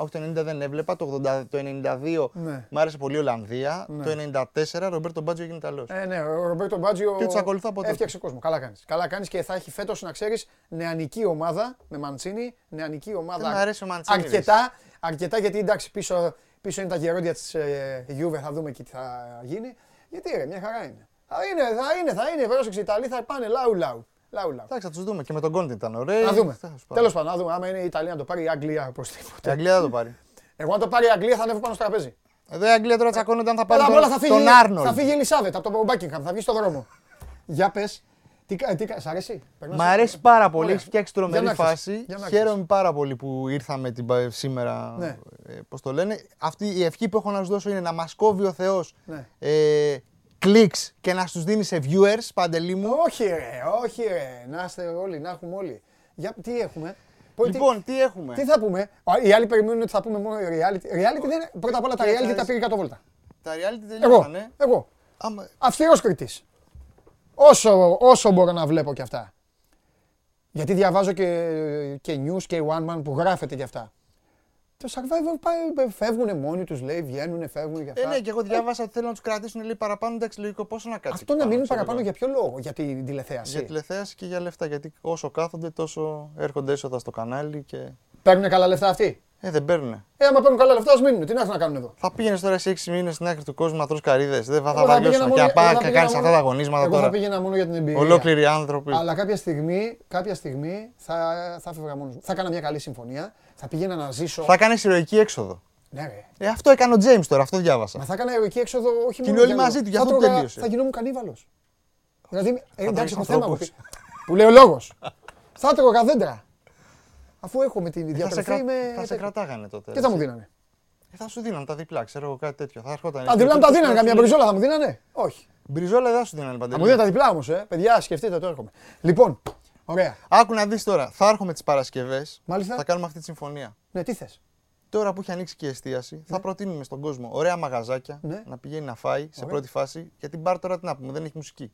όχι το 90 δεν έβλεπα, το, 80, το 92 Ναι. μου άρεσε πολύ η Ολλανδία. Ναι. Το 94 Ρομπέρτο Μπάτζο έγινε Ιταλός. Ε, ναι, ο Ρομπέρτο Μπάτζιο Και τους ακολουθώ από τότε. έφτιαξε κόσμο. Καλά κάνεις. Καλά κάνεις και θα έχει φέτος να ξέρεις νεανική ομάδα με Μαντσίνη, νεανική ομάδα Δεν μ' αρέσει ο Μαντσίνη, ρε. αρκετά, αρκετά γιατί εντάξει πίσω, πίσω είναι τα γερόντια της ε, Juve, θα δούμε και τι θα γίνει. Γιατί ρε, μια χαρά είναι. Θα είναι, θα είναι, θα είναι, πρόσεξε οι Ιταλοί θα πάνε λαού λαού. Λαού λαού. Εντάξει, θα τους δούμε. Και με τον Κόντι ήταν ωραίοι. Να δούμε. Θα τους πάρω. Τέλος πάντων, να δούμε. Άμα είναι η Ιταλία να το πάρει, η Αγγλία Η οπωσδήποτε. Αγγλία θα το πάρει. Εγώ αν το πάρει η Αγγλία θα ανέβω πάνω στο τραπέζι. Εδώ η Αγγλία τώρα τσακώνεται αν θα πάρει Πρώτα απ' όλα τον, θα φύγει, τον Άρνολ. θα φύγει η Ελισάβετ από το Buckingham, θα βγει στον δρόμο. Για πες. Τι, κα- τι, κα- σ' αρέσει; Περνάς- Μ' αρέσει πάρα πολύ. Ωραία. Έχει φτιάξει Για τρομερή να έρθεις. φάση. Για να έρθεις. Χαίρομαι πάρα πολύ που ήρθαμε την, πα- σήμερα. Ναι. Ε, Πώς το λένε. Αυτή η ευχή που έχω να σου δώσω είναι να μας κόβει ο Θεός Ναι. ε, κλικς και να του δίνει σε viewers, παντελή μου. Όχι ρε, όχι ρε. Να είστε όλοι, να έχουμε όλοι. Για, τι έχουμε; Πω, τι- Λοιπόν, τι έχουμε; τι, θα πούμε; Α, Οι άλλοι περιμένουν ότι θα πούμε μόνο reality. Reality δεν είναι. Πρώτα απ' όλα τα Κοίταξε, reality τα αρέσει. πήγε 100 βόλτα. Τα reality Εγώ. τελειώσανε. Εγώ. Άμα... Αυστηρός κριτής. Όσο, όσο μπορώ να βλέπω κι αυτά. Γιατί διαβάζω και, και news και one man που γράφεται κι αυτά. Το Survivor πάει, φεύγουν μόνοι τους λέει, βγαίνουν, φεύγουν κι αυτά. Ε, ναι, και εγώ διάβασα ότι θέλουν να τους κρατήσουν λίγο παραπάνω. Εντάξει, λογικό πόσο να κάτσει. Αυτό εκεί να μείνουν ξέρω παραπάνω εγώ. για ποιο λόγο, για την τηλεθέαση; Για τηλεθέαση και για λεφτά. Γιατί όσο κάθονται, τόσο έρχονται έσοδα στο κανάλι και. Παίρνουν καλά λεφτά αυτοί; Ε, δεν παίρνουν. Ε, άμα παίρνουν καλά λεφτά, ας μείνουν. Τι να έχουν να κάνουν εδώ; Θα πήγαινες τώρα σε 6 μήνες στην άκρη του κόσμου να τρως καρύδες. Δεν θα, θα Εγώ πήγαινα βαριώσουν. μόνο- Και να εγώ πάει θα και πήγαινα κάνει αυτά μόνο- τα αγωνίσματα Εγώ θα τώρα. πήγαινα μόνο για την εμπειρία. Ολόκληροι άνθρωποι. Αλλά κάποια στιγμή, κάποια στιγμή θα, θα έφευγα μόνος μου. Θα έκανα μια καλή συμφωνία. Θα πήγαινα να ζήσω. Θα κάνει ηρωική έξοδο. Ναι, ρε. Ε, αυτό έκανε ο James τώρα, αυτό διάβασα. Μα θα έκανα ερωική έξοδο όχι Και μόνο. είναι όλοι για μαζί λίγο. του, γι' Θα αυτό τρώγα- τελείωσε. Θα γινόμουν κανίβαλος. Δηλαδή, ε, εντάξει, έχω τρώγεις θέμα. ανθρώπους. Που, που λέει ο λόγος. θα τρώγα δέντρα. Αφού έχω με την Ε, θα, σε διατροφή κρα... είμαι. θα σε τέτοιο. κρατάγανε τότε. Τι θα μου εσύ. δίνανε. Ε, θα σου δίνανε τα διπλά, ξέρω εγώ κάτι τέτοιο. Θα έρχονταν. Τα διπλά μου τα δίνανε. Καμιά μπριζόλα θα μου δίνανε; Όχι. Μπριζόλα δεν θα σου δίνανε Θα παντελή. μου δίνανε τα διπλά όμως, ε. Παιδιά, σκεφτείτε το έρχομαι. Λοιπόν, ωραία. Άκου να δεις τώρα. Θα έρχομαι τις Παρασκευές. Μάλιστα. Θα κάνουμε αυτή τη συμφωνία. Ναι, τι θες; Τώρα που έχει ανοίξει και η εστίαση, θα προτείνουμε στον κόσμο ωραία μαγαζάκια Ναι. να πηγαίνει να φάει σε Ωραία. πρώτη φάση. Γιατί μπαρ τώρα τι να πούμε, δεν έχει μουσική.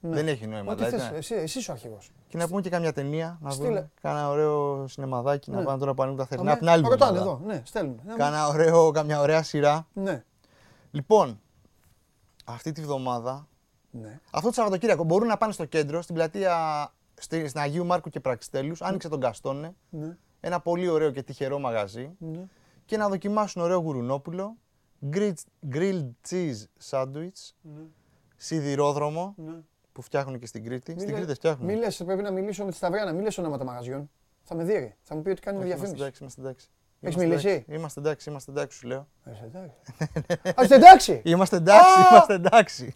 Δεν έχει νόημα. Ό,τι δηλαδή, θες. ναι. Εσύ, εσύ είσαι ο αρχηγός. Και να πούμε και καμιά ταινία, να Στείλε. δούμε. Κάνα ωραίο σινεμαδάκι, να Ναι. πάνε τώρα που ανοίγουν τα θερινά. Από την άλλη Ρωτάνε εβδομάδα. εδώ. Ναι, στέλνουν. Ναι, Κάνα ωραίο, καμιά ωραία σειρά. Ναι. Λοιπόν, αυτή τη βδομάδα, ναι. αυτό το Σαββατοκύριακο μπορούν να πάνε στο κέντρο, στην πλατεία στη- στην Αγίου Μάρκου και Πραξιτέλους. Άνοιξε τον Καστόνε. Ναι. Ένα πολύ ωραίο και τυχερό μαγαζί. Ναι. Και να δοκιμάσουν ωραίο γουρουνόπουλο, grilled, grilled cheese sandwich, σιδηρόδρομο Ναι. Που φτιάχνουν και στην Κρήτη. Μη Στην λε- Κρήτη φτιάχνουν. Μη λες, πρέπει να μιλήσω με τη Σταυριάνα. Μη λες ονόματα μαγαζιών. Θα με δει. Θα μου πει ότι κάνουμε Όχι, Είμαστε διαφήμιση. εντάξει, είμαστε εντάξει. Έχεις Είμαστε μιλήσει; εντάξει. Είμαστε εντάξει, είμαστε εντάξει, σου λέω. Είσαι εντάξει. Α, είστε εντάξει. Είμαστε εντάξει, Α! είμαστε εντάξει.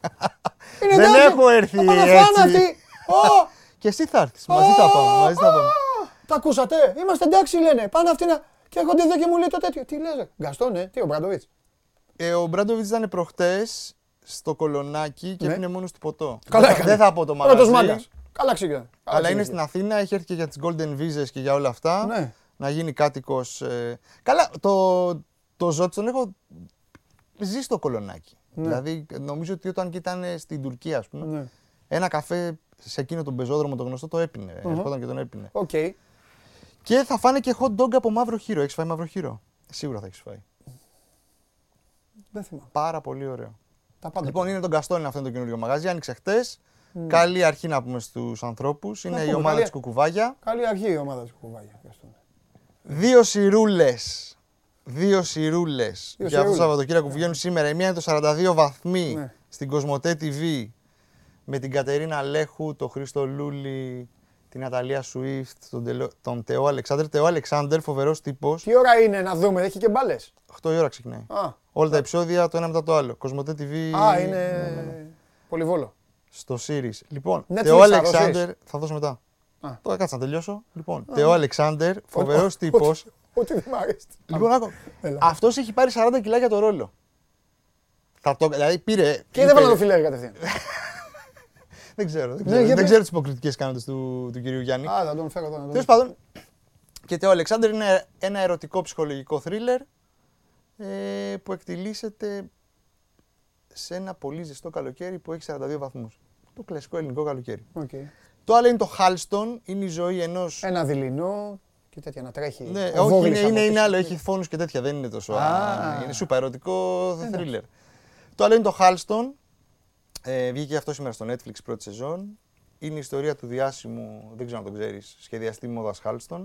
Είναι Δεν εντάξει. έχω έρθει Θα πάνε να φάνε έτσι. αυτοί. Ω, Και εσύ θα έρθεις. Μαζί θα πάμε. Μαζί θα πάμε. Τα ακούσατε; Είμαστε εντάξει, λένε. Πάνε αυτοί να. Και έρχονται εδώ και μου λέει το τέτοιο. Τι λες, ρε; Γκαστόν, ε. Τι ο Μπραντοβίτς. Ε, ο Μπράντοβιτ ήταν προχτές στο κολονάκι και Ναι. έπινε μόνος του ποτό. Καλά δεν, θα- έκανε. δεν θα πω το Πρώτος μαγαζί. μάγκας. Καλά ξεκινά. Αλλά είναι στην Αθήνα, έχει έρθει και για τις Golden Visas και για όλα αυτά. Ναι. Να γίνει κάτοικος. Καλά, το, τον Ζότσι τον έχω δει στο Κολωνάκι. Δηλαδή, νομίζω ότι όταν και ήταν στην Τουρκία, ας πούμε, Ναι. ένα καφέ σε εκείνο τον πεζόδρομο το γνωστό το έπινε. Ερχόταν και τον έπινε. Οκ. Και θα φάνε και hot dog από μαύρο χοίρο. Έχεις φάει μαύρο χοίρο; Σίγουρα θα έχεις φάει. Δεν θυμάμαι. Πάρα πολύ ωραίο. Τα πάντα. Λοιπόν, είναι τον Καστόνι αυτό είναι το καινούριο μαγαζί. Άνοιξε χτες. Καλή αρχή να πούμε στους ανθρώπους. Είναι η πούμε, ομάδα καλή- της Κουκουβάγια. Καλή αρχή η ομάδα της Κουβάγια. Δύο σιρούλες. Δύο σιρούλες για αυτό το σιρούλες. Σαββατοκύριακο που βγαίνουν σήμερα. Η μία είναι το 42 βαθμοί Ναι. στην Κοσμοτέ TV με την Κατερίνα Λέχου, τον Χρήστο Λούλη, την Ναταλία Σουίφτ, τον, Τελο- τον Τεό Αλεξάνδρ. Τεό Αλεξάνδρ, φοβερός τύπος. Τι ώρα είναι να δούμε, έχει και μπάλες; 8 η ώρα ξεκινάει. Α, Όλα τα επεισόδια το ένα μετά το άλλο. Κοσμοτέ TV α, είναι. Πολυβόλο. στο Series. Λοιπόν, Netflix Τεό θα Αλεξάνδρ. δώσεις; Θα δώσω μετά. Α. Τώρα κάτσε να τελειώσω. Λοιπόν, Τεό Αλεξάνδρ, φοβερός τύπος. Ό,τι- Ό,τι δεν μ' αρέσει. Λοιπόν, άκου. Έλα. Αυτός έχει πάρει 40 κιλά για το ρόλο. Θα το, δηλαδή πήρε. Και είπε- δεν βάλω το φιλέρι κατευθείαν. Δεν ξέρω. Δεν Ναι, ξέρω, για δεν πες. ξέρω τις υποκριτικές κάνοντες του, του κυρίου Γιάννη. Α, θα τον φέρω εδώ να τον Τέλος πάντων. Και Τεό Αλεξάνδρ είναι ένα ερωτικό ψυχολογικό θρίλερ ε, που εκτυλίσσεται σε ένα πολύ ζεστό καλοκαίρι που έχει 42 βαθμούς. Το κλασικό ελληνικό καλοκαίρι. Οκ. Το άλλο είναι το Halston, είναι η ζωή ενό. Ένα δειλινό και τέτοια να τρέχει. Ναι, ο όχι, Βόγλης είναι, από είναι, είναι πίσω. άλλο, έχει φόνους και τέτοια, δεν είναι τόσο. Α. είναι σούπα ερωτικό θρίλερ. Το άλλο είναι το Halston. Ε, βγήκε αυτό σήμερα στο Netflix πρώτη σεζόν. Είναι η ιστορία του διάσημου, δεν ξέρω αν τον ξέρεις, σχεδιαστή μόδας Halston,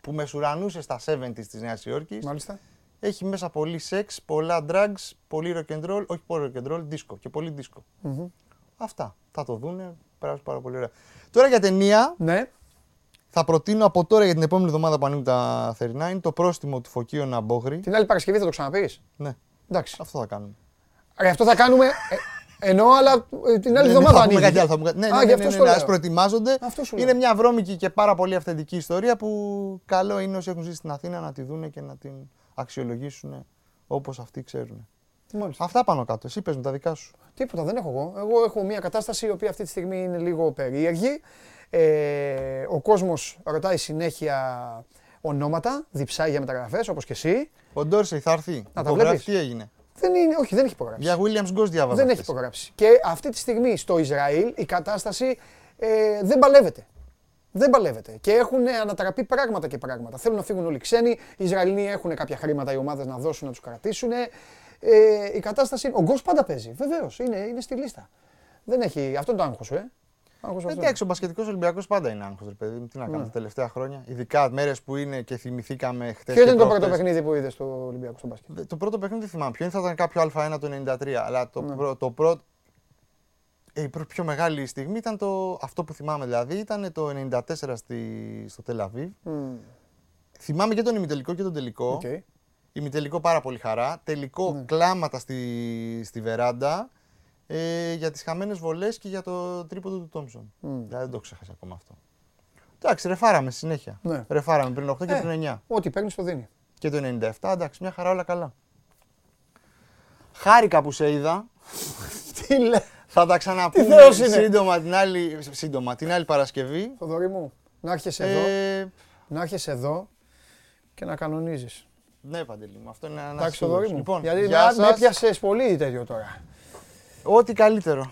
που μεσουρανούσε στα 70s της Νέας Υόρκης. Μάλιστα. Έχει μέσα πολύ σεξ, πολλά drugs, πολύ rock and roll, όχι πολύ rock and roll, disco και πολύ disco. Μμμ. Αυτά. Θα το δούνε, περάσουν πάρα πολύ ωραία. Τώρα για ταινία, Ναι. θα προτείνω από τώρα για την επόμενη εβδομάδα που ανοίγουν τα 39 το πρόστιμο του Φωκίου Ναμπόγρη. Την άλλη Παρασκευή θα το ξαναπείς. Ναι, Εντάξει. αυτό θα κάνουμε. Ρε, αυτό θα κάνουμε. Ε, Εννοώ, αλλά ε, την άλλη Ναι, εβδομάδα θα πούμε ανοίγει. κάτι άλλο, θα πούμε κάτι- Ναι, Α, ναι, γι' ναι, αυτό ναι, στο ναι, ας λέω. προετοιμάζονται. Αυτό σου Είναι λέω. μια βρώμικη και πάρα πολύ αυθεντική ιστορία που καλό είναι όσοι έχουν ζήσει στην Αθήνα να τη δούνε και να την αξιολογήσουν όπως αυτοί ξέρουν. Μάλιστα. Αυτά πάνω κάτω. Εσύ πες μου τα δικά σου. Τίποτα δεν έχω εγώ. Εγώ έχω μια κατάσταση η οποία αυτή τη στιγμή είναι λίγο περίεργη. Ε, ο κόσμος ρωτάει συνέχεια ονόματα, διψάει για μεταγραφές όπως και εσύ. Ο Ντόρσεϊ θα έρθει. τα Υπογράφει, βλέπεις. Τι έγινε; Δεν είναι, όχι, δεν έχει υπογράψει. Για Williams Ghost διάβαζα. δεν έχει χθες. υπογράψει. Και αυτή τη στιγμή στο Ισραήλ η κατάσταση ε, δεν παλεύεται. Δεν παλεύεται. Και έχουν ανατραπεί πράγματα και πράγματα. Θέλουν να φύγουν όλοι οι ξένοι. Οι Ισραηλοί έχουν κάποια χρήματα οι ομάδες να δώσουν να τους κρατήσουν. Ε, η κατάσταση. Ο Γκος πάντα παίζει. Βεβαίως. Είναι, είναι στη λίστα. Δεν έχει. Αυτό είναι το άγχος σου, ε. Άγχος αυτό. Εντάξει, ο μπασκετικός Ολυμπιακός πάντα είναι άγχος, ρε παιδί μου. Τι να κάνουμε τα τελευταία χρόνια. Ειδικά μέρες που είναι και θυμηθήκαμε χτε. Ποιο ήταν το πρώτο παιχνίδι που είδες στο Ολυμπιακό στο μπάσκετ; Το πρώτο παιχνίδι δεν θυμάμαι ποιο είναι, θα ήταν κάποιο Α1 το 93. Αλλά το, Ναι. πρω- το πρώτο. Η πρω- πιο μεγάλη στιγμή ήταν το, αυτό που θυμάμαι δηλαδή, ήταν το 94 στη, στο Τελαβίβ. Μμμ. Θυμάμαι και τον ημιτελικό και τον τελικό. Οκ. Ημιτελικό πάρα πολύ χαρά. Τελικό Ναι. κλάματα στη, στη βεράντα ε, για τις χαμένες βολές και για το τρίποντο του Τόμψον. Μμ. Δηλαδή δεν το ξέχασα ακόμα αυτό. Εντάξει, ρεφάραμε στη συνέχεια. Ναι. Ρεφάραμε πριν 8 και Ε. πριν 9. Ό,τι παίρνεις το δίνει. Και το 97, εντάξει, μια χαρά όλα καλά. Χάρηκα που σε είδα. Τι λέει. Θα τα ξαναπούμε θεός είναι; σύντομα την, άλλη, σύντομα την άλλη Παρασκευή. Θοδωρή μου, να έρχεσαι εδώ, Ε, να έρχεσαι εδώ και να κανονίζεις. ναι, Παντελή μου, αυτό είναι ένα Εντάξει, Θοδωρή μου. Λοιπόν, Γιατί γεια με, με σας. πιάσες πολύ τέτοιο τώρα. Ό,τι καλύτερο.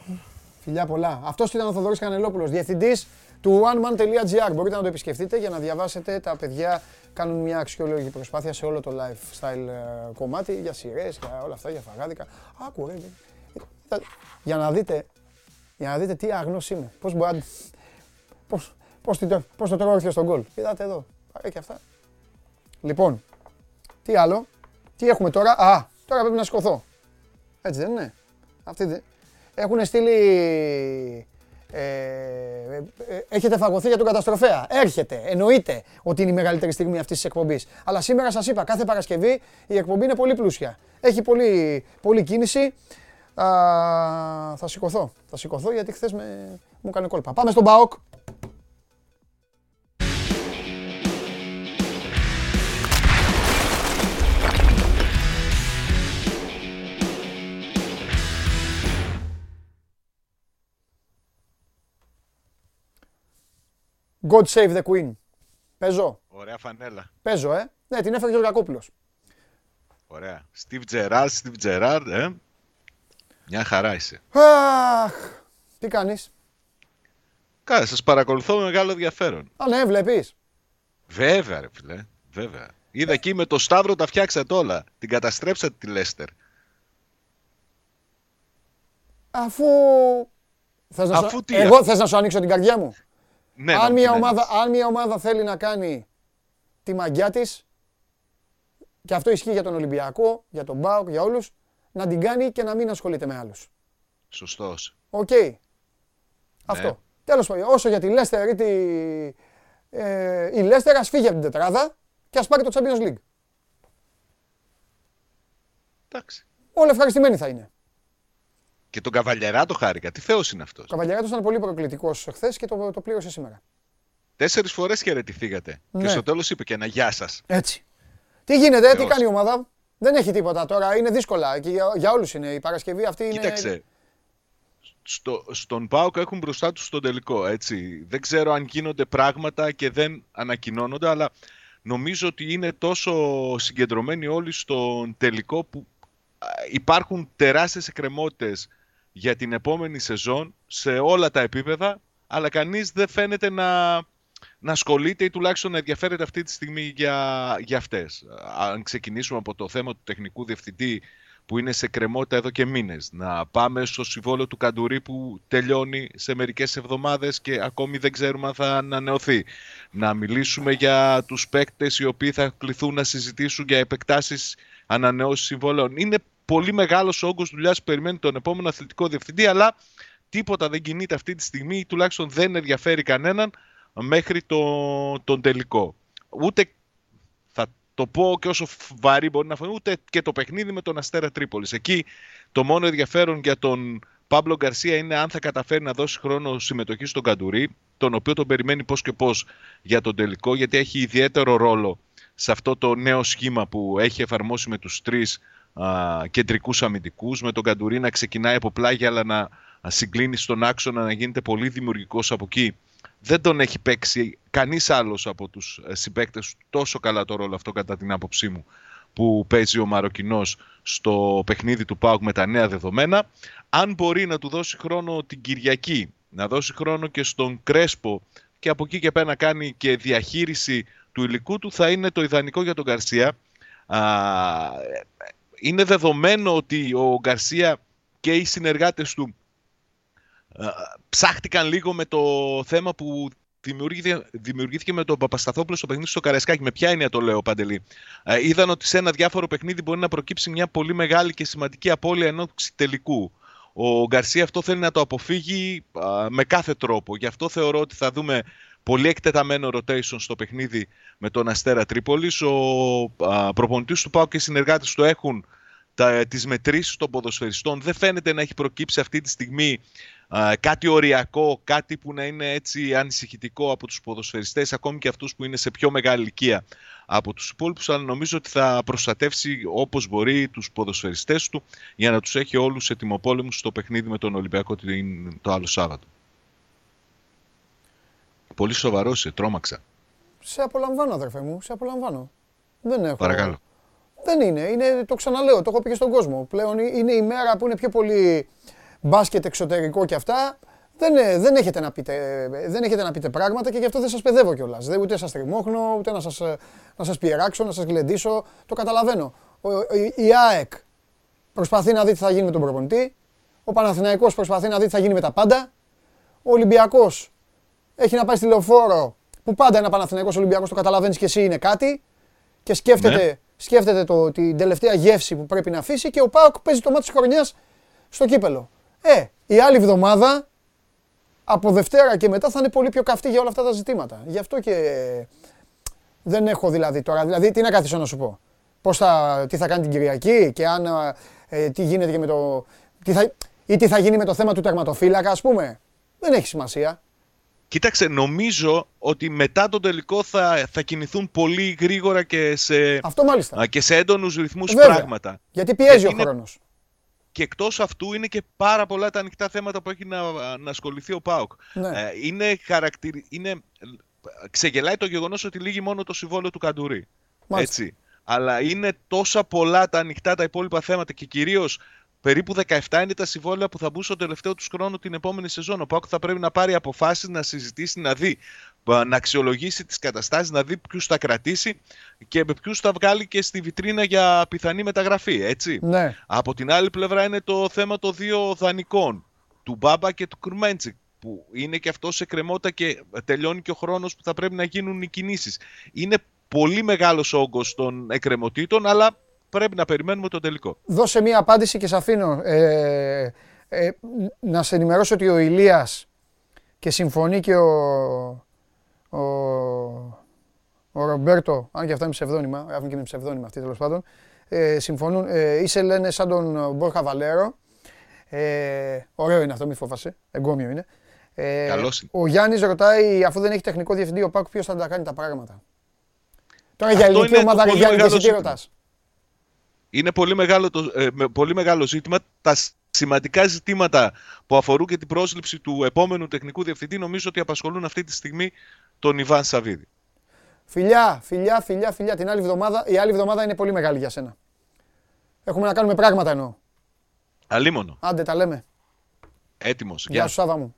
Φιλιά πολλά. Αυτός ήταν ο Θοδωρής Κανελόπουλος, διευθυντής του oneman.gr. Μπορείτε να το επισκεφτείτε για να διαβάσετε. Τα παιδιά κάνουν μια αξιόλογη προσπάθεια σε όλο το lifestyle ε, κομμάτι για σειρές, για όλα αυτά, για φαγάδικα. Άκου, ρε. Κοίτα, Για να δείτε, για να δείτε τι αγνός είμαι. Πώς μπορεί να... Πώς, πώς, την- πώς το τρώω όρθιο στον γκολ. Είδατε εδώ. Πάρε και αυτά. Λοιπόν, τι άλλο; Τι έχουμε τώρα; Α, τώρα πρέπει να σηκωθώ. Έτσι δεν είναι; Αυτή δεν... Έχουν στείλει... Ε, ε, ε, έχετε φαγωθεί για τον καταστροφέα. Έρχεται. Εννοείται ότι είναι η μεγαλύτερη στιγμή αυτής της εκπομπής. Αλλά σήμερα σας είπα, κάθε Παρασκευή η εκπομπή είναι πολύ πλούσια. Έχει πολύ, πολύ κίνηση. Α, θα σηκωθώ. Θα σηκωθώ γιατί χθες μου έκανε κόλπα. Πάμε στον Μπαόκ. God save the Queen. Παίζω. Ωραία φανέλα. Παίζω, ε. Ναι, την έφερε ο Γιακόπουλος. Ωραία. Steve Gerrard, Steve Gerrard, ε. Μια χαρά είσαι. Αχ, τι κάνεις; Καλά, σας παρακολουθώ με μεγάλο ενδιαφέρον. Α, ναι, βλέπεις. Βέβαια, ρε φίλε. Βέβαια. Είδα εκεί με το Σταύρο τα φτιάξατε όλα. Την καταστρέψατε τη Λέστερ. Αφού... Θες να Αφού σου... τι, Εγώ αφού- θες να σου ανοίξω την καρδιά μου; Ναι, αν, να μια την ομάδα, ανοίξεις. αν μια ομάδα θέλει να κάνει τη μαγιά της, και αυτό ισχύει για τον Ολυμπιακό, για τον ΠΑΟΚ, για όλους, να την κάνει και να μην ασχολείται με άλλους. Σωστός. Οκ. Ναι. Αυτό. Τέλος πάντων, όσο για τη Λέστερ ή τη... Ε, η Λέστερ ας φύγει από την τετράδα και ας πάρει το Champions League. Εντάξει. Όλοι ευχαριστημένοι θα είναι. Και τον Καβαλιερά το χάρηκα. Τι θεός είναι αυτός. Ο Καβαλιαράτος ήταν πολύ προκλητικός χθε και το, το πλήρωσε σήμερα. Τέσσερις φορές χαιρετηθήκατε. Ναι. Και στο τέλος είπε και ένα γεια σας. Έτσι. Τι γίνεται, τι Θεός. κάνει η ομάδα; Δεν έχει τίποτα τώρα, είναι δύσκολα και για, για όλους είναι. Η Παρασκευή αυτή είναι... Κοίταξε. Στο, στον ΠΑΟΚ έχουν μπροστά τους τον τελικό, έτσι. Δεν ξέρω αν γίνονται πράγματα και δεν ανακοινώνονται, αλλά νομίζω ότι είναι τόσο συγκεντρωμένοι όλοι στον τελικό που α, υπάρχουν τεράστιες εκκρεμότητες για την επόμενη σεζόν σε όλα τα επίπεδα, αλλά κανείς δεν φαίνεται να, να ασχολείται ή τουλάχιστον να ενδιαφέρεται αυτή τη στιγμή για, για αυτές. Αν ξεκινήσουμε από το θέμα του τεχνικού διευθυντή που είναι σε κρεμότητα εδώ και μήνες. Να πάμε στο συμβόλαιο του Καντουρί που τελειώνει σε μερικές εβδομάδες και ακόμη δεν ξέρουμε αν θα ανανεωθεί. Να μιλήσουμε για τους παίκτες οι οποίοι θα κληθούν να συζητήσουν για επεκτάσεις ανανεώσεις συμβόλαιων. Είναι πολύ μεγάλος ο όγκος δουλειάς που περιμένει τον επόμενο αθλητικό διευθυντή, αλλά τίποτα δεν κινείται αυτή τη στιγμή ή τουλάχιστον δεν ενδιαφέρει κανέναν μέχρι το, τον τελικό. Ούτε θα το πω και όσο βαρύ μπορεί να φανεί, ούτε και το παιχνίδι με τον Αστέρα Τρίπολης. Εκεί το μόνο ενδιαφέρον για τον Παύλο Γκαρσία είναι αν θα καταφέρει να δώσει χρόνο συμμετοχή στον Καντουρί, τον οποίο τον περιμένει πώς και πώς για τον τελικό, γιατί έχει ιδιαίτερο ρόλο σε αυτό το νέο σχήμα που έχει εφαρμόσει με τους τρεις α, κεντρικούς αμυντικούς, με τον Καντουρί να ξεκινάει από πλάγια αλλά να α, συγκλίνει στον άξονα, να γίνεται πολύ δημιουργικός από εκεί. Δεν τον έχει παίξει κανείς άλλος από τους ε, συμπαίκτες του τόσο καλά το ρόλο αυτό κατά την άποψή μου που παίζει ο Μαροκινός στο παιχνίδι του ΠΑΟΚ με τα νέα δεδομένα. Αν μπορεί να του δώσει χρόνο την Κυριακή, να δώσει χρόνο και στον Κρέσπο και από εκεί και πέρα να κάνει και διαχείριση του υλικού του θα είναι το ιδανικό για τον Γκαρσία. Α, είναι δεδομένο ότι ο Γκαρσία και οι συνεργάτες του α, ψάχτηκαν λίγο με το θέμα που δημιουργήθηκε, δημιουργήθηκε με τον Παπασταθόπουλο στο παιχνίδι στο Καραϊσκάκι. Με ποια έννοια το λέω, Παντελή; Ε, είδαν ότι σε ένα διάφορο παιχνίδι μπορεί να προκύψει μια πολύ μεγάλη και σημαντική απώλεια ενό τελικού. Ο Γκαρσία αυτό θέλει να το αποφύγει α, με κάθε τρόπο. Γι' αυτό θεωρώ ότι θα δούμε πολύ εκτεταμένο rotation στο παιχνίδι με τον Αστέρα Τρίπολης. Ο α, προπονητής του ΠΑΟ και οι συνεργάτες του έχουν τα, τις μετρήσεις των ποδοσφαιριστών. Δεν φαίνεται να έχει προκύψει αυτή τη στιγμή α, κάτι οριακό, κάτι που να είναι έτσι ανησυχητικό από τους ποδοσφαιριστές, ακόμη και αυτούς που είναι σε πιο μεγάλη ηλικία από τους υπόλοιπους, αλλά νομίζω ότι θα προστατεύσει όπως μπορεί τους ποδοσφαιριστές του για να τους έχει όλους ετοιμοπόλεμους στο παιχνίδι με τον Ολυμπιακό την- το άλλο Σάββατο. Πολύ σοβαρός είσαι, τρόμαξα. Σε απολαμβάνω, αδερφέ μου, σε απολαμβάνω. Δεν έχω. Παρακαλώ. Δεν είναι, είναι, το ξαναλέω, το έχω πει και στον κόσμο. Πλέον είναι η μέρα που είναι πιο πολύ μπάσκετ εξωτερικό και αυτά. Δεν, ε, δεν, έχετε να πείτε, δεν έχετε να πείτε πράγματα και γι' αυτό δεν σας παιδεύω κιόλας. Δεν, ούτε σας τριμώχνω, ούτε να σας, ε, να σας πειράξω, να σας γλεντήσω. Το καταλαβαίνω. Ο, ο- η ΑΕΚ προσπαθεί να δει τι θα γίνει με τον προπονητή. Ο Παναθηναϊκός προσπαθεί να δει τι θα γίνει με τα πάντα. Ο Ολυμπιακός έχει να πάει στη λεωφόρο που πάντα ένα Παναθηναϊκός Ολυμπιακός το καταλαβαίνεις και εσύ είναι κάτι και σκέφτεται, Ναι. σκέφτεται το, την τελευταία γεύση που πρέπει να αφήσει και ο Πάοκ παίζει το μάτι της χρονιάς στο κύπελο. Ε, η άλλη εβδομάδα από Δευτέρα και μετά θα είναι πολύ πιο καυτή για όλα αυτά τα ζητήματα. Γι' αυτό και δεν έχω δηλαδή τώρα, δηλαδή τι να κάθισω να σου πω. Πώς θα, τι θα κάνει την Κυριακή και αν, ε, τι γίνεται και με το, τι θα, ή τι θα γίνει με το θέμα του τερματοφύλακα ας πούμε. Δεν έχει σημασία. Κοίταξε, νομίζω ότι μετά τον τελικό θα, θα κινηθούν πολύ γρήγορα και σε, Αυτό μάλιστα. α, και σε έντονους ρυθμούς Βέβαια. πράγματα. Γιατί πιέζει Γιατί ο είναι- χρόνος. Και εκτός αυτού είναι και πάρα πολλά τα ανοιχτά θέματα που έχει να, να ασχοληθεί ο ΠΑΟΚ. Ναι. Ε, είναι, χαρακτηρι... είναι ξεγελάει το γεγονός ότι λύγει μόνο το συμβόλαιο του Καντουρί. Μάλιστα. Έτσι. Αλλά είναι τόσα πολλά τα ανοιχτά τα υπόλοιπα θέματα και κυρίως περίπου 17 είναι τα συμβόλαια που θα μπουν στο τελευταίο τους χρόνο την επόμενη σεζόν. Ο Πάουκ θα πρέπει να πάρει αποφάσεις, να συζητήσει, να δει, να αξιολογήσει τις καταστάσεις, να δει ποιους θα κρατήσει και με ποιους θα βγάλει και στη βιτρίνα για πιθανή μεταγραφή. Έτσι. Ναι. Από την άλλη πλευρά είναι το θέμα των δύο δανεικών, του Μπάμπα και του Κουρμέντσικ, που είναι και αυτό σε κρεμότητα και τελειώνει και ο χρόνος που θα πρέπει να γίνουν οι κινήσεις. Είναι πολύ μεγάλος όγκος των εκκρεμωτήτων, αλλά πρέπει να περιμένουμε το τελικό. Δώσε μία απάντηση και σε αφήνω. Ε, ε, να σε ενημερώσω ότι ο Ηλίας και συμφωνεί και ο, ο, ο Ρομπέρτο, αν και αυτά είναι ψευδόνυμα, γράφουν και με ψευδόνυμα αυτοί τέλος πάντων, ε, συμφωνούν, ε, είσαι λένε σαν τον Μπόρχα Βαλέρο. Ε, ωραίο είναι αυτό, μη φόβασαι, εγκόμιο είναι. Ε, Καλώς είναι. Ο Γιάννης ρωτάει, αφού δεν έχει τεχνικό διευθυντή ο Πάκου, ποιος θα τα κάνει τα πράγματα. Τώρα για Αυτό ελληνική είναι το ομάδα, ρε πολύ Γιάννη, και μεγάλο εσύ τι ζήτημα. ρωτάς; Είναι πολύ μεγάλο, το, ε, με- πολύ μεγάλο ζήτημα. Τα σ- σημαντικά ζητήματα που αφορούν και την πρόσληψη του επόμενου τεχνικού διευθυντή νομίζω ότι απασχολούν αυτή τη στιγμή τον Ιβάν Σαββίδη. Φιλιά, φιλιά, φιλιά, φιλιά. Την άλλη εβδομάδα, η άλλη εβδομάδα είναι πολύ μεγάλη για σένα. Έχουμε να κάνουμε πράγματα εννοώ. Αλίμονο. Άντε, τα λέμε. Έτοιμος. Γεια σου, Σάβα μου.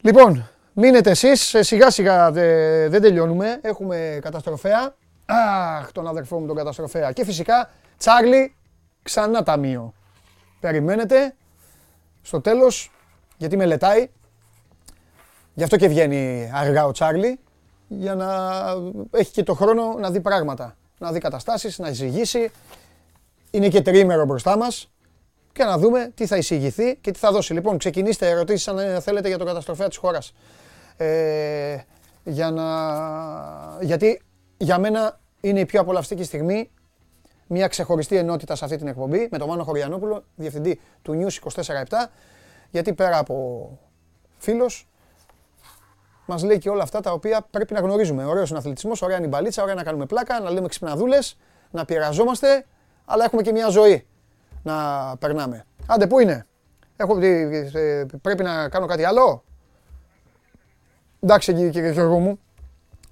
Λοιπόν, μείνετε εσείς. Ε, Σιγά σιγά δε- δεν τελειώνουμε. Έχουμε καταστροφέα. Αχ, τον αδερφό μου τον καταστροφέα. Και φυσικά, Τσάρλι, ξανά ταμείο. Περιμένετε στο τέλος, γιατί μελετάει. Γι' αυτό και βγαίνει αργά ο Τσάρλι, για να έχει και το χρόνο να δει πράγματα. Να δει καταστάσεις, να εισηγήσει. Είναι και τριήμερο μπροστά μας και να δούμε τι θα εισηγηθεί και τι θα δώσει. Λοιπόν, ξεκινήστε ερωτήσεις αν ε, θέλετε για το καταστροφέα της χώρας. Ε, για να... Γιατί για μένα είναι η πιο απολαυστική στιγμή μια ξεχωριστή ενότητα σε αυτή την εκπομπή με τον Μάνο Χωριανόπουλο, διευθυντή του News 24-7, γιατί πέρα από φίλος, μας λέει και όλα αυτά τα οποία πρέπει να γνωρίζουμε. Ωραίος είναι ο αθλητισμός, ωραία είναι η μπαλίτσα, ωραία να κάνουμε πλάκα, να λέμε ξυπναδούλες, να πειραζόμαστε, αλλά έχουμε και μια ζωή να περνάμε. Άντε, πού είναι; Έχω, ε, ε, πρέπει να κάνω κάτι άλλο; Εντάξει, κύριε κύριε Γιώργο μου.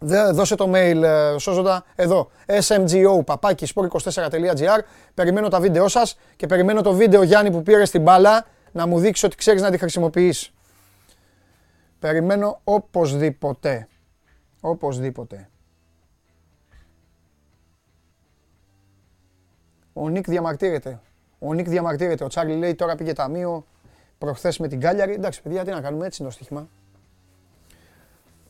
Δε- Δώσε το mail, ε, σώζοντα, εδώ, smgo, παπάκι, sport24.gr. Περιμένω τα βίντεό σας και περιμένω το βίντεο Γιάννη που πήρες στην μπάλα να μου δείξει ότι ξέρεις να τη χρησιμοποιείς. Περιμένω οπωσδήποτε. Οπωσδήποτε. Ο Νίκ διαμαρτύρεται. Ο Νίκ διαμαρτύρεται. Ο Τσάρλι λέει τώρα πήγε ταμείο προχθές με την Κάλιαρη. Εντάξει, παιδιά, τι να κάνουμε, έτσι είναι το στοίχημα.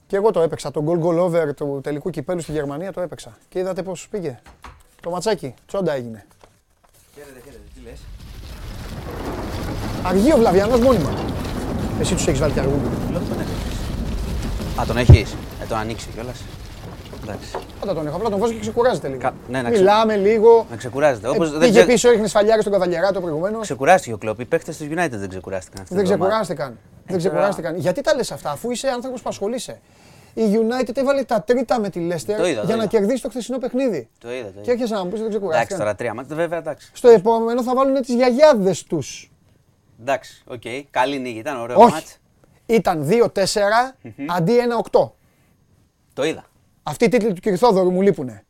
Και εγώ το έπαιξα. Το goal goal over του τελικού κυπέλου στη Γερμανία το έπαιξα. Και είδατε πώς πήγε. Το ματσάκι, τσόντα έγινε. Χαίρετε, χαίρετε, τι λες; Αργεί ο Βλαβιανός μόνιμα. Εσύ τους έχεις βάλει και αργού. Λέω τον έχεις. Α, τον έχεις. Ε, τον ανοίξει κιόλας. Εντάξει. Πάντα τον έχω. Απλά τον βάζω και ξεκουράζεται λίγο. Κα- ναι, να ξε- Μιλάμε λίγο. Να ξεκουράζεται. Ε, Όπως δεν πήγε ξε... πίσω, έριχνε σφαλιάρι στον Καβαλιαράτο προηγουμένω. Ξεκουράστηκε ο Κλόπ. Οι παίκτες της United δεν ξεκουράστηκαν αυτή Δεν την εβδομάδα. ξεκουράστηκαν. Δεν τώρα- ξεκουράστηκαν. Γιατί τα λες αυτά, αφού είσαι άνθρωπος που ασχολείσαι. Η United έβαλε τα τρίτα με τη Leicester Το είδα, το για να είδα. κερδίσει το χθεσινό παιχνίδι. Το είδα, το Και είδα. έρχεσαι να μου πεις ότι δεν Εντάξει, ξεκουράστηκαν. τώρα τρία μάτια, βέβαια εντάξει. Στο επόμενο θα βάλουν τις γιαγιάδες τους. Εντάξει, οκ. Καλή νίκη, ήταν ωραίο Όχι. ματς. Ήταν 2-4 αντί 1-8. Το είδα. Αυτοί οι τίτλοι του κυρ Θόδωρου μου λείπουνε.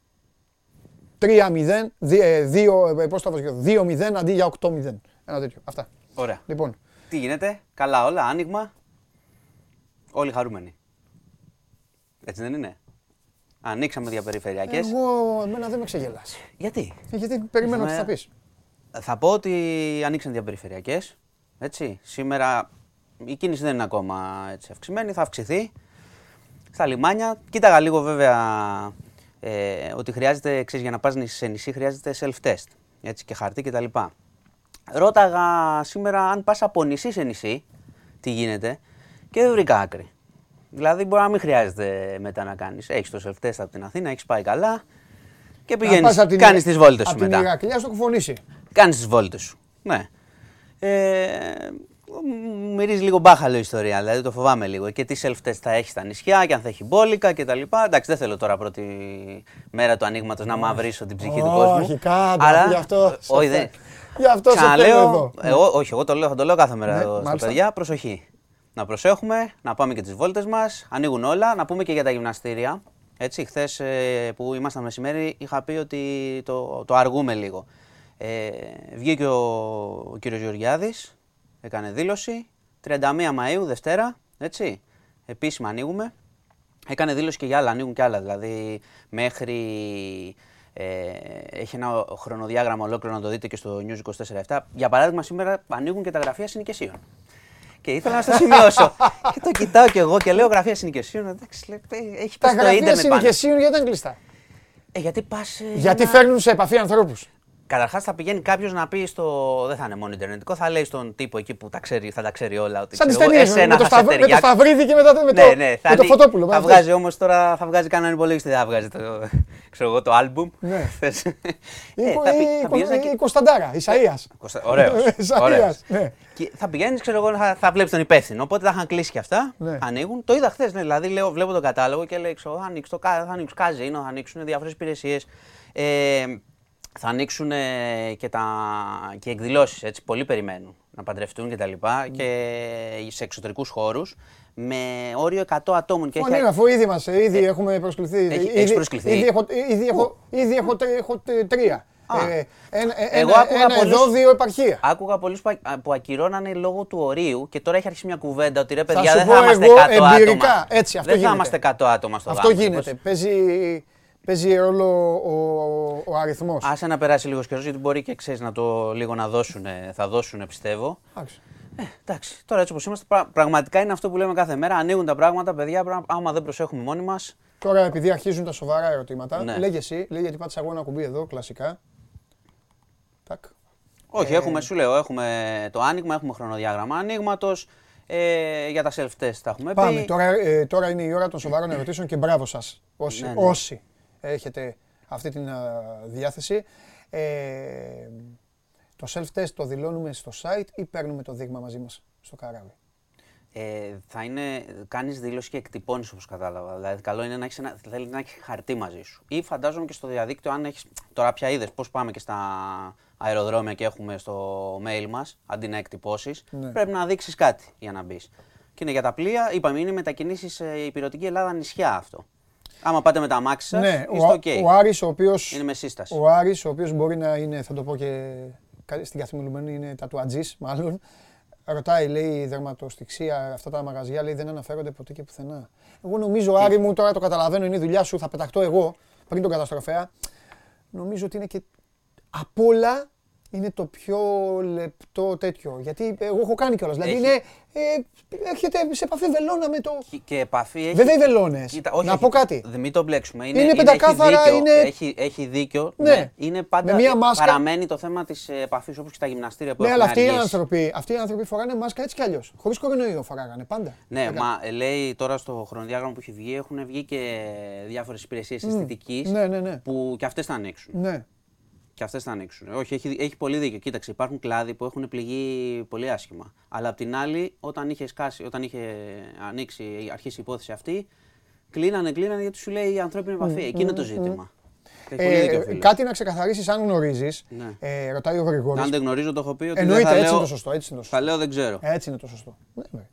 3-0, 2, ε, πώς το βάζω, 2-0 αντί για 8-0. Ένα τέτοιο. Αυτά. Ωραία. Λοιπόν, Τι γίνεται, καλά όλα, άνοιγμα. Όλοι χαρούμενοι. Έτσι δεν είναι; Ανοίξαμε διαπεριφερειακές. εγώ, εμένα δεν με ξεγελάσει. Γιατί; Γιατί περιμένω τι θα Έχουμε- πεις. Θα πω ότι ανοίξαν διαπεριφερειακές. Έτσι. Σήμερα η κίνηση δεν είναι ακόμα έτσι, αυξημένη, θα αυξηθεί. Στα λιμάνια. Κοίταγα λίγο βέβαια ε, ότι χρειάζεται, ξέρεις, για να πας σε νησί χρειάζεται self-test. Έτσι, και χαρτί κτλ. Ρώταγα σήμερα αν πας από νησί σε νησί, τι γίνεται, και δεν βρήκα άκρη. Δηλαδή μπορεί να μην χρειάζεται μετά να κάνεις. Έχεις το self-test από την Αθήνα, έχεις πάει καλά και Να πηγαίνεις, πας απ' την- κάνεις τις βόλτες σου απ' την μετά. Ηρακλεία στο κουφονίσι. Κάνεις τις βόλτες σου. Ναι. Ε, μου μυρίζει λίγο μπάχαλο η ιστορία, δηλαδή το φοβάμαι λίγο. Και τι self-test θα έχει στα νησιά και αν θα έχει μπόλικα κτλ. Εντάξει, δεν θέλω τώρα πρώτη μέρα του ανοίγματος να μαυρίσω την ψυχή του κόσμου. Όχι, κάτω, Αλλά- γι' αυτό σε Όχι, θε- δεν. Γι' αυτό σε θέλω Ξαναλέω, εδώ. εγώ, όχι, εγώ το λέω, θα το λέω κάθε μέρα Ναι, εδώ στα μάλιστα. παιδιά, προσοχή. να προσέχουμε, να πάμε και τις βόλτες μας, ανοίγουν όλα, να πούμε και για τα γυμναστήρια. Έτσι, χθες που ήμασταν μεσημέρι είχα πει ότι το, το αργούμε λίγο. Ε, βγήκε ο, ο κύριος Γεωργιάδης, έκανε δήλωση, 31 Μαΐου, Δευτέρα, έτσι, επίσημα ανοίγουμε. Έκανε δήλωση και για άλλα, ανοίγουν και άλλα, δηλαδή μέχρι... Ε, έχει ένα χρονοδιάγραμμα ολόκληρο να το δείτε και στο News 24-7. Για παράδειγμα, σήμερα ανοίγουν και τα γραφεία συνοικεσίων. Και ήθελα να στο σημειώσω. και το κοιτάω κι εγώ και λέω γραφεία συνοικεσίων. Εντάξει, λέει, ε, έχει Τα πει στο γραφεία ίντερνετ πάνω. συνοικεσίων γιατί ήταν κλειστά; Ε, γιατί πας. Γιατί φέρνουν σε επαφή ανθρώπους. Καταρχάς θα πηγαίνει κάποιος να πει στο. Δεν θα είναι μόνο Ιντερνετικό, θα λέει στον τύπο εκεί που τα ξέρει, θα τα ξέρει όλα. Ότι Σαν τις ξέρω εγώ, ταινίες. εσένα Με, το θα σε Σταυρ- με το ταιριάξει. Σταυρίδη και μετά το- με το, Ναι, ναι, θα, με το ανοί- Φωτόπουλο. Θα με βγάζει όμως τώρα, θα βγάζει κανέναν υπολογιστή, δεν θα βγάζει το, ξέρω εγώ, το άλμπουμ. Ναι. Θες. Η, Ε, Κο- θα πη- η, θα Κο- πηγαίνεις να η, και- Κωνσταντάρα, Ισαΐας. Κωνστα- Ωραίος, Ισαΐας, ωραίος. ναι. Και θα πηγαίνεις, ξέρω εγώ, θα, θα βλέπεις τον υπεύθυνο. Οπότε τα είχαν κλείσει και αυτά. Ναι. Ανοίγουν. Το είδα χθες. Ναι, δηλαδή λέω, βλέπω τον κατάλογο και λέει: ξέρω, θα ανοίξει το κα- θα ανοίξουν καζίνο, θα ανοίξουν διάφορες υπηρεσίες. Ε, θα ανοίξουν ε, και, τα, και εκδηλώσεις, έτσι, πολλοί περιμένουν να παντρευτούν και τα λοιπά και σε εξωτερικούς χώρους με όριο 100 ατόμων. Και Ω, έχει- ναι, αφού ήδη, μας, ήδη έχουμε προσκληθεί. Έχει- ήδη, έχεις προσκληθεί; Ήδη έχω, ήδη έχω, ήδη έχω, τρι- έχω τρι- τρία. Α. Ε, ένα, Εγώ ένα, άκουγα ένα πολλούς- εδώ, δύο επαρχία. Άκουγα πολλούς που, α- που ακυρώνανε λόγω του ορίου και τώρα έχει αρχίσει μια κουβέντα ότι ρε Θα παιδιά σου δεν πω θα είμαστε εγώ 100 εμπειρικά, άτομα. έτσι, αυτό δεν θα γίνεται. είμαστε 100 άτομα στο Αυτό γάμο. γίνεται. Παίζει, παίζει ρόλο ο, ο, ο αριθμός. Άσε να περάσει λίγος καιρός γιατί μπορεί και ξέρεις να το λίγο να δώσουν, θα δώσουν πιστεύω. Εντάξει. Ε, εντάξει, τώρα έτσι όπως είμαστε, πρα- πραγματικά είναι αυτό που λέμε κάθε μέρα. Ανοίγουν τα πράγματα, παιδιά. Πρέπει, να- άμα δεν προσέχουμε μόνοι μας. Τώρα επειδή αρχίζουν τα σοβαρά ερωτήματα, Ναι. λέγε εσύ, λέει γιατί πάτησα εγώ ένα κουμπί εδώ, κλασικά. Τάκ. Όχι, Ε, έχουμε, σου λέω, έχουμε το άνοιγμα, έχουμε χρονοδιάγραμμα ανοίγματο. Ε, για τα self-test τα έχουμε Πάμε. πει. Τώρα, ε, τώρα είναι η ώρα των σοβαρών ερωτήσεων και μπράβο σας όσοι, Ναι, ναι. όσοι έχετε αυτή την α, διάθεση. Ε, το self-test το δηλώνουμε στο site ή παίρνουμε το δείγμα μαζί μας στο καράβι; Ε, θα είναι, κάνεις δήλωση και εκτυπώνεις όπως κατάλαβα. Δηλαδή καλό είναι να έχεις, ένα, θέλεις να έχεις χαρτί μαζί σου. Ή φαντάζομαι και στο διαδίκτυο αν έχεις, τώρα πια είδες πώς πάμε και στα αεροδρόμια και έχουμε στο mail μας, αντί να εκτυπώσεις, Ναι. πρέπει να δείξεις κάτι για να μπεις. Και είναι για τα πλοία, είπαμε είναι μετακινήσεις ε, υπηρετική Ελλάδα νησιά αυτό. Άμα πάτε με τα αμάξι σας, ναι, είστε ο, οκ. ο Άρης ο οποίος, Είναι με σύσταση. ο Άρης ο οποίος μπορεί να είναι, θα το πω και κα- στην καθημερινή είναι τατουατζής μάλλον, ρωτάει λέει η δερματοστιξία αυτά τα μαγαζιά λέει δεν αναφέρονται ποτέ και πουθενά. Εγώ νομίζω Άρη μου τώρα το καταλαβαίνω είναι η δουλειά σου θα πεταχτώ εγώ πριν τον καταστροφέα. Νομίζω ότι είναι και απ' όλα είναι το πιο λεπτό τέτοιο. Γιατί εγώ έχω κάνει κιόλας. Δηλαδή Έχει- είναι, ε, έρχεται σε επαφή βελόνα με το... Και- Και επαφή έχει. Βέβαια οι βελόνες. Κοίτα, όχι, να όχι, πω κάτι. Δεν μην το μπλέξουμε. Είναι, Είναι έχει πεντακάθαρα, δίκιο, είναι- Έχει, έχει δίκιο. Ναι. Ναι. Είναι πάντα. Με μία μάσκα. Παραμένει το θέμα της επαφής όπως και τα γυμναστήρια που Ναι, έχουν αλλά αυτοί οι, αργήσει. άνθρωποι, αυτοί οι άνθρωποι φοράνε μάσκα έτσι κι αλλιώς. Χωρίς κορονοϊό φοράγανε πάντα. Ναι, Έκανα. μα ε, λέει τώρα στο χρονοδιάγραμμα που έχει βγει έχουν βγει και διάφορες υπηρεσίες αισθητικής Ναι, ναι, ναι. που και αυτές θα ανοίξουν. Ναι. Και αυτές θα ανοίξουν. Όχι, έχει, έχει πολύ δίκιο. Κοίταξε, υπάρχουν κλάδοι που έχουν πληγεί πολύ άσχημα. Αλλά απ' την άλλη, όταν είχε, σκάσει, όταν είχε ανοίξει, αρχίσει η υπόθεση αυτή, κλείνανε, κλείνανε γιατί σου λέει η ανθρώπινη επαφή. Εκεί είναι το ζήτημα. Και έχει πολύ δίκιο ο Ε, φίλος. κάτι να ξεκαθαρίσεις αν γνωρίζεις. Ναι. Ε, ρωτάει ο Γρηγόρης. Αν δεν γνωρίζω, το έχω πει ότι Εννοείται, δεν θα έτσι λέω, είναι το σωστό. Έτσι είναι το σωστό. Θα λέω δεν ξέρω. Έτσι είναι το σωστό. Ναι, ναι.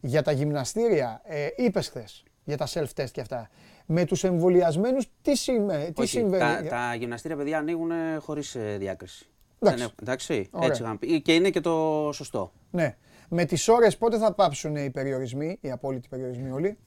Για τα γυμναστήρια, ε, είπες χθες για τα self-test και αυτά. Με τους εμβολιασμένους, τι, σημαίνει, τι Όχι, συμβαίνει; τα, τα γυμναστήρια παιδιά ανοίγουν χωρίς διάκριση. Εντάξει. Δεν έχουν- εντάξει, Ωραία. έτσι είχαν πει. Και είναι και το σωστό. Ναι. Με τις ώρες πότε θα πάψουν οι περιορισμοί, οι απόλυτοι περιορισμοί όλοι;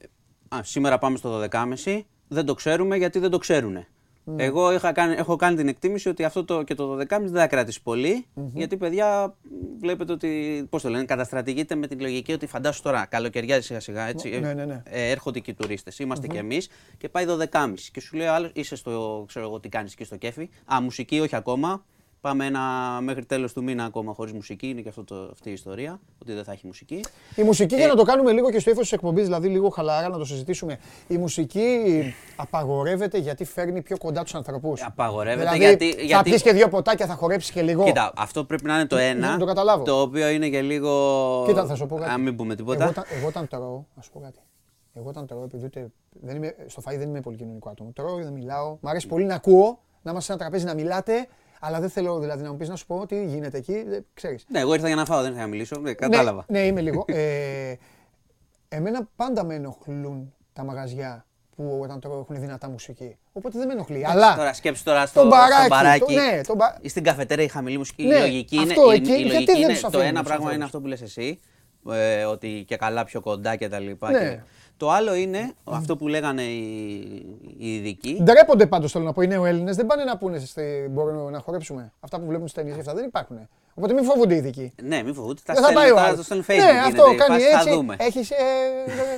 Α, σήμερα πάμε στο 12.30. Δεν το ξέρουμε γιατί δεν το ξέρουν. Ναι. Εγώ είχα κάνει, έχω κάνει την εκτίμηση ότι αυτό το, και το 12.30 δεν θα κρατήσει πολύ, γιατί παιδιά βλέπετε ότι, πώς το λένε, καταστρατηγείται με την λογική ότι φαντάσου τώρα, καλοκαιριά σιγά σιγά, έτσι, Ναι, ναι, ναι. ε, έρχονται και οι τουρίστες, είμαστε κι εμείς και πάει 12.30 και σου λέει ο άλλος, είσαι στο, ξέρω εγώ τι κάνεις εκεί στο κέφι, α, μουσική όχι ακόμα, πάμε ένα, μέχρι τέλος του μήνα ακόμα χωρίς μουσική, είναι και αυτό το, αυτή η ιστορία, ότι δεν θα έχει μουσική. Η μουσική, Ε, για να το κάνουμε λίγο και στο ύφος της εκπομπής, δηλαδή λίγο χαλαρά να το συζητήσουμε. Η μουσική απαγορεύεται γιατί φέρνει πιο κοντά τους ανθρώπους. Απαγορεύεται δηλαδή, γιατί- Θα γιατί- πιει και δύο ποτάκια, θα χορέψεις και λίγο. Κοίτα, αυτό πρέπει να είναι το ένα. να το καταλάβω. Το οποίο είναι και λίγο. Κοίτα, θα σου πω κάτι. Αν μην πούμε τίποτα. Εγώ, όταν- εγώ όταν τρώω, να σου πω κάτι. Εγώ όταν τρώω, επειδή ούτε, δεν είμαι, στο φαΐ δεν είμαι πολύ κοινωνικό άτομο. Τρώω, δεν μιλάω. Μ' αρέσει πολύ να ακούω, να είμαστε σε ένα τραπέζι να μιλάτε, αλλά δεν θέλω δηλαδή να μου πεις να σου πω τι γίνεται εκεί. Δεν, ξέρεις. Ναι, εγώ ήρθα για να φάω, δεν ήρθα για να μιλήσω. Ναι, κατάλαβα. Ναι, ναι είμαι λίγο. ε, Εμένα πάντα με ενοχλούν τα μαγαζιά που όταν τώρα έχουν δυνατά μουσική. Οπότε δεν με ενοχλεί. Αλλά Τώρα σκέψου τώρα στο, το μπαράκι, στο μπαράκι το- ναι, το μπα- ή στην καφετέρια η χαμηλή μουσική. Ναι, η λογική είναι, αυτό η- εκεί, η γιατί λογική δεν είναι τους το αφήνουν ένα τους πράγμα είναι ανθρώπους. αυτό που λες εσύ, ε, ότι και καλά πιο κοντά και τα λοιπά. Ναι. και- Το άλλο είναι αυτό που λέγανε οι, οι ειδικοί. Ντρέπονται πάντως θέλω να πω. Οι νέοι δεν πάνε να πούνε στη... μπορούμε να χορέψουμε. Αυτά που βλέπουν στι ταινίε αυτά δεν υπάρχουν. Οπότε μην φοβούνται οι ειδικοί. Ναι, μην φοβούνται. Τα Δεν θα πάει στέλνουν ο τώρα, άλλος. το στέλνουν Ναι, Facebook. αυτό γίνεται, η κάνει φάση, Θα έτσι. δούμε. Έχεις, ε,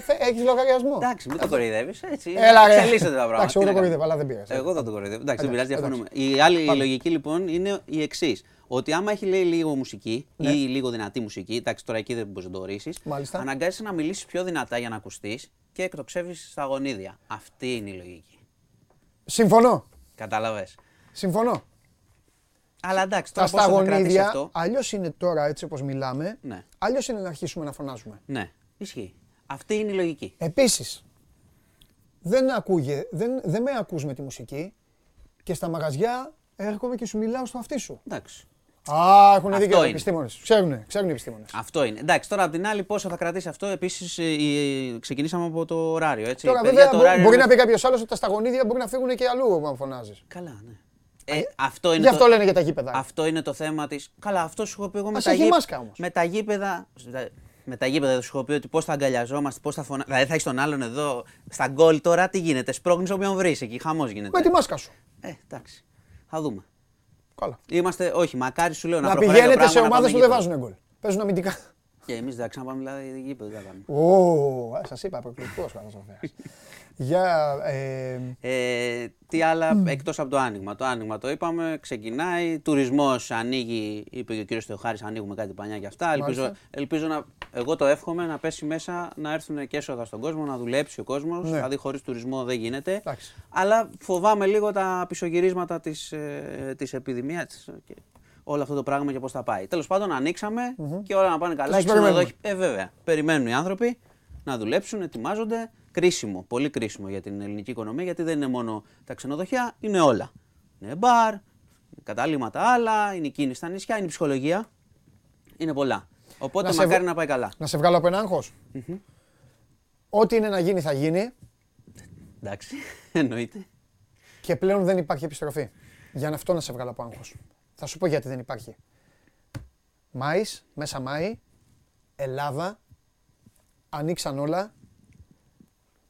ε, έχεις λογαριασμό. Εντάξει, μην το κοροϊδεύεις. Έτσι. Έλα, ρε. Εξελίσσονται τα πράγματα. Εντάξει, Τι εγώ να το κάνουμε. κοροϊδεύω, αλλά δεν πειράζει. Εγώ θα το κοροϊδεύω. Εντάξει, δεν πειράζει, Εντάξει, διαφωνούμε. Η άλλη Πάμε. λογική λοιπόν είναι η εξής. Ότι άμα έχει λέει λίγο μουσική Ναι. ή λίγο δυνατή μουσική, εντάξει τώρα εκεί δεν μπορείς να το ορίσει, Μάλιστα. αναγκάζεσαι να μιλήσεις πιο δυνατά για να ακουστείς και εκτοξεύεις στα γονίδια. Αυτή είναι η λογική. Συμφωνώ. Κατάλαβε. Συμφωνώ. Αλλά εντάξει, Τα τώρα πώς θα το κρατήσεις σταγονίδια, αυτό; αλλιώς είναι τώρα έτσι όπως μιλάμε, Ναι. αλλιώς είναι να αρχίσουμε να φωνάζουμε. Ναι, ισχύει. Αυτή είναι η λογική. Επίσης, δεν, ακούγε, δεν, δεν με ακούς με τη μουσική και στα μαγαζιά έρχομαι και σου μιλάω στο αυτί σου. Εντάξει. Α, έχουν Αυτό δίκιο οι είναι. επιστήμονες. Ξέρουν, ξέρουν οι επιστήμονες. Αυτό είναι. Εντάξει, τώρα απ' την άλλη, πόσο θα κρατήσει αυτό. Επίσης, ξεκινήσαμε από το ωράριο. Έτσι. Τώρα, Παιδιά, βέβαια, το μπο- ωράριο μπορεί είναι- να πει κάποιος άλλος ότι τα σταγονίδια μπορεί να φύγουν και αλλού αν φωνάζεις. Καλά, ναι. Ε, αυτό είναι Γι' αυτό το... λένε για τα γήπεδα. Αυτό είναι το θέμα τη. Καλά, αυτό σου έχω πει εγώ με Ας τα, έχει γήπ- μάσκα όμως. με τα γήπεδα. Με τα γήπεδα σου έχω πει ότι πώς θα αγκαλιαζόμαστε, πώς θα φωνάζουμε. Δηλαδή θα έχεις τον άλλον εδώ στα γκολ τώρα, τι γίνεται. Σπρώχνεις όποιον βρεις εκεί, χαμός γίνεται. Με τη μάσκα σου. Ε, εντάξει. Θα δούμε. Καλά. Είμαστε, όχι, μακάρι σου λέω να, Να προχωράει το πηγαίνετε σε πράγμα, να ομάδες πάμε που δεν γήπεδο. βάζουν γκολ. Παίζουν αμυντικά. Και εμείς δεν θα ξαναπάμε δηλαδή γήπεδο. δεν θα κάνουμε. Ω, σας είπα, προκλητικός καταστροφέας. Για. Ε, Ε, τι άλλα εκτός από το άνοιγμα. Το άνοιγμα το είπαμε, ξεκινάει. Τουρισμός ανοίγει, είπε και ο κύριος Θεοχάρης, ανοίγουμε κάτι πανιά και αυτά. Ελπίζω, Μάλιστα. ελπίζω να, εγώ το εύχομαι να πέσει μέσα, να έρθουν και έσοδα στον κόσμο, να δουλέψει ο κόσμος. Ναι. Δηλαδή χωρίς τουρισμό δεν γίνεται. Εντάξει. Αλλά φοβάμαι λίγο τα πισωγυρίσματα της, ε, της επιδημίας και όλο αυτό το πράγμα και πώς θα πάει. Τέλος πάντων ανοίξαμε και όλα να πάνε καλά. σας Η ξενοδοχεία- περιμένουμε. ε, βέβαια. Περιμένουν οι άνθρωποι να δουλέψουν, ετοιμάζονται. Κρίσιμο, πολύ κρίσιμο για την ελληνική οικονομία, γιατί δεν είναι μόνο τα ξενοδοχεία, είναι όλα. Είναι μπαρ, είναι κατάληματα άλλα, είναι η κίνηση στα νησιά, είναι η ψυχολογία. Είναι πολλά. Οπότε Να σε μακάρι β- να πάει καλά. να σε βγάλω από ένα άγχος. Ό,τι είναι να γίνει θα γίνει Εντάξει, εννοείται. και πλέον δεν υπάρχει επιστροφή. Για να αυτό να σε βγάλω από άγχος. Θα σου πω γιατί δεν υπάρχει. Μάης, μέσα Μάη, Ελλάδα, ανοίξαν όλα,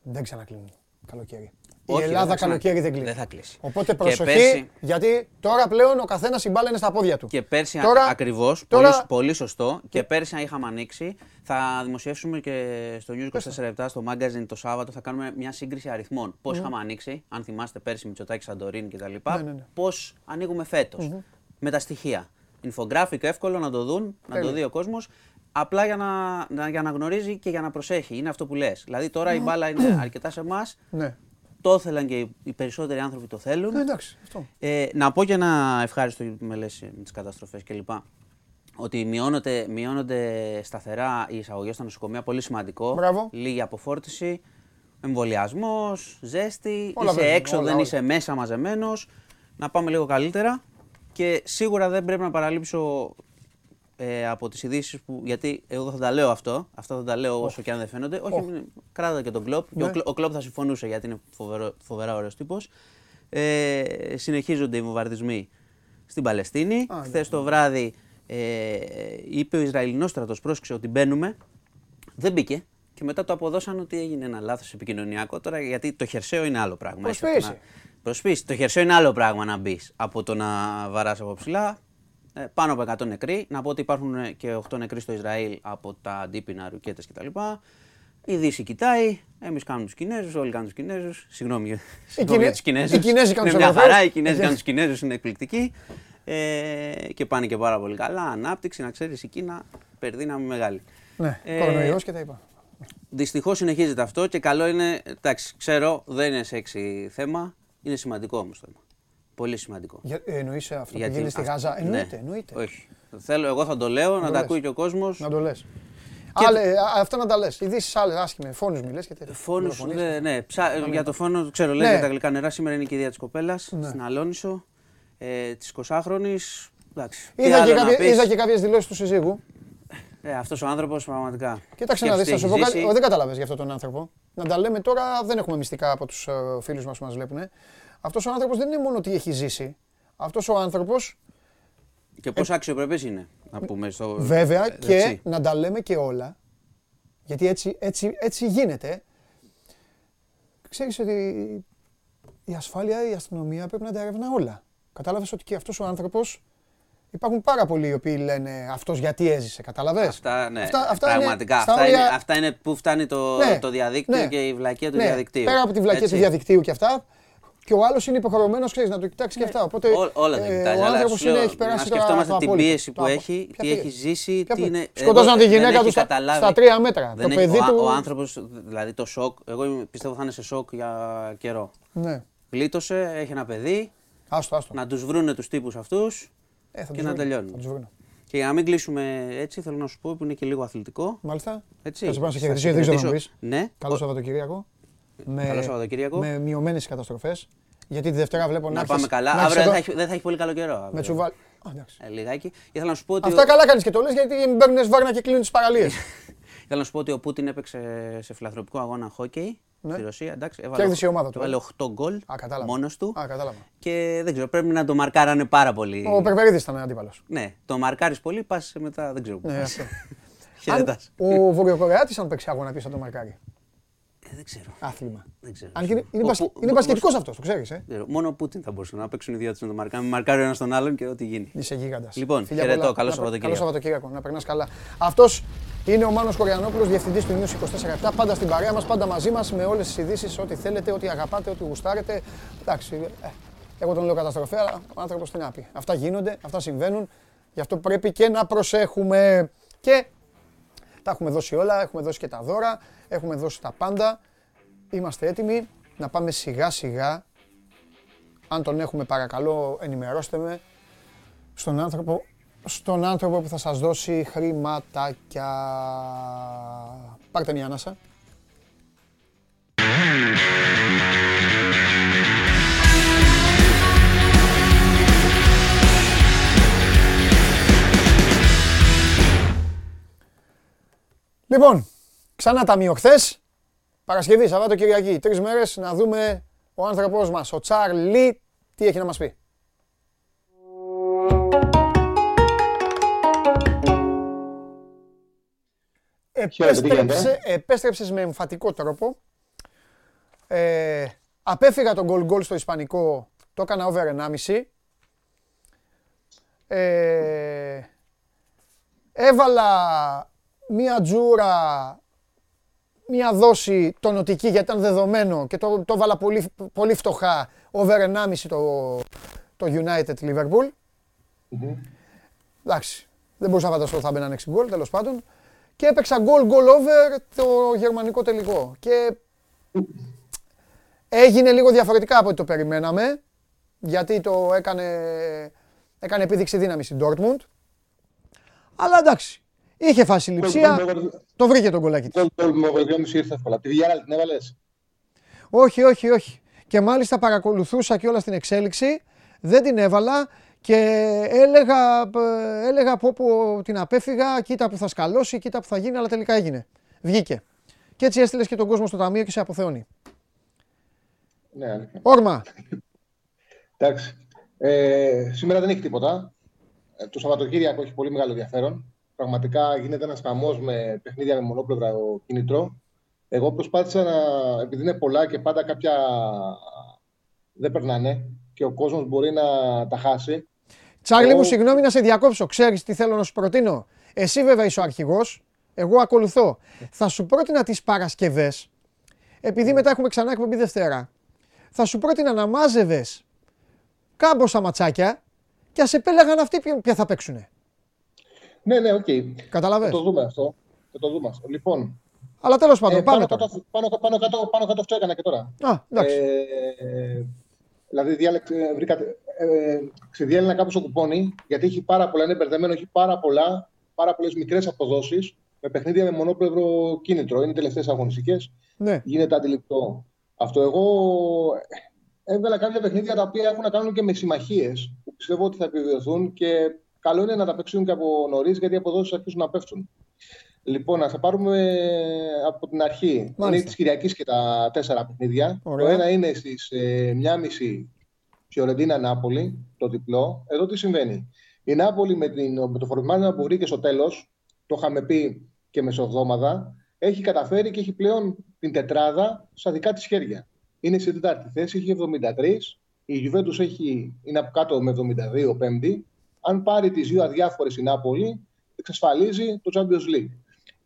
δεν ξανακλείνουν. Καλοκαίρι. Η Όχι, Ελλάδα δεν θα ξανα- καλοκαίρι δεν κλείνει. Δεν θα κλείσει. Οπότε Και προσοχή, πέρσι- γιατί τώρα πλέον ο καθένας η μπάλα είναι στα πόδια του. Και πέρσι Τώρα- ακριβώς, τώρα- πολύ, πολύ σωστό. Και πέρσι, αν είχαμε ανοίξει, θα δημοσιεύσουμε και στο News 24 στο magazine το Σάββατο. Θα κάνουμε μια σύγκριση αριθμών. Πώς είχαμε ανοίξει, αν θυμάστε πέρσι Μητσοτάκη Σαντορίνη κτλ. Ναι, ναι, ναι. Πώς ανοίγουμε φέτος. Με τα στοιχεία. Infographic εύκολο να το δουν, να το Τέλεια. δει ο κόσμος. Απλά για να, να- για να γνωρίζει και για να προσέχει. Είναι αυτό που λες. Δηλαδή τώρα η μπάλα είναι αρκετά σε εμάς. Ναι. Το ήθελαν και οι- οι περισσότεροι άνθρωποι το θέλουν. Ε, εντάξει, αυτό. Ε, να πω και ένα ευχάριστο που με λες με τις καταστροφές κλπ. Ότι μειώνονται, μειώνονται σταθερά οι εισαγωγές στα νοσοκομεία, πολύ σημαντικό. Μπράβο. Λίγη αποφόρτιση, εμβολιασμός, ζέστη, Όλα είσαι παίζουν, έξω, όλα, δεν όλα. είσαι μέσα μαζεμένος. Να πάμε λίγο καλύτερα. Και σίγουρα δεν πρέπει να παραλείψω ε, από τις ειδήσεις που. Γιατί εγώ θα τα λέω αυτό, αυτά θα τα λέω όσο και αν δεν φαίνονται. Όχι, Οχ. μην- κράτα και τον Κλοπ. Και Ναι. ο, Κλο- ο Κλοπ θα συμφωνούσε γιατί είναι φοβερό, φοβερά ωραίος τύπος. Ε, συνεχίζονται οι βομβαρδισμοί στην Παλαιστίνη. Α, ναι. Χθες το βράδυ ε, είπε ο Ισραηλινός στρατός, πρόσεξε ότι μπαίνουμε. Δεν μπήκε. Και μετά το αποδώσαν ότι έγινε ένα λάθος επικοινωνιακό τώρα γιατί το χερσαίο είναι άλλο πράγμα. έτσι, από το Προσποίηση. να- Προσποίηση. Το χερσαίο είναι άλλο πράγμα να μπεις από το να βαράς από ψηλά. Ε, πάνω από 100 νεκροί. Να πω ότι υπάρχουν ε, και 8 νεκροί στο Ισραήλ από τα αντίπεινα, ρουκέτες κτλ. Η Δύση κοιτάει, εμείς κάνουμε τους Κινέζους, όλοι κάνουν τους Κινέζους. Συγγνώμη, για- συγγνώμη Κινέ- για τους Κινέζους. οι Κινέζοι κάνουν Είναι τους μια χαρά, Ευρωπαίους. οι Κινέζοι κάνουν τους Κινέζους, είναι εκπληκτικοί. Ε, και πάνε και πάρα πολύ καλά. Ανάπτυξη, να ξέρεις, η Κίνα περδύναμη μεγάλη. Ναι, Ε, κορονοϊός και τα είπα. Δυστυχώς συνεχίζεται αυτό και καλό είναι. Εντάξει, ξέρω, δεν είναι σεξι θέμα. Είναι σημαντικό όμως θέμα. Πολύ σημαντικό. Για, ε, εννοείς αυτό Γιατί που γίνεται στη αυ- Γάζα; ναι. Εννοείται, εννοείται. Όχι. Θέλω, εγώ θα το λέω, να το τα λες. ακούει και ο κόσμος. Να το λες. Και- Άλλε, α, αυτά να τα λες. Ειδήσεις άλλες, άσχημες, φόνους μιλές και τέτοια. Φόνους, Δολοφονίες. ναι, ναι. Ψά, για το φόνος, ξέρω, λέει Ναι. για τα γλυκά νερά. Σήμερα είναι η κηδεία της κοπέλας Ναι. στην Αλόνισο. Ε, της 20χρονη. Εντάξει. τι Είδα και, άλλο να κάποιες, πεις. είδα και κάποιες δηλώσεις του συζύγου. Ε, αυτός ο άνθρωπος πραγματικά. Κοίταξε Και να δεις, αυτή θα σου έχεις πω κάτι. ζήσει. Ο, δεν κατάλαβε για αυτόν τον άνθρωπο. Να τα λέμε τώρα, δεν έχουμε μυστικά από τους φίλους μας που μας βλέπουν. Αυτός ο άνθρωπος δεν είναι μόνο ότι έχει ζήσει. Αυτός ο άνθρωπο, Και πόσο αξιοπρεπέ είναι, να πούμε. Στο... βέβαια, ε, και έτσι. να τα λέμε και όλα. Γιατί έτσι, έτσι, έτσι γίνεται. Ξέρεις ότι η ασφάλεια, η αστυνομία πρέπει να τα ερευνά όλα. Κατάλαβες ότι και αυτός ο άνθρωπος υπάρχουν πάρα πολλοί οι οποίοι λένε αυτός γιατί έζησε. Κατάλαβες; Αυτά, ναι, Αυτά- αυτά είναι πραγματικά. στα αυτά, όρια- είναι, αυτά είναι που φτάνει το, Ναι, το διαδίκτυο ναι, και η βλακεία του ναι, διαδικτύου. Πέρα από τη βλακεία Έτσι. του διαδικτύου και αυτά. Και ο άλλος είναι υποχρεωμένος να το κοιτάξει και αυτά. Οπότε Ό- όλα τα ε, κοιτάζει. ο αλλά άνθρωπος σου λέω, είναι, έχει περάσει να το- σκεφτόμαστε το την απόλυτο. πίεση Το που απο- έχει, Ποια τι πίεση; έχει ζήσει, Ποια τι πίεση; είναι. Σκοτώσαν εγώ τη γυναίκα δεν του έχει στα, καταλάβει. στα τρία μέτρα. Δεν το έχει- παιδί ο, του. ο άνθρωπος, δηλαδή το σοκ, εγώ είμαι- πιστεύω θα είναι σε σοκ για καιρό. Ναι. Γλίτωσε, έχει ένα παιδί, Άστο, άστο. να τους βρούνε τους τύπους αυτούς Ε, θα και τους να βρουν. τελειώνουν. Θα τους βρουν. Και για να μην κλείσουμε έτσι, θέλω να σου πω που είναι και λίγο αθλητικό. Μάλιστα. Έτσι. Θα σε πάω να σε Θα χαιρετήσω, γιατί δεν ξέρω να χαιρετήσω. πεις. Ναι. Καλό Ο- Σαββατοκύριακο. Με, Καλό Σαββατοκύριακο. Με μειωμένες καταστροφές. Γιατί τη Δευτέρα βλέπω να Να έρθεις- πάμε καλά. να έρθεις Αύριο δεν εδώ θα, έχει, δεν θα έχει πολύ καλό καιρό. αύριο. Με τσουβάλ. Α, εντάξει. Ε, λιγάκι. Και θέλω να σου πω ότι. Αυτά ο- καλά κάνεις και το λες γιατί μην παίρνουν βάρνα και κλείνουν τις παραλίες. Θέλω να σου πω ότι ο Πούτιν έπαιξε σε φιλανθρωπικό αγώνα χόκεϊ Ναι. στη Ρωσία. Εντάξει, Κέρδισε η ομάδα του, Έβαλε ε. 8 γκολ Α, κατάλαβα. μόνος του. Α, κατάλαβα. Και δεν ξέρω, πρέπει να το μαρκάρανε πάρα πολύ. Ο Περπερίδης ήταν αντίπαλος. Ναι, το μαρκάρεις πολύ, πας μετά δεν ξέρω πού. Ναι, πας. αυτό. Χαιρετάς. Ο Βορειοκορεάτη, αν παίξει αγώνα, ποιος θα το μαρκάρει; Ε, δεν ξέρω. Άθλημα. Δεν ξέρω. Αν και είναι, είναι, Ο μπασ- Που- είναι ο- μπασκετικός ο- αυτός, το ξέρεις. Ε; δεν ξέρω. Μόνο ο Πούτιν θα μπορούσε να παίξουν οι δύο τους με το μαρκάρι. Μαρκάρει ο ένας τον άλλον και ό,τι γίνει. Είσαι γίγαντας. Λοιπόν, χαιρετώ. Καλό Σαββατοκύριακο. Καλό Σαββατοκύριακο. Να περνάς καλά. Αυτός είναι ο Μάνος Κοριανόπουλος, διευθυντής του News 24 Πάντα στην παρέα μας, πάντα μαζί μας με όλες τις ειδήσεις, ό,τι θέλετε, ό,τι αγαπάτε, ό,τι γουστάρετε. Εντάξει, ε, εγώ τον λέω καταστροφή, αλλά ο άνθρωπος τι να πει. Αυτά γίνονται, αυτά συμβαίνουν. Γι' αυτό πρέπει και να προσέχουμε. Και τα έχουμε δώσει όλα, έχουμε δώσει και τα δώρα, έχουμε δώσει τα πάντα. Είμαστε έτοιμοι να πάμε σιγά σιγά. Αν τον έχουμε παρακαλώ ενημερώστε με στον άνθρωπο, στον άνθρωπο που θα σας δώσει χρηματάκια. Πάρτε μια ανάσα. Λοιπόν, ξανά ταμείο χθες, Παρασκευή, Σαββάτο, Κυριακή, τρεις μέρες να δούμε ο άνθρωπός μας, ο Τσάρλι, τι έχει να μας πει. Επέστρεψε, επέστρεψες με εμφατικό τρόπο. Ε, απέφυγα τον γκολ γκολ στο Ισπανικό, το έκανα over 1,5. Ε, έβαλα μία τζούρα, μία δόση τονοτική γιατί ήταν δεδομένο και το, το έβαλα πολύ, πολύ φτωχά over 1,5 το, το United Liverpool. Εντάξει, δεν μπορούσα να φανταστώ ότι θα μπαίναν 6 γκολ, τέλος πάντων. Και έπαιξα γκολ γκολ over το γερμανικό τελικό. Και έγινε λίγο διαφορετικά από ό,τι το περιμέναμε, γιατί το έκανε, έκανε επίδειξη δύναμης στην Dortmund. Αλλά εντάξει, είχε φάση λειψία, το βρήκε τον κολλάκι της. Το με 2,5 ήρθε εύκολα. Τη Villarreal την έβαλες; Όχι, όχι, όχι. Και μάλιστα παρακολουθούσα και όλα στην εξέλιξη, δεν την έβαλα και έλεγα, ε, έλεγα πω, πω την απέφυγα, κοίτα που θα σκαλώσει, κοίτα που θα γίνει, αλλά τελικά έγινε. Βγήκε. Και έτσι έστειλες και τον κόσμο στο ταμείο και σε αποθεώνει. Ναι, αλήθεια. Όρμα. Εντάξει. Ε, σήμερα δεν έχει τίποτα. Ε, το Σαββατοκύριακο έχει πολύ μεγάλο ενδιαφέρον. Πραγματικά γίνεται ένας χαμός με παιχνίδια με μονόπλευρα κινητρό. Εγώ προσπάθησα να. επειδή είναι πολλά και πάντα κάποια δεν περνάνε και ο κόσμος μπορεί να τα χάσει. Τσάρλι μου, Εγώ- συγγνώμη να σε διακόψω. Ξέρεις τι θέλω να σου προτείνω; Εσύ βέβαια είσαι ο αρχηγός, εγώ ακολουθώ. Θα σου πρότεινα τις Παρασκευές, επειδή μετά έχουμε ξανά εκπομπή Δευτέρα, θα σου πρότεινα να μάζευες κάμποσα ματσάκια και ας επέλεγαν αυτοί ποιο- ποια θα παίξουνε. Ναι, ναι, οκ. Κατάλαβες. Θα το δούμε αυτό. Θα το δούμε αυτό. Λοιπόν, Αλλά τέλος πάντων, ε, πάμε πάνω, τώρα. κάτω, πάνω, πάνω, κάτω, πάνω κάτω αυτό έκανα και τώρα. Α, εντάξει. Ε, δηλαδή, διάλεξε, ε, βρήκα, ε, ξεδιέλυνα κάπως το κουπόνι, γιατί έχει πάρα πολλά, είναι μπερδεμένο, έχει πάρα πολλά, πάρα πολλές μικρές αποδόσεις, με παιχνίδια με μονόπλευρο κίνητρο. Είναι οι τελευταίες αγωνιστικές. Ναι. Γίνεται αντιληπτό. Αυτό εγώ ε, έβγαλα κάποια παιχνίδια τα οποία έχουν να κάνουν και με συμμαχίες που πιστεύω ότι θα επιβεβαιωθούν και καλό είναι να τα παίξουν και από νωρίς γιατί οι αποδόσεις αρχίζουν να πέφτουν. Λοιπόν, να θα πάρουμε από την αρχή. Μάλιστα. Είναι της Κυριακής και τα τέσσερα παιχνίδια. Ωραία. Το ένα είναι στις ε, 1.30 Φιωρεντίνα Νάπολη, το διπλό. Εδώ τι συμβαίνει. Η Νάπολη με, την, με το φορμάρισμα που μπορεί και στο τέλος, το είχαμε πει και μεσοβδόμαδα, έχει καταφέρει και έχει πλέον την τετράδα στα δικά της χέρια. Είναι στη τέταρτη θέση, έχει 73. Η Juventus έχει, είναι από κάτω με 72 πέμπτη. Αν πάρει τι δύο αδιάφορε η Νάπολη, εξασφαλίζει το Champions League.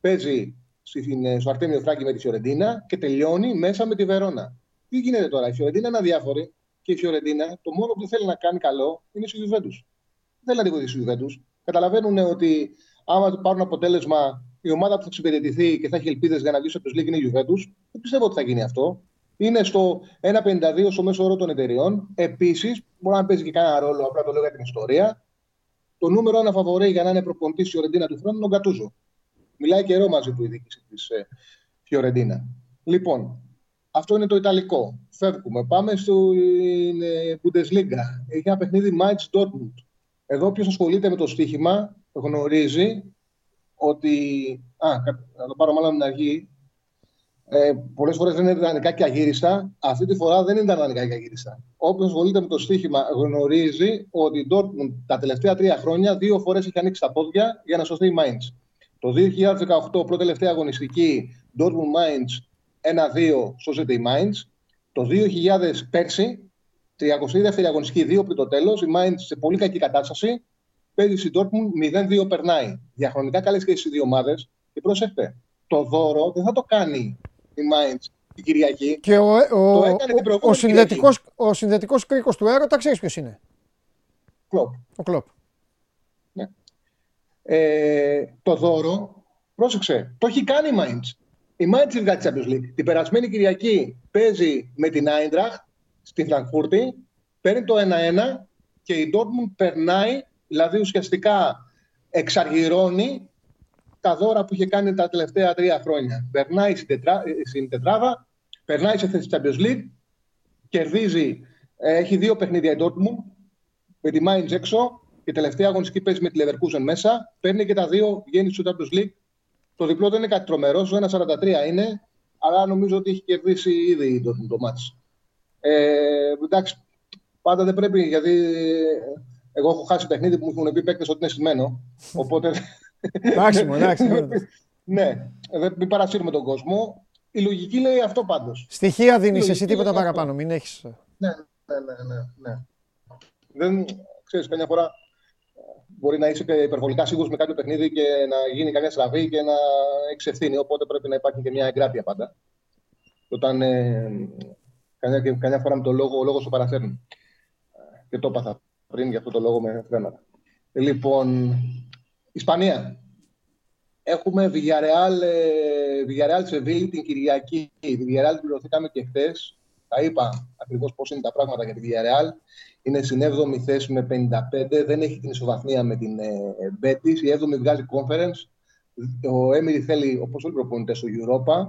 Παίζει στην- στο Αρτέμιο Φράγκη με τη Φιωρεντίνα και τελειώνει μέσα με τη Βερόνα. Τι γίνεται τώρα, η Φιωρεντίνα είναι αδιάφορη και η Φιωρεντίνα το μόνο που θέλει να κάνει καλό είναι στη Juventus. Δεν θέλει να τη βοηθήσει η Juventus. Καταλαβαίνουν ότι άμα του πάρουν αποτέλεσμα η ομάδα που θα εξυπηρετηθεί και θα έχει ελπίδες για να βγει στο Champions League είναι η Juventus. Δεν πιστεύω ότι θα γίνει αυτό. Είναι στο 1,52 στο μέσο όρο των εταιριών. Επίσης, μπορεί να παίζει και κανένα ρόλο, απλά το λέω για την ιστορία. Το νούμερο ένα φαβορή για να είναι προπονητή τη Φιωρεντίνα του χρόνου είναι ο Γκατούζο. Μιλάει καιρό μαζί του η διοίκηση της Φιωρεντίνα. Λοιπόν, αυτό είναι το Ιταλικό. Φεύγουμε. Πάμε στην ε, Bundesliga. Έχει ένα παιχνίδι Mainz Dortmund. Εδώ ποιος ασχολείται με το στοίχημα γνωρίζει ότι. Α, κα- να το πάρω μάλλον την αρχή. Ε, Πολλές φορές δεν είναι δανεικά και αγύριστα. Αυτή τη φορά δεν ήταν δανεικά και αγύριστα. Όποιος ασχολείται με το στοίχημα γνωρίζει ότι η Dortmund τα τελευταία τρία χρόνια δύο φορές έχει ανοίξει τα πόδια για να σωθεί η Mainz. Το 2018, πρώτη τελευταία αγωνιστική, Dortmund Mainz 1-2 σώζεται η Mainz. Το 2000 πέρσι, 32η αγωνιστική, δύο πριν το τέλος, η Mainz σε πολύ κακή κατάσταση. Παίζει στην Dortmund 0-2 περνάει. Διαχρονικά καλές και οι δύο ομάδες. Και πρόσεχτε, το δώρο δεν θα το κάνει η Mainz την Κυριακή. Και ο, ο, Το έκανε την ο, προηγούμενη ο, συνδετικός, ο συνδετικός κρίκος του έρωτα ξέρεις ποιος είναι; Κλοπ. Ο Κλόπ. Ε, το δώρο, πρόσεξε, το έχει κάνει η Mainz. Η Mainz έχει βγάλει τη Champions League. Την περασμένη Κυριακή παίζει με την Eintracht στη Φραγκφούρτη, παίρνει το 1-1 και η Dortmund περνάει, δηλαδή ουσιαστικά εξαργυρώνει τα δώρα που είχε κάνει τα τελευταία τρία χρόνια. Περνάει στην, τετρά, στην τετράδα, περνάει σε θέση Champions League, κερδίζει, ε, έχει δύο παιχνίδια η Dortmund, με τη Mainz έξω και τελευταία αγωνιστική παίζει με τη Leverkusen μέσα. Παίρνει και τα δύο, βγαίνει στο Champions League. Το διπλό δεν είναι κάτι τρομερός, το 1,43 είναι, αλλά νομίζω ότι έχει κερδίσει ήδη η Dortmund το μάτς. Ε, εντάξει, πάντα δεν πρέπει, γιατί εγώ έχω χάσει παιχνίδι που μου έχουν πει παίκτες ότι είναι σημαίνο. Οπότε. Εντάξει, μου, εντάξει. ναι, δεν μην παρασύρουμε τον κόσμο. Η λογική λέει αυτό πάντως. Στοιχεία δίνεις Λογική εσύ τίποτα λέει αυτό. παραπάνω, μην έχεις... Ναι, ναι, ναι, ναι, ναι. Δεν, ξέρεις, καμιά φορά ε, μπορεί να είσαι και υπερβολικά σίγουρος με κάποιο παιχνίδι και να γίνει καμιά στραβή και να έχεις ευθύνη. Οπότε πρέπει να υπάρχει και μια εγκράτεια πάντα. Και Όταν ε, καμιά, και καμιά φορά με το λόγο, ο λόγος το παραφέρνει. Ε, Και το έπαθα πριν για αυτό το λόγο με φρέναρα. Λοιπόν, Ισπανία. Έχουμε Villarreal, ε, Villarreal Σεβίλη την Κυριακή. Τη Villarreal πληρωθήκαμε και χθες. Τα είπα ακριβώς πώς είναι τα πράγματα για τη Villarreal. Είναι στην 7η θέση με 55. Δεν έχει την ισοβαθμία με την ε, Betis. Η 7η βγάζει conference. Ο Έμιρι θέλει, όπως όλοι οι προπονητές, στο Europa.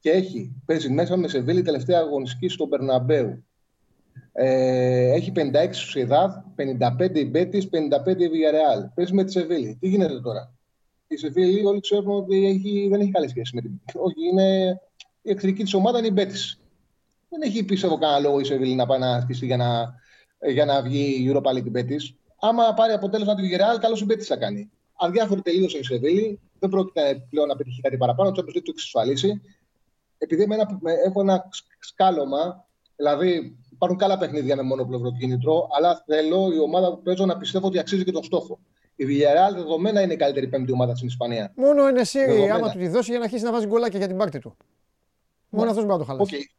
Και έχει, παίζει μέσα με Σεβίλη τελευταία αγωνιστική στο Μπερναμπέου. Ε, έχει 56 στο Σιδάδ, 55 η Betis, 55 η Villarreal. Παίζει με τη Σεβίλη. Τι γίνεται τώρα; Η Σεβίλη όλοι ξέρουν ότι έχει, δεν έχει καλή σχέση με την. Όχι, είναι, η εχθρική της ομάδα είναι η Betis. Δεν έχει πιστεύω κανένα λόγο η Σεβίλη να πάει να ασκήσει για να, για να βγει η Europa League Betis. Άμα πάρει αποτέλεσμα τη Villarreal, καλώς η Betis θα κάνει. Αδιάφορη τελείωσε η Σεβίλη. Δεν πρόκειται πλέον να πετύχει κάτι παραπάνω. Το Champions League το εξασφαλίσει. Επειδή εμένα, με- έχω ένα σκάλωμα, δηλαδή υπάρχουν καλά παιχνίδια με μονοπλευρό κίνητρο, αλλά θέλω η ομάδα που παίζω να πιστεύω ότι αξίζει και τον στόχο. Η Villarreal δεδομένα είναι η καλύτερη πέμπτη ομάδα στην Ισπανία. Μόνο Εν Νεσίρι, Δεδομένα. άμα του τη δώσει για να αρχίσει να βάζει γκολάκια για την πάρτη του. Μόνο αυτός μπορεί να το Οκ. χαλάσει.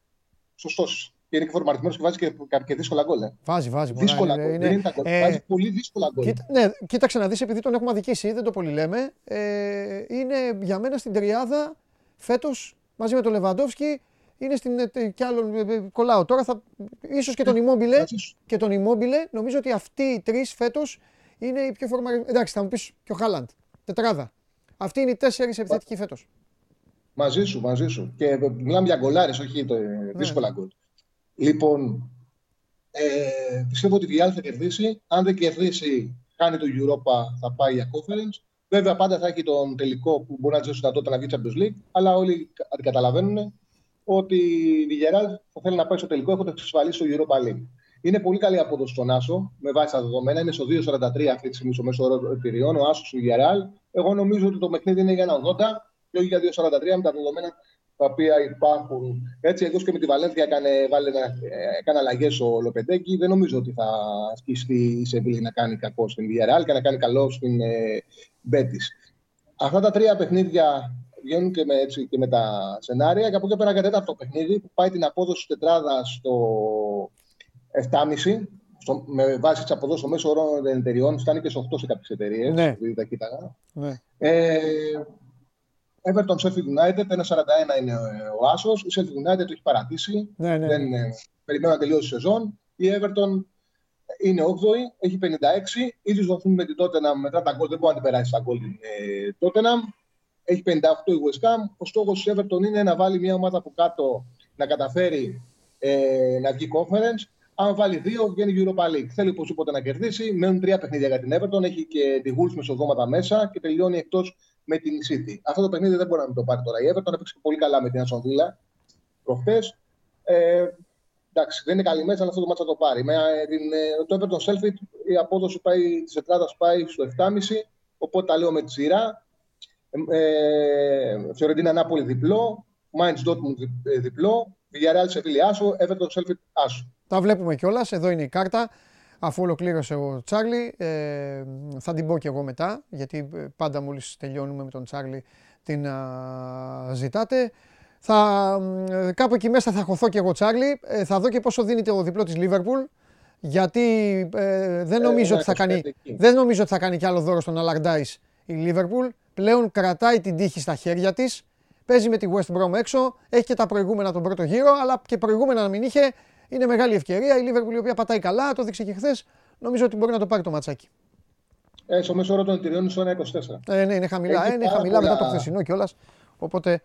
Σωστός. Και είναι και φορμαρισμένο και βάζει και, και δύσκολα γκολ. ε. Βάζει, βάζει. πολλά, Δύσκολα είναι- γκολ. είναι- Δεν είναι τα γκολ. ε, Βάζει πολύ δύσκολα γκολ. Κοίτα, ναι, κοίταξε να δεις, επειδή τον έχουμε αδικήσει, δεν το πολύ λέμε, ε, είναι για μένα στην τριάδα φέτος μαζί με τον Λεβαντόφσκι, είναι στην, ε, τε- κι άλλον, ε, ε, κολλάω τώρα, θα, ίσως και τον Immobile, Μαζί σου. και τον Immobile, νομίζω ότι αυτοί οι τρεις φέτος είναι οι πιο φορμαρισμένοι, εντάξει θα μου πεις και ο Χάλαντ, τετράδα. Αυτοί είναι οι τέσσερις επιθετικοί φέτος. Μαζί σου, μαζί σου. Και ε, μιλάμε για γκολάρες, όχι το, ε, δύσκολα γκολ. Λοιπόν, ε, πιστεύω ότι η Villarreal θα κερδίσει. Αν δεν κερδίσει, κάνει το Europa, θα πάει για conference. Βέβαια, πάντα θα έχει τον τελικό που μπορεί να ζήσει τα τότε να βγει Champions League, αλλά όλοι κα- καταλαβαίνουν ότι η Villarreal θα θέλει να πάει στο τελικό έχοντας εξασφαλίσει το Europa League. Είναι πολύ καλή απόδοση στον Άσο, με βάση τα δεδομένα. Είναι στο 2,43 αυτή τη στιγμή στο μέσο όρο εταιριών, ο Άσος του Villarreal. Εγώ νομίζω ότι το παιχνίδι είναι για ένα 80 και όχι για 2,43 με τα δεδομένα τα οποία υπάρχουν. Έτσι, εδώ και με τη Βαλένθια έκανε, βάλε, ε, έκανε αλλαγές ο Λοπεντέκη. Δεν νομίζω ότι θα ασκήσει η Σεβίλη να κάνει κακό στην Villarreal και να κάνει καλό στην ε, Μπέτης. Αυτά τα τρία παιχνίδια βγαίνουν και με, έτσι, και με τα σενάρια και από εκεί πέρα για τέταρτο παιχνίδι που πάει την απόδοση της τετράδας στο 7,5 στο, με βάση τις αποδόσεις στο μέσο όρο των εταιριών, φτάνει και σε 8 σε κάποιες εταιρείες. Ναι. επειδή τα κοίταγα. Ναι. Ε, Everton Sheffield United, 1,41 είναι ο Άσος. Η Sheffield United το έχει παρατήσει. Ναι, ναι. Δεν ε, περιμένω να τελειώσει η σεζόν. Η Everton είναι 8η, έχει 56. ίδιου βαθμού με την Tottenham μετά τα γκολ. Δεν μπορεί να την περάσει τα γκολ την ε, Tottenham. Έχει 58 η West Ham. Ο στόχος της Everton είναι να βάλει μια ομάδα από κάτω να καταφέρει ε, να βγει conference. Αν βάλει δύο, βγαίνει Europa League. Θέλει οπωσδήποτε να κερδίσει. Μένουν τρία παιχνίδια για την Everton. Έχει και τη Wolves μεσοδόματα μέσα και τελειώνει εκτός με την City. Αυτό το παιχνίδι δεν μπορεί να μην το πάρει τώρα. Η Everton έπαιξε πολύ καλά με την Aston Villa προχθέ. Ε, εντάξει, δεν είναι καλή μέσα, αλλά αυτό το μάτσα το πάρει. Με, ε, την, ε, το Everton Selfie η απόδοση πάει, της τετράδας πάει στο 7,5, οπότε τα λέω με τη σειρά. Ε, ε, Φιωρεντίνα Νάπολη διπλό, Mainz Dortmund δι- ε, διπλό, Villarreal Σεβίλη Άσο, Everton Selfie Άσο. Τα βλέπουμε κιόλας. Εδώ είναι η κάρτα. Αφού ολοκλήρωσε ο Τσάρλι, ε, θα την πω κι εγώ μετά, γιατί ε, πάντα μόλις τελειώνουμε με τον Τσάρλι την α, ζητάτε. Θα, μ, ε, κάπου εκεί μέσα θα χωθώ κι εγώ Τσάρλι. Ε, θα δω και πόσο δίνεται ο διπλό της Λίβερπουλ. Γιατί ε, δεν, νομίζω ένα ότι θα 25 κάνει, εκεί. δεν νομίζω ότι θα κάνει κι άλλο δώρο στον Αλαρντάις η Λίβερπουλ. Πλέον κρατάει την τύχη στα χέρια της. Παίζει με τη West Brom έξω. Έχει και τα προηγούμενα τον πρώτο γύρο. Αλλά και προηγούμενα να μην είχε. Είναι μεγάλη ευκαιρία. Η Λίβερπουλ η οποία πατάει καλά. Το δείξε και χθες. Νομίζω ότι μπορεί να το πάρει το ματσάκι. Ε, στο μέσο όρο των εταιριών είναι στο 1,24. Ε, ναι, είναι χαμηλά. Έχει Ε, είναι πάρα χαμηλά μετά το πολλά- χθεσινό κιόλας. Οπότε.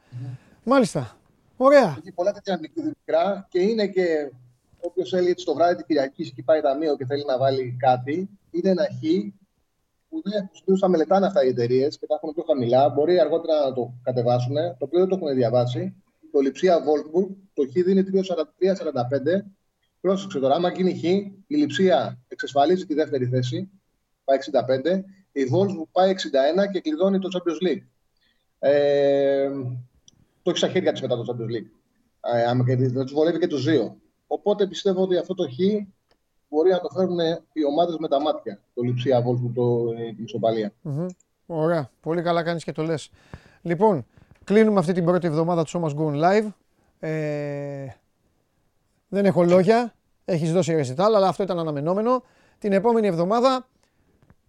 Μάλιστα. Ωραία. Έχει πολλά τέτοια μικρά και είναι και όποιος θέλει έτσι το βράδυ την Κυριακή και πάει ταμείο και θέλει να βάλει κάτι, είναι ένα χ που δεν τους θα μελετάνε αυτά οι εταιρείες και τα έχουν πιο χαμηλά. Μπορεί αργότερα να το κατεβάσουν, το οποίο δεν το έχουν διαβάσει. Το Λιψία Wolfsburg, το χ δίνει 3,45. Πρόσεξε τώρα, άμα γίνει χ, η Λιψία εξασφαλίζει τη δεύτερη θέση, πάει 65. Η Wolfsburg πάει 61 και κλειδώνει το Champions League. Ε, το έχει στα χέρια της μετά το Champions League. Ε, άμα κερδίσει, θα τους βολεύει και τους δύο. Οπότε πιστεύω ότι αυτό το χ μπορεί να το φέρουν οι ομάδες με τα μάτια. Το Λιψία Wolfsburg, το, ε, την ισοπαλία. Μμμ. Ωραία. Πολύ καλά κάνεις και το λες. Λοιπόν, κλείνουμε αυτή την πρώτη εβδομάδα του So Must Go On Live. Ε, δεν έχω λόγια. Έχεις δώσει ρεζιτάλ, αλλά αυτό ήταν αναμενόμενο. Την επόμενη εβδομάδα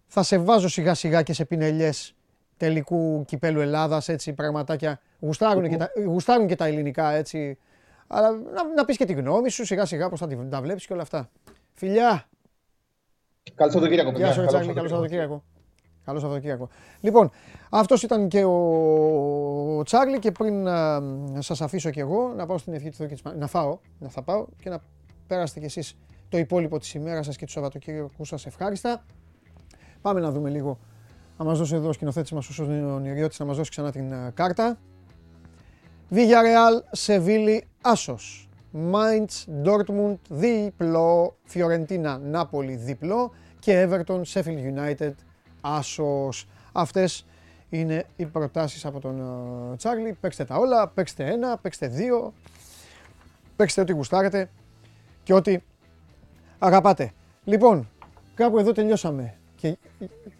θα σε βάζω σιγά σιγά και σε πινελιές τελικού κυπέλου Ελλάδας, έτσι πραγματάκια. Γουστάρουν και τα, γουστάρουν και τα ελληνικά, έτσι. Αλλά να, να πεις και τη γνώμη σου σιγά σιγά πώς θα τη- τα βλέπεις και όλα αυτά. Φιλιά! Καλό Σαββατοκύριακο, Γεια παιδιά. σου, ρε Καλό Τσάρλι, καλό Σαββατοκύριακο. Σαββατοκύριακο. Καλό Σαββατοκύριακο. Λοιπόν, αυτός ήταν και ο, ο Τσάρλι και πριν α, σας αφήσω και εγώ να πάω στην ευχή του Θεού και της Μα- να φάω, να θα πάω και να πέρασετε κι εσείς το υπόλοιπο της ημέρας σας και τους Σαββατοκύριακους σας ευχάριστα. Πάμε να δούμε λίγο, να μας δώσει εδώ ο σκηνοθέτης μας, ο Σωσονιριώτης, να μας δώσει ξανά την α, κάρτα. Villarreal, Σεβίλη, Άσος. Mainz, Dortmund, διπλό. Φιωρεντίνα, Νάπολη, διπλό. Και Everton, Sheffield United, Άσος. Αυτές είναι οι προτάσεις από τον ε, Τσάρλι. Παίξτε τα όλα, παίξτε ένα, παίξτε δύο. Παίξτε ό,τι γουστάρετε και ό,τι αγαπάτε. Λοιπόν, κάπου εδώ τελειώσαμε και,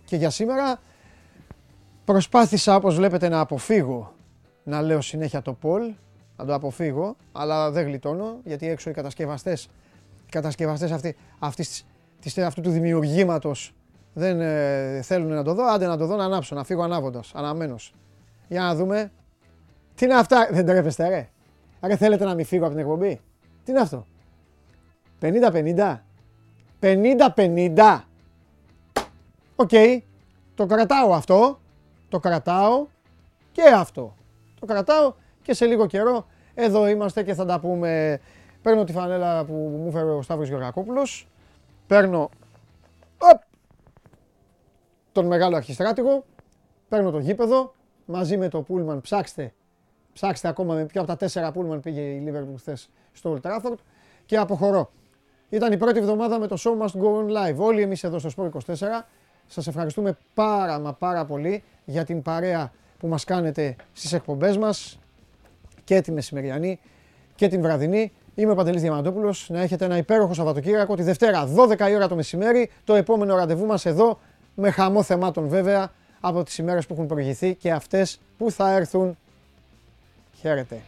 και για σήμερα. Προσπάθησα, όπως βλέπετε, να αποφύγω να λέω συνέχεια το Πολ, να το αποφύγω, αλλά δεν γλιτώνω, γιατί έξω οι κατασκευαστές, οι κατασκευαστές αυτοί, αυτής, της- της, αυτού του δημιουργήματος δεν ε, θέλουν να το δω, άντε να το δω να ανάψω, να φύγω ανάβοντας, αναμμένος. Για να δούμε. Τι είναι αυτά, δεν ντρέπεστε ρε. Άρα θέλετε να μην φύγω από την εκπομπή; Τι είναι αυτό; 50-50. 50-50. Οκ. Το κρατάω αυτό. Το κρατάω και αυτό. Το κρατάω και σε λίγο καιρό εδώ είμαστε και θα τα πούμε. Παίρνω τη φανέλα που μου φέρε ο Σταύρος Γεωργακόπουλος. Παίρνω οπ, τον μεγάλο αρχιστράτηγο παίρνω το γήπεδο μαζί με το Πούλμαν. Ψάξτε, ψάξτε ακόμα με ποια από τα τέσσερα Πούλμαν πήγε η Λίβερπουλ χθες στο Old Trafford και αποχωρώ. Ήταν η πρώτη εβδομάδα με το Show Must Go On Live. Όλοι εμείς εδώ στο Sport 24 σας ευχαριστούμε πάρα μα πάρα πολύ για την παρέα που μας κάνετε στις εκπομπές μας και τη μεσημεριανή και την βραδινή. Είμαι ο Παντελής Διαμαντόπουλος. Να έχετε ένα υπέροχο Σαββατοκύριακο. Τη Δευτέρα 12 η ώρα το μεσημέρι. Το επόμενο ραντεβού μας εδώ με χαμό θεμάτων βέβαια από τις ημέρες που έχουν προηγηθεί και αυτές που θα έρθουν. Χαίρετε.